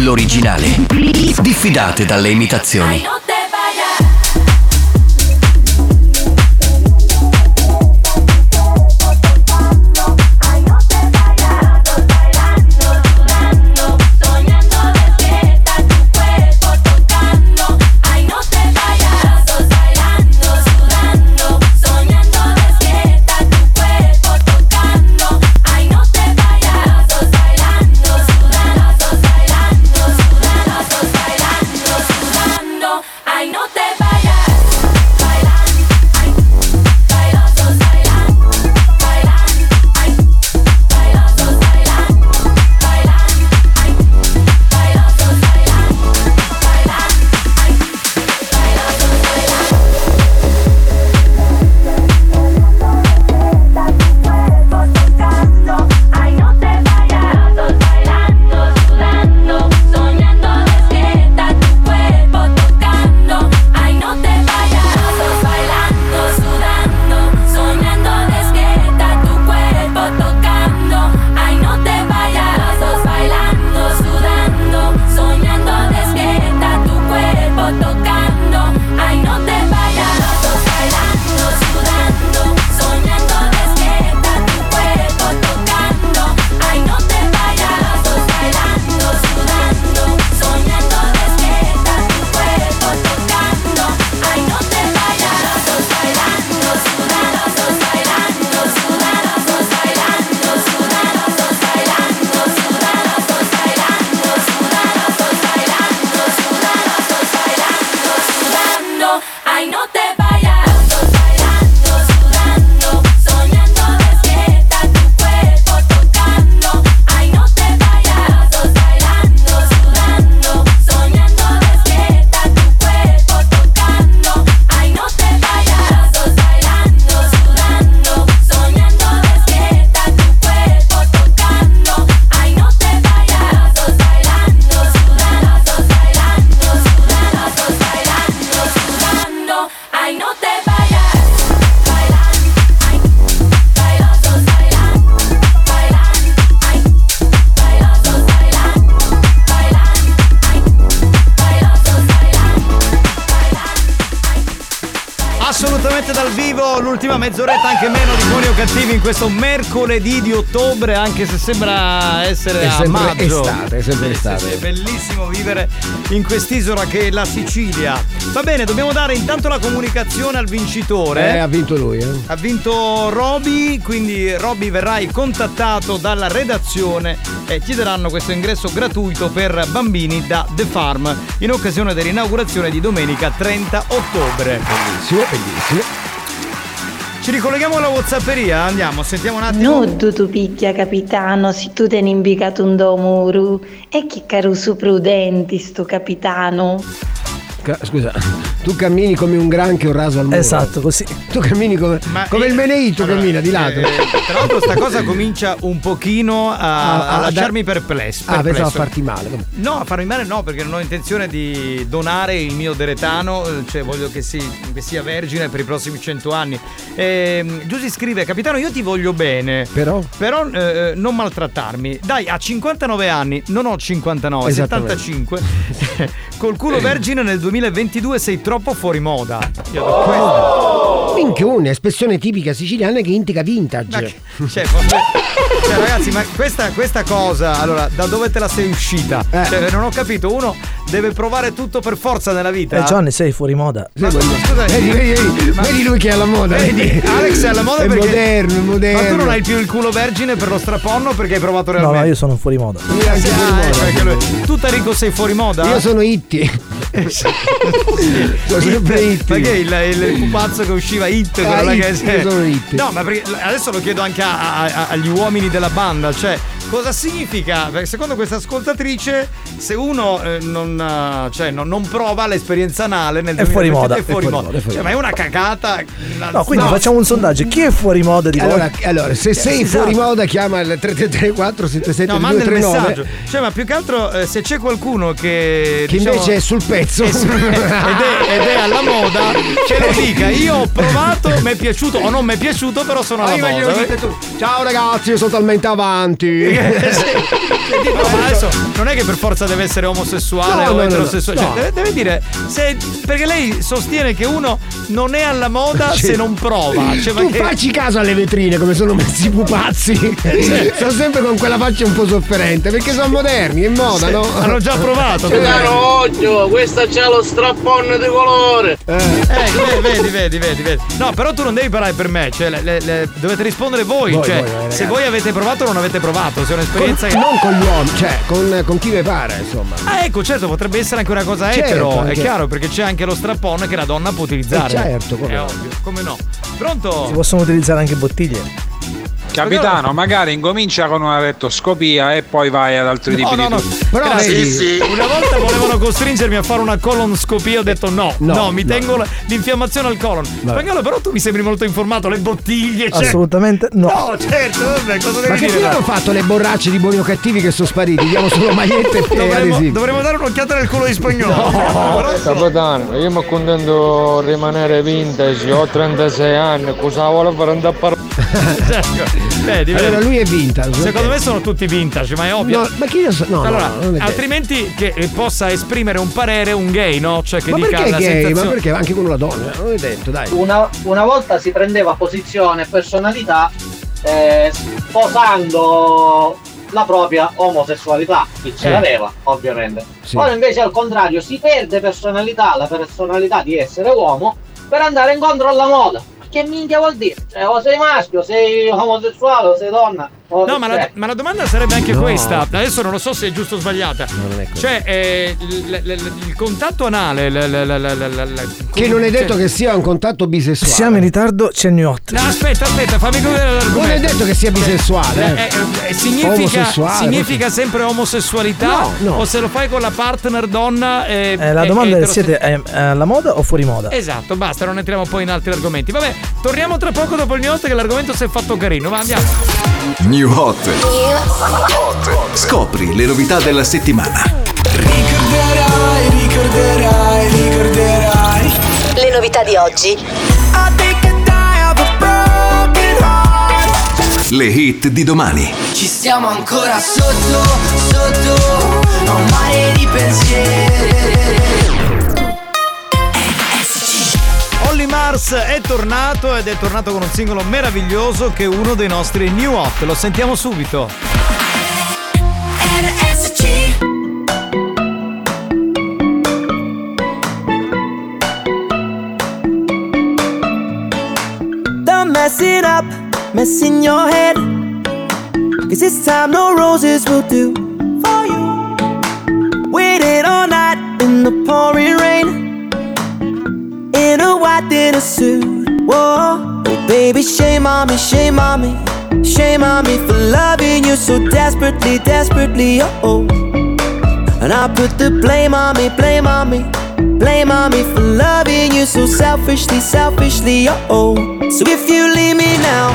S1: L'originale. Diffidate dalle imitazioni.
S4: Mercoledì di ottobre, anche se sembra essere
S5: È
S4: a
S5: sempre
S4: maggio.
S5: estate, è sempre estate.
S4: è bellissimo vivere in quest'isola che è la Sicilia. Va bene, dobbiamo dare intanto la comunicazione al vincitore.
S5: Eh, ha vinto lui, eh.
S4: Ha vinto Roby, quindi Roby verrai contattato dalla redazione e ti daranno questo ingresso gratuito per bambini da The Farm in occasione dell'inaugurazione di domenica 30 ottobre.
S5: Bellissimo, bellissimo.
S4: Ci ricolleghiamo alla Whatsapperia, andiamo, sentiamo un attimo.
S12: Nudo tu picchia capitano, se tu te ne imbicato un domuru. E che caruso prudenti sto capitano.
S5: Ca- Scusa, tu cammini come un granchio raso al muro.
S6: Esatto, così.
S5: Tu cammini come, come il Meneito
S4: Allora,
S5: cammina di lato.
S4: eh, tra l'altro sta cosa comincia un pochino a,
S5: Ah,
S4: a
S5: ah,
S4: lasciarmi perplesso.
S5: Ah, pensavo a
S4: perplesso.
S5: farti male.
S4: No, a farmi male no, perché non ho intenzione di donare il mio deretano, eh, cioè voglio che, si- che sia vergine per i prossimi cento anni. Ehm, Giusy scrive, capitano io ti voglio bene,
S5: Però?
S4: però eh, non maltrattarmi. Dai, a 59 anni, non ho 59,
S5: Esattamente.
S4: 75, col culo vergine nel 2022 sei troppo fuori moda. Io
S5: Oh! Minchione, espressione tipica siciliana che indica vintage.
S4: Cioè, forse- cioè, ragazzi, ma questa, questa cosa, allora, da dove te la sei uscita?
S5: Eh.
S4: Cioè, non ho capito, uno deve provare tutto per forza nella vita.
S6: Eh Johnny, sei fuori moda.
S4: Ma scusa,
S5: Vedi, vedi, vedi, vedi lui che è alla moda, vedi?
S4: Alex è alla moda
S5: è
S4: perché
S5: moderno, è moderno.
S4: Ma tu non hai più il culo vergine per lo straponno perché hai provato
S6: No,
S4: realmente.
S6: no, io sono fuori moda.
S5: Io anche
S4: Ah,
S5: fuori moda.
S4: ecco, anche lui. Tu Tarico sei fuori moda?
S5: Io sono Itti. Sono sempre
S4: Hit.
S5: Itti.
S4: Ma che il, il pupazzo che usciva hit?
S5: Ah,
S4: quello che-
S5: io sono Hit.
S4: No, ma perché adesso lo chiedo anche a- a- agli uomini della banda, cioè cosa significa? Perché secondo questa ascoltatrice, se uno eh, non, eh, cioè, non, non prova l'esperienza anale nel
S6: È fuori
S4: 2022
S6: moda,
S4: è fuori
S6: è fuori
S4: moda.
S6: moda, è fuori
S4: Cioè, ma è una cagata.
S6: No, quindi facciamo un sondaggio. Chi è fuori moda di voi?
S5: Allora, allora, se sei
S4: Esatto.
S5: fuori moda, chiama il 3334 77
S4: No, manda il
S5: 239
S4: messaggio. Cioè, ma più che altro, eh, se c'è qualcuno che.
S5: Che
S4: diciamo,
S5: invece è sul pezzo.
S4: è su- ed, è, ed è alla moda, che lo dica. Io ho provato, mi è piaciuto o non mi è piaciuto, però sono alla
S5: Ah, io voglio
S4: moda.
S5: tu, Ciao ragazzi, io sono talmente avanti.
S4: Che tipo, ma adesso non è che per forza deve essere omosessuale
S5: No,
S4: o
S5: no,
S4: eterosessuale,
S5: no.
S4: cioè, deve, deve dire se, perché lei sostiene che uno non è alla moda
S5: Sì.
S4: se non prova. Cioè, ma
S5: tu
S4: che-
S5: facci caso alle vetrine come sono messi i pupazzi.
S4: Eh,
S5: sono sempre con quella faccia un po' sofferente perché sono moderni, è in moda,
S4: Sì,
S5: no?
S4: hanno già provato.
S57: Caro occhio, questa c'ha lo strappone di colore.
S4: Eh, vedi, vedi, vedi, vedi, vedi. No, però tu non devi parlare per me, cioè le- le- le- dovete rispondere voi.
S5: Voi,
S4: cioè,
S5: voi,
S4: se voi avete provato o non avete provato, se è un'esperienza
S5: Con-
S4: che.
S5: non con gli uomini, cioè con, con chi vi pare, insomma.
S4: Ah, ecco, certo, potrebbe essere anche una cosa
S5: Certo,
S4: etero, è
S5: anche-
S4: chiaro, perché c'è anche lo strappone che la donna può utilizzare.
S5: Eh, certo, come
S4: è
S5: no.
S4: ovvio, come no.
S6: Si
S4: Pronto?
S6: possono utilizzare anche bottiglie.
S50: Capitano, magari incomincia con una rettoscopia e poi vai ad altri
S4: No,
S50: tipi
S4: no,
S50: di
S4: no.
S50: turni.
S5: Però vedi-
S4: Una volta volevano costringermi a fare una colonscopia, ho detto no, no,
S5: No,
S4: mi
S5: no.
S4: tengo la- l'infiammazione al colon. Spagnolo, però tu mi sembri molto informato, le bottiglie, cioè-
S6: Assolutamente no.
S4: No, certo, vabbè, cosa devi
S5: Ma che
S4: dire?
S5: fine
S4: dai?
S5: hanno fatto le borracce di buoni o cattivi che sono spariti? Diamo solo magliette e
S4: Dovremmo, dovremmo dare un'occhiata nel culo di spagnolo. Pronto?
S63: Capitano, io mi contento di rimanere vintage, ho 36 anni, cosa vuole fare andare a parlare?
S4: Vedi, vedi.
S5: Allora lui è vintage.
S4: Secondo me sono tutti vintage, ma è ovvio.
S5: No, ma chi io so? No,
S4: allora,
S5: no,
S4: altrimenti che possa esprimere un parere un gay, no? Cioè che
S5: Ma
S4: dica
S5: perché
S4: la
S5: gay?
S4: sensazione.
S5: Ma perché anche con una donna? Non è detto, dai.
S11: Una, una volta si prendeva posizione e personalità eh, sposando la propria omosessualità, chi ce
S5: Eh.
S11: l'aveva ovviamente.
S5: Sì.
S11: Ora invece al contrario si perde personalità, la personalità di essere uomo per andare incontro alla moda. Che minchia vuol dire? Cioè, o sei maschio, sei omosessuale, o sei donna. O
S4: No, ma la,
S11: cioè,
S4: ma la domanda sarebbe anche
S5: No.
S4: questa. Adesso non lo so se è giusto o sbagliata.
S5: non è così.
S4: Cioè, eh, il, il- il- il contatto anale. l- l- l- l- l-
S5: Che non è detto
S4: cioè-
S5: che sia un contatto bisessuale.
S6: Siamo in ritardo, c'è il new hot.
S4: No, aspetta, aspetta, fammi godere l'argomento.
S5: Non è detto che sia bisessuale.
S4: Eh,
S5: eh.
S4: eh, significa,
S5: Omosessuale,
S4: significa sempre omosessualità?
S5: No, no.
S4: O se lo fai con la partner donna? eh,
S6: Eh, la
S4: è-
S6: domanda è, siete eh, alla moda o fuori moda?
S4: Esatto, basta, non entriamo poi in altri argomenti. Vabbè, torniamo tra poco dopo il miotte che l'argomento si è fatto carino. Va, andiamo.
S64: New Hot. Scopri le novità della settimana.
S65: Ricorderai, ricorderai, ricorderai.
S66: Le novità di oggi.
S64: Le hit di domani.
S65: Ci stiamo ancora sotto, sotto a un mare di pensieri.
S4: Mars è tornato ed è tornato con un singolo meraviglioso che è uno dei nostri new hot. Lo sentiamo subito.
S65: Done messing up, messing your head. Cause this time no roses will do for you. Waited all night in the pouring. In a white dinner suit. Whoa,
S3: baby, shame on me, shame on me. Shame on me for loving you so desperately, desperately, oh. oh. And I put the blame on me, blame on me. Blame on me for loving you so selfishly, selfishly, oh. oh. So if you leave me now,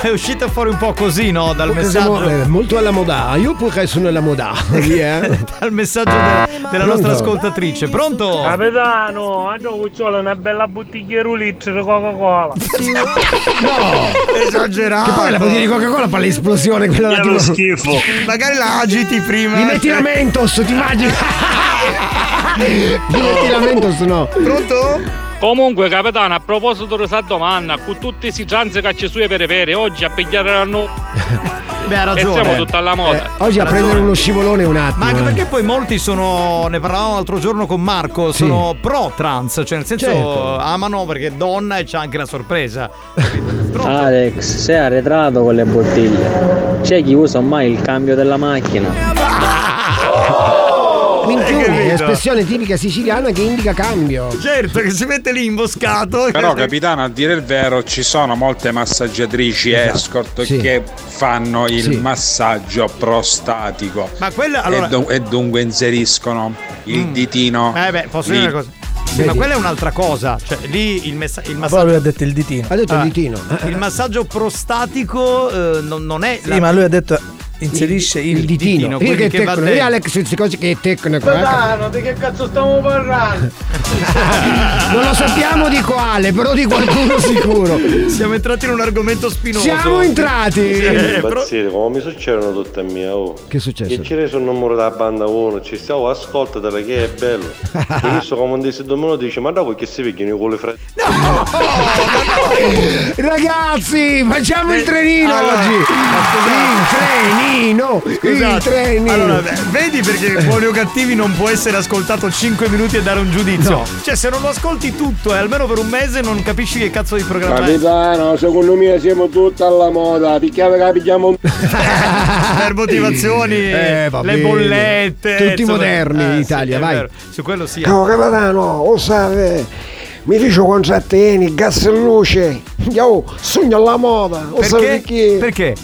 S4: È uscito fuori un po' così, no? Dal
S5: Siamo,
S4: messaggio.
S5: eh, molto alla moda. Io pure sono alla moda. Via.
S4: Dal messaggio de- della nostra ascoltatrice. Pronto?
S38: Capitano, hanno cucciola una bella bottiglia di litro di Coca-Cola.
S5: No,
S4: esagerato.
S5: Che poi la bottiglia di Coca-Cola fa l'esplosione. Quella
S38: Che lo
S5: tipo-
S38: schifo.
S4: Magari la agiti prima.
S5: Mi metti la Mentos, ti immagini? Mi metti la Mentos, no.
S4: Pronto?
S66: Comunque, capitano, a proposito di questa domanda, con tutti questi tranzi che ci sue per pere, oggi a pigliaranno.
S4: Beh, ha
S66: E
S4: ragione.
S66: siamo tutta alla moda.
S5: Eh, oggi a prendere uno scivolone un attimo.
S4: Ma anche
S5: eh.
S4: perché poi molti sono, ne parlavamo l'altro giorno con Marco, sono pro trans, cioè nel senso
S5: Certo.
S4: amano perché è donna e c'ha anche la sorpresa.
S33: Alex, sei arretrato con le bottiglie. C'è chi usa ormai il cambio della macchina.
S5: Minchioni,
S4: Hai
S5: espressione tipica siciliana che indica cambio.
S4: Certo, che si mette lì imboscato.
S50: Però capitano, a dire il vero, ci sono molte massaggiatrici
S4: Esatto.
S50: escort
S4: Sì.
S50: che fanno il
S4: Sì.
S50: massaggio prostatico.
S4: Ma quella allora.
S50: e, dun- e dunque inseriscono il
S4: Mm.
S50: ditino.
S4: Eh beh, posso
S50: lì.
S4: dire una cosa. Sì, ma quella è un'altra cosa. Cioè, lì il, messa- il
S6: Ma
S4: massaggio.
S6: poi lui ha detto il ditino.
S5: Ha detto
S4: Ah,
S5: il ditino.
S4: Il massaggio prostatico eh, non, non è.
S6: Sì, ma lui ha detto inserisce il,
S5: Il ditino. Io
S4: quelli
S5: che
S4: che va
S5: tecnico. Io Alex, queste cose che è tecnico. eh.
S11: Capitano, di che cazzo stiamo parlando?
S5: Non lo sappiamo di quale, però di qualcuno sicuro.
S4: Siamo entrati in un argomento spinoso.
S5: Siamo entrati.
S4: Sì, però-
S62: Impazzire, come mi succedono tutte a mia oh.
S5: Che è successo?
S62: Che c'era sul numero della banda 1, ci stiamo ascoltatela che è bello. E io so come dice domani dice, ma dopo che si vedono con le fratelli.
S5: Ragazzi, facciamo il trenino
S4: Allora,
S5: oggi. Il trenino. Il
S4: Scusate.
S5: trenino.
S4: Allora, vedi perché buoni o cattivi non può essere ascoltato 5 minuti e dare un giudizio.
S5: No.
S4: Cioè, se non lo ascolti tutto e almeno per un mese non capisci che cazzo di programma è.
S60: Capitano, secondo me siamo tutti alla moda, picchiamo che pigliamo
S4: per motivazioni,
S5: Eh,
S4: le bollette.
S5: Tutti
S4: insomma.
S5: moderni in
S4: Eh,
S5: Italia,
S4: sì, è
S5: vai.
S4: vero. Su quello sì.
S67: Ciao capitano, lo sai, mi dice contrattini, gas e luce. Io sogno alla moda, sai
S4: Perché?
S67: perché?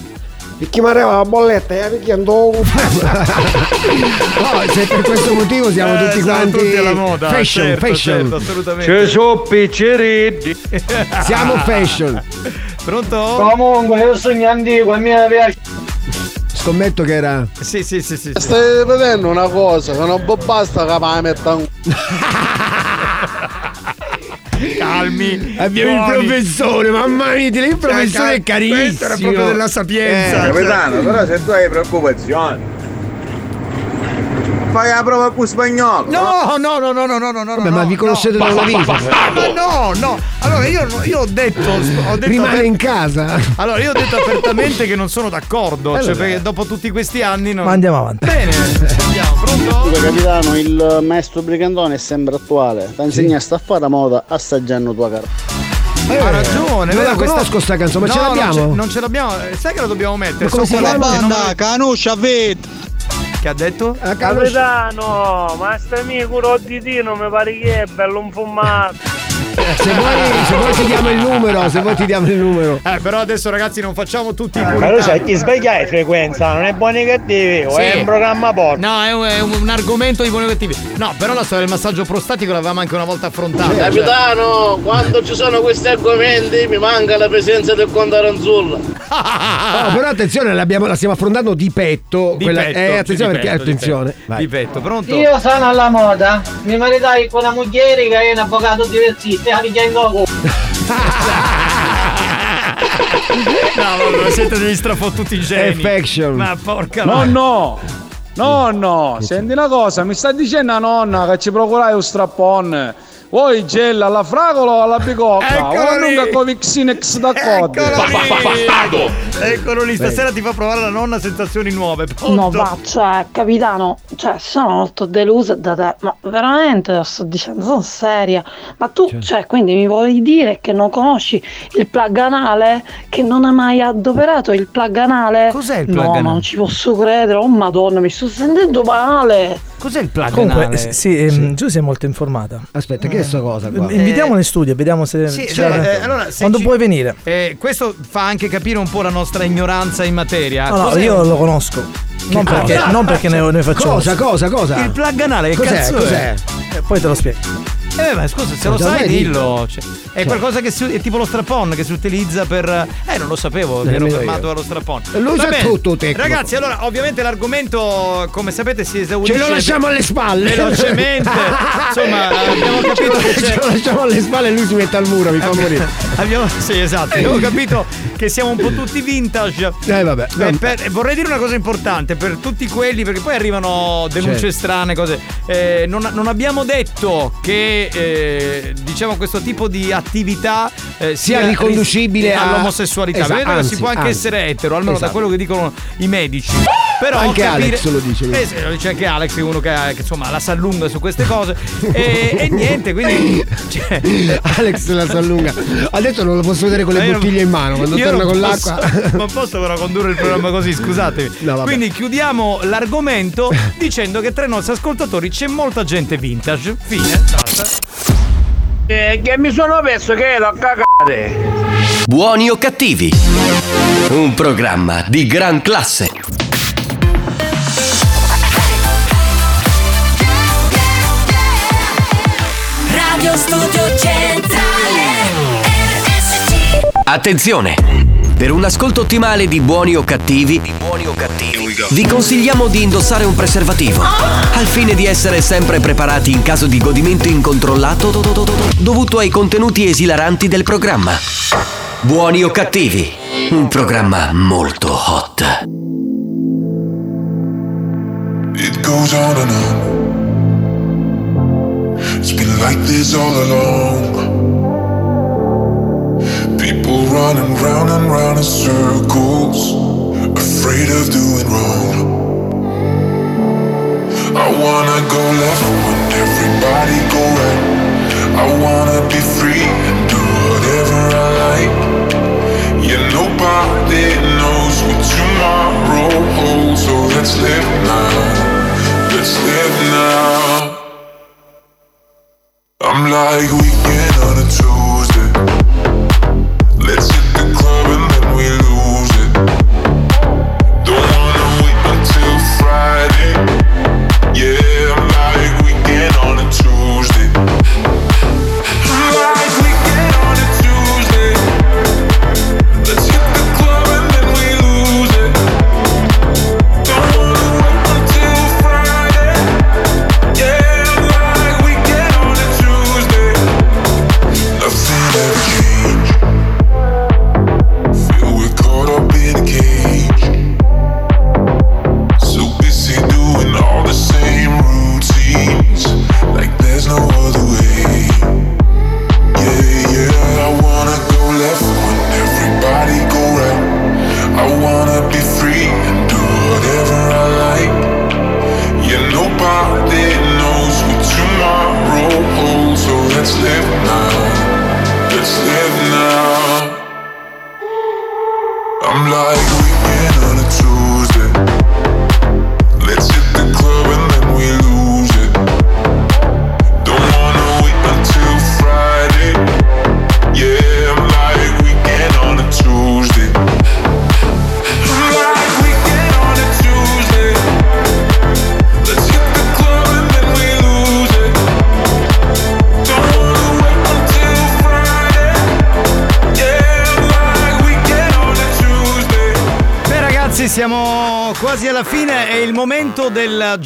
S4: Perché?
S67: Perché mi arriva la bolletta e la picchiando.
S5: No, se per questo motivo siamo
S4: Eh,
S5: tutti quanti
S4: tutti alla moda.
S5: fashion,
S4: certo,
S5: fashion.
S4: certo, assolutamente.
S62: Ci sono picceriddi.
S5: Siamo fashion.
S4: Pronto?
S11: Comunque, io sogno antico e mi piace.
S5: Scommetto che era.
S4: Sì, sì, sì, sì. sì.
S59: Stai vedendo una cosa, che non basta che la metta
S4: Calmi.
S5: Abbiamo il
S4: buoni.
S5: professore, mamma mia, il professore è carissimo.
S4: Questo era proprio della sapienza.
S5: Eh,
S49: Capitano, però se tu hai preoccupazioni.
S59: Fai la prova con spagnolo.
S4: No, no, no, no, no, no, no, no.
S5: Vabbè,
S4: no,
S5: ma vi conoscete da una vita.
S4: Ma no, no. Allora io, io ho detto. Ho detto
S5: Rimane in casa.
S4: Allora io ho detto apertamente che non sono d'accordo. Cioè,
S5: Allora.
S4: perché dopo tutti questi anni. Non...
S6: Ma andiamo avanti.
S4: Bene, andiamo, pronto?
S68: Scusa capitano, il maestro Brigandone è sempre attuale. Ti insegna a fare la moda assaggiando tua cara.
S4: ha ragione,
S5: non la conosco sta canzone, ma ce
S4: No,
S5: l'abbiamo?
S4: Non ce, non ce l'abbiamo. eh, Sai che la dobbiamo mettere?
S5: Ma come
S4: So
S5: si chiama?
S59: Banda, canuscia, vet.
S4: Che ha detto?
S69: Capitano, ma sta amico Rodditino mi pare che è bello un fumato.
S5: Se vuoi, se vuoi ti diamo il numero, se vuoi ti diamo il numero.
S4: Eh, però adesso ragazzi non facciamo tutti i
S69: Ma
S4: puritani.
S69: lo sai, chi sbaglia frequenza, non è buoni e cattivi, o
S4: Sì.
S69: è un programma porco.
S4: No, è un, è un- argomento di buoni o cattivi. No, però la storia del massaggio prostatico l'avevamo anche una volta affrontata. cioè-
S57: Capitano, quando ci sono questi argomenti mi manca la presenza del Conte Aranzulla.
S5: No, però attenzione, l'abbiamo- la stiamo affrontando di petto.
S4: Di
S5: quella-
S4: petto,
S5: eh, attenzione
S4: di
S5: perché
S4: petto, di
S5: attenzione.
S4: petto. Di petto, pronto?
S11: Io sono alla moda, mi maritai con una moglie che è un avvocato diversista in gogo.
S4: No, vabbè, siete degli strafottuti geni.
S5: Affection.
S4: Ma porca la-
S50: Nonno! Nonno! Senti una cosa, mi sta dicendo la nonna che ci procurai un strappone. Vuoi gel alla fragola o alla bicocca?
S4: Eccolo
S50: O
S4: lì!
S50: lunga con Vixinex da code?
S4: Eccolo lì, stasera ti fa provare la nonna sensazioni nuove.
S12: No,
S4: Pronto?
S12: va, cioè, capitano, cioè, sono molto delusa da te, ma veramente lo sto dicendo, sono seria. Ma tu, cioè, quindi mi vuoi dire che non conosci il plug anale? Che non hai mai adoperato il plug anale?
S4: Cos'è il plug
S12: No,
S4: anale?
S12: non ci posso credere, oh madonna, mi sto sentendo male.
S4: Cos'è il plug
S6: Comunque,
S4: anale?
S6: sì, sì, ehm, Giusy è molto informata.
S5: Aspetta, che è sta cosa qua?
S6: Invitiamola in studio, vediamo se.
S4: Sì,
S6: se-
S4: eh, allora, se
S6: quando
S4: ci-
S6: puoi venire.
S4: Eh, questo fa anche capire un po' la nostra ignoranza in materia.
S6: No, no,
S4: Cos'è
S6: io lo conosco. Non perché, non perché ne, ne facciamo.
S5: Cosa, cosa, cosa?
S4: Il plug anale, che
S5: Cos'è,
S4: cazzo
S5: cos'è?
S6: Eh, poi te lo spiego.
S4: Eh, ma scusa, se lo sai, dillo. Cioè, è
S5: Cioè.
S4: qualcosa che si, è tipo lo strapon che si utilizza per. Eh, non lo sapevo, mi ero fermato allo strapon.
S5: Lo usa
S4: Va bene.
S5: tutto, tecnico.
S4: Ragazzi, allora, ovviamente l'argomento, come sapete, si esaurisce.
S5: Ce lo lasciamo alle spalle.
S4: Velocemente. Insomma, abbiamo capito che
S5: Ce lo lasciamo alle spalle e lui si mette al muro, mi fa morire.
S4: Abbiamo, sì, esatto. Abbiamo capito che siamo un po' tutti vintage.
S5: Eh, vabbè.
S4: Eh, per- vorrei dire una cosa importante per tutti quelli, perché poi arrivano denunce
S5: Certo.
S4: strane, cose. Eh, non, non abbiamo detto che eh, diciamo questo tipo di attività eh,
S5: Sia riconducibile
S4: ris- all'omosessualità.
S5: Esatto,
S4: Vedete che si
S5: anzi,
S4: può anche
S5: anzi.
S4: essere etero, almeno da
S5: Esatto.
S4: quello che dicono i medici. Però
S5: Anche
S4: capire-
S5: Alex lo dice.
S4: Eh, sì, lo dice anche Alex, che è uno che, che, insomma la sa lunga su queste cose. e, e niente, quindi. cioè,
S5: Alex la sa lunga. Adesso non lo posso vedere con le
S4: non-
S5: bottiglie in mano. Quando torna con
S4: posso-
S5: l'acqua.
S4: Non posso però condurre il programma così, scusatemi.
S5: No.
S4: Quindi chiudiamo l'argomento dicendo che tra i nostri ascoltatori c'è molta gente vintage. Fine, basta.
S69: Eh, che mi sono perso che l'ho cagate.
S1: Buoni o cattivi? Un programma di gran classe.
S65: Radio Studio Centrale RSC
S1: Attenzione! Per un ascolto ottimale di buoni o cattivi, vi consigliamo di indossare un preservativo, al fine di essere sempre preparati in caso di godimento incontrollato dovuto ai contenuti esilaranti del programma. Buoni o cattivi, un programma molto hot.
S70: It goes on and on. It's been like this all along. People running round and round in circles, afraid of doing wrong. I wanna go left when everybody go right. I wanna be free and do whatever I like. Yeah, nobody knows what tomorrow holds, so let's live now. Let's live now. I'm like weekend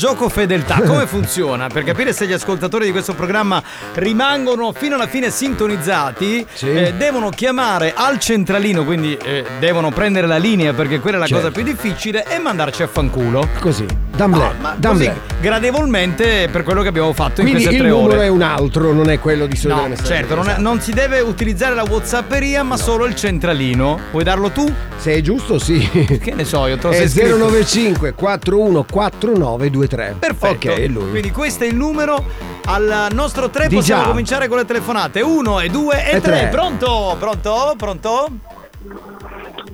S4: gioco fedeltà. Come funziona? Per capire se gli ascoltatori di questo programma rimangono fino alla fine sintonizzati, eh, devono chiamare al centralino, quindi eh, devono prendere la linea perché quella è la
S5: Certo.
S4: cosa più difficile e mandarci a fanculo.
S5: Così, d'amblè,
S4: No, ma
S5: d'amblè.
S4: così, gradevolmente per quello che abbiamo fatto
S5: Quindi
S4: in queste
S5: il
S4: tre
S5: numero
S4: ore.
S5: è un altro, non è quello di solito
S4: No, certo, non, è- non si deve utilizzare la whatsapperia, ma solo il centralino. Puoi darlo tu?
S5: Se è giusto, sì.
S4: Che ne so, io te lo
S5: È
S4: sei scritto.
S5: 095 414923.
S4: Perfetto.
S5: Ok, è lui.
S4: Quindi questo è il numero. Al nostro 3
S5: Di
S4: possiamo
S5: già.
S4: cominciare con le telefonate. 1 e 2 e
S5: E
S4: 3.
S5: tre.
S4: Pronto? Pronto? Pronto?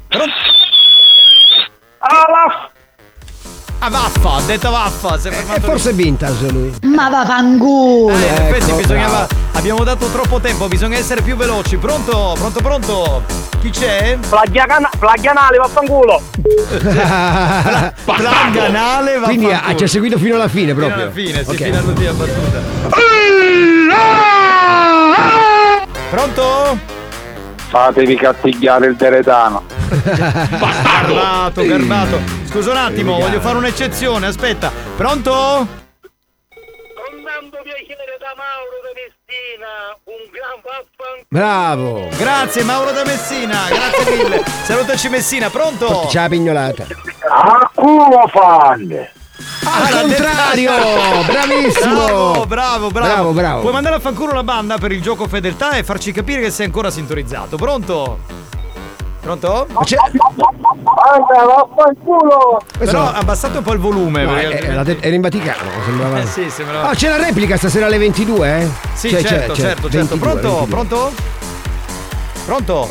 S4: Pronto? Ah, vaffa, ha detto vaffa. Si è
S5: E
S4: fermato
S5: forse è vintage lui.
S12: Ma vaffanculo!
S4: Eh, in effetti
S5: Ecco,
S4: bisognava.
S5: bravo.
S4: Abbiamo dato troppo tempo, bisogna essere più veloci. Pronto? Pronto, pronto? Chi c'è?
S69: Flagianale, vaffanculo!
S4: Plaganale, vaffanculo.
S5: Quindi ha- ci ha seguito fino alla fine
S4: Fino
S5: proprio.
S4: alla fine, sì,
S5: Ok.
S4: fino all'ultima battuta. Pronto?
S60: Fatevi cattigliare il teretano.
S4: Garbato, garbato. Scusa un attimo, voglio fare un'eccezione, aspetta. Pronto?
S5: Bravo.
S4: Grazie Mauro da Messina, grazie mille. Salutaci Messina, pronto?
S5: La pignolata.
S60: A culo fan!
S5: Al contrario, bravissimo.
S4: Bravo, bravo, bravo.
S5: Bravo, bravo.
S4: Puoi mandare a fanculo la banda per il gioco fedeltà e farci capire che sei ancora sintonizzato. Pronto? Pronto?
S60: vaffanculo!
S4: Però abbassate un po' il volume.
S5: No,
S4: perché
S5: eh,
S4: altrimenti-
S5: era in Vaticano, sembrava.
S4: Eh sì, sembrava.
S5: Ah, c'è la replica stasera alle 22, eh?
S4: Sì,
S5: C'è, c'è,
S4: certo,
S5: c'è.
S4: certo, certo.
S5: 22,
S4: Pronto?
S5: 22.
S4: Pronto? Pronto?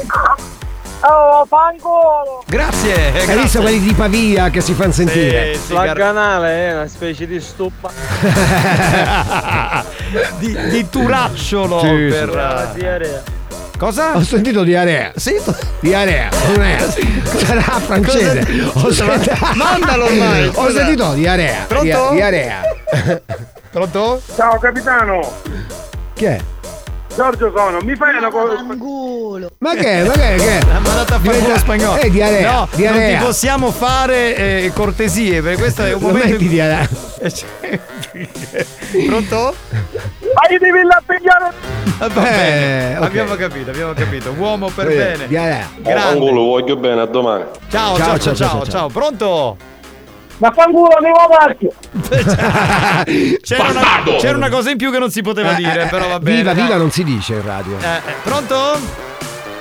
S69: Oh, fanculo!
S4: Grazie. eh,
S5: Hai
S4: grazie.
S5: visto quelli di Pavia che si fanno sentire?
S4: Sì, sì,
S11: La
S4: gar-
S11: canale è una specie di stuppa.
S4: di, di turacciolo
S5: Sì, sì.
S4: per.
S11: La
S4: eh,
S11: diarrea.
S4: Cosa?
S5: Ho sentito diarrea.
S4: Sì.
S5: Diarrea, non è. Sarà francese. Ho sentito-
S4: Mandalo ormai,
S5: Ho sentito diarrea.
S4: Pronto?
S5: Dia- diarrea.
S4: Pronto?
S60: Ciao capitano!
S5: Che è?
S60: Giorgio sono, mi fai una cosa.
S5: Ma che? Ma che? che?
S4: L'ha mandata a fare lo spagnolo.
S5: Eh, diarrea.
S4: No,
S5: diarrea.
S4: non ti possiamo fare eh, cortesie, perché questo è un
S5: Non
S4: momento.
S5: metti diarrea.
S4: Eh, cioè, Pronto?
S69: Ma gli devi là pigliare!
S4: Va bene.
S5: Eh, ok.
S4: Abbiamo capito, abbiamo capito. Uomo per
S5: Eh,
S4: bene.
S5: Diarrea.
S4: Grande.
S62: Vaffanculo, voglio bene, a domani.
S4: Ciao, ciao, ciao, ciao, ciao. Pronto?
S69: Vaffanculo, andiamo avanti!
S4: C'era una, c'era una cosa in più che non si poteva
S5: Eh,
S4: dire,
S5: eh,
S4: però va
S5: eh,
S4: bene.
S5: Viva,
S4: dai.
S5: viva non si dice in radio.
S4: Eh, eh, pronto?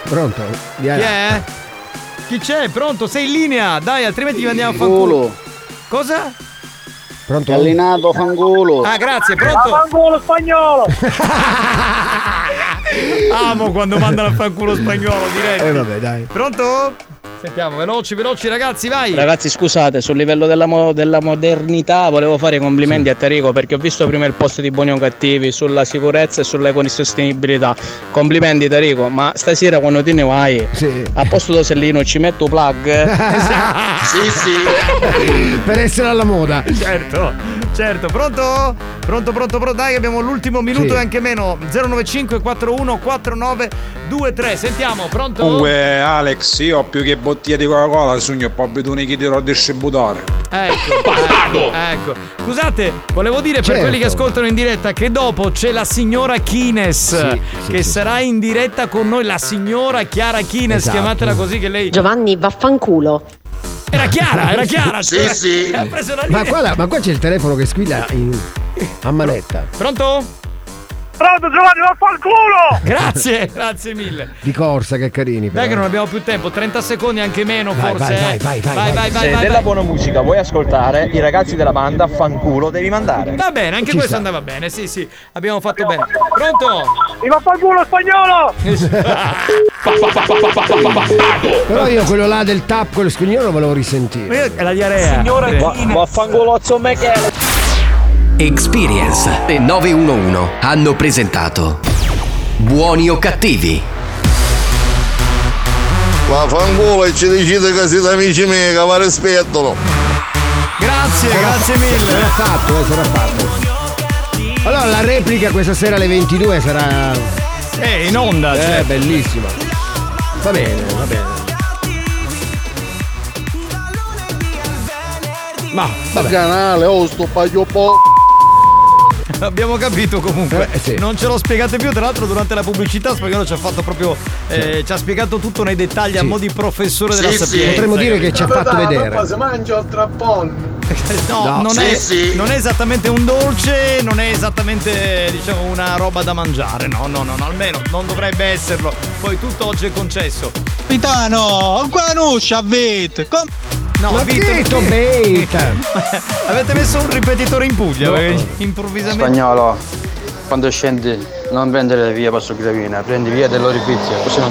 S5: Pronto?
S4: Chi
S5: Diarrea.
S4: è? Chi c'è? Pronto? Sei in linea? Dai, altrimenti ti mandiamo a fanculo.
S68: Culo.
S4: Cosa?
S5: Pronto?
S68: Gallinato fanculo.
S4: Ah, grazie, pronto?
S69: Vaffanculo spagnolo!
S4: Amo quando mandano a fanculo spagnolo, direi.
S5: Eh vabbè, dai.
S4: Pronto? Sentiamo, veloci, veloci ragazzi, vai.
S33: Ragazzi scusate, sul livello della, mo- della modernità volevo fare i complimenti a Tarico perché ho visto prima il post di Buoni o Cattivi sulla sicurezza e sull'ecosostenibilità. Complimenti Tarico, ma stasera quando te ne vai a posto do sellino ci metto plug?
S4: sì, sì.
S5: per essere alla moda.
S4: Certo, certo. Pronto? Pronto, pronto, pronto. Dai, abbiamo l'ultimo minuto
S50: Sì.
S4: e anche meno. 095 41 49 23. Sentiamo, pronto?
S50: Comunque Alex, io ho più che bottiglia di Coca-Cola, sogno un po' bidoni che dirò al distributore.
S4: Ecco, ecco, ecco. Scusate, volevo dire per
S50: Certo.
S4: quelli che ascoltano in diretta che dopo c'è la signora Kines
S50: Sì, sì,
S4: che
S50: sì,
S4: sarà in diretta con noi, la signora Chiara Kines,
S5: Esatto.
S4: chiamatela così che lei
S71: Giovanni, vaffanculo.
S4: Era Chiara, era Chiara.
S71: Sì,
S4: cioè,
S71: sì.
S4: Ha preso la
S5: Ma
S4: linea.
S5: qua, ma qua c'è il telefono che squilla in- a manetta.
S4: Pronto?
S69: Pronto Giovanni, vaffanculo!
S4: Grazie, grazie mille.
S5: Di corsa, che carini.
S4: Dai
S5: però.
S4: che non abbiamo più tempo, 30 secondi anche meno
S5: Vai,
S4: forse.
S5: vai,
S4: eh.
S5: vai, vai, vai,
S4: vai, vai,
S72: Se
S4: vai,
S72: della
S4: vai.
S72: buona musica vuoi ascoltare, i ragazzi della banda fanculo devi mandare.
S4: Va bene, anche
S72: Ci
S4: questo
S72: sta.
S4: andava bene, sì, sì, abbiamo fatto bene. Pronto?
S69: Mi vaffanculo spagnolo!
S5: Però io quello là del tap, quello scognolo lo volevo risentire.
S4: È la diarrea.
S72: Signore Vaffanculozzo Michele.
S1: Experience e 911 hanno presentato Buoni o cattivi?
S73: Vaffanculo e ci decide che siete amici miei che vi rispettano.
S4: Grazie, grazie mille.
S5: Sarà fatto, eh, sarà fatto. Allora la replica questa sera alle 22 sarà.
S4: Eh, in onda,
S5: Eh,
S4: certo.
S5: bellissima. Va bene, va bene. Ma
S38: canale, oh sto paio po'.
S4: Abbiamo capito comunque.
S5: Eh, sì.
S4: Non ce lo spiegate più. Tra l'altro, durante la pubblicità, Spagnolo ci ha fatto proprio. eh, ci ha spiegato tutto nei dettagli a mo' di professore della sapienza.
S5: Potremmo dire che ci ha fatto vedere.
S38: Si mangia il trappone.
S4: No,
S5: No.
S4: non,
S38: Sì,
S4: è,
S38: sì.
S4: non è esattamente un dolce, non è esattamente diciamo una roba da mangiare, no, no, no, no, almeno non dovrebbe esserlo. Poi tutto oggi è concesso.
S74: Capitano, non avete. Com-
S4: No,
S5: Ma
S4: Vito-
S5: Vito Beta.
S4: Avete messo un ripetitore in Puglia, perché improvvisamente.
S72: Spagnolo, quando scendi non prendere via Passo Gravina, prendi via dell'orifizio, così non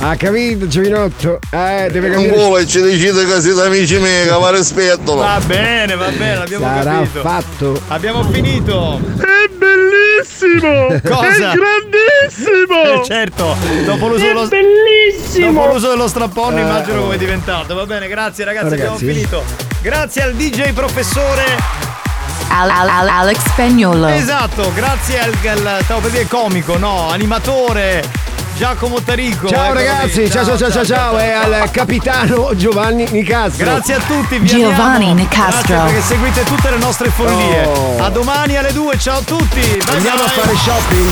S5: Ha capito, Giovinotto? Eh, deve
S75: Un
S5: cambiare.
S75: volo e ci decide che siete amici miei, che va rispettolo.
S4: Va bene, va bene, abbiamo
S5: Sarà
S4: capito.
S5: fatto.
S4: Abbiamo finito.
S38: È bellissimo!
S4: Cosa?
S38: È grandissimo!
S4: Eh, certo, dopo l'uso dello
S38: bellissimo!
S4: Dopo l'uso dello strappone
S5: Eh,
S4: immagino
S5: oh.
S4: come è diventato. Va bene, grazie ragazzi, abbiamo
S5: Ragazzi.
S4: finito. Grazie al DJ professore.
S8: Al- al- al- Alex Spagnolo.
S4: Esatto, grazie al, al stavo per dire comico, no, animatore Giacomo Tarico.
S5: Ciao
S4: eccolo
S5: ragazzi, ciao ciao ciao ciao ciao e al capitano Giovanni Nicastro.
S4: Grazie a tutti, vi
S8: Giovanni
S4: amiamo.
S8: Nicastro.
S4: Grazie perché seguite tutte le nostre follie.
S5: Oh.
S4: A domani alle 2, ciao a tutti. Bye
S5: Andiamo a
S4: bye.
S5: fare shopping.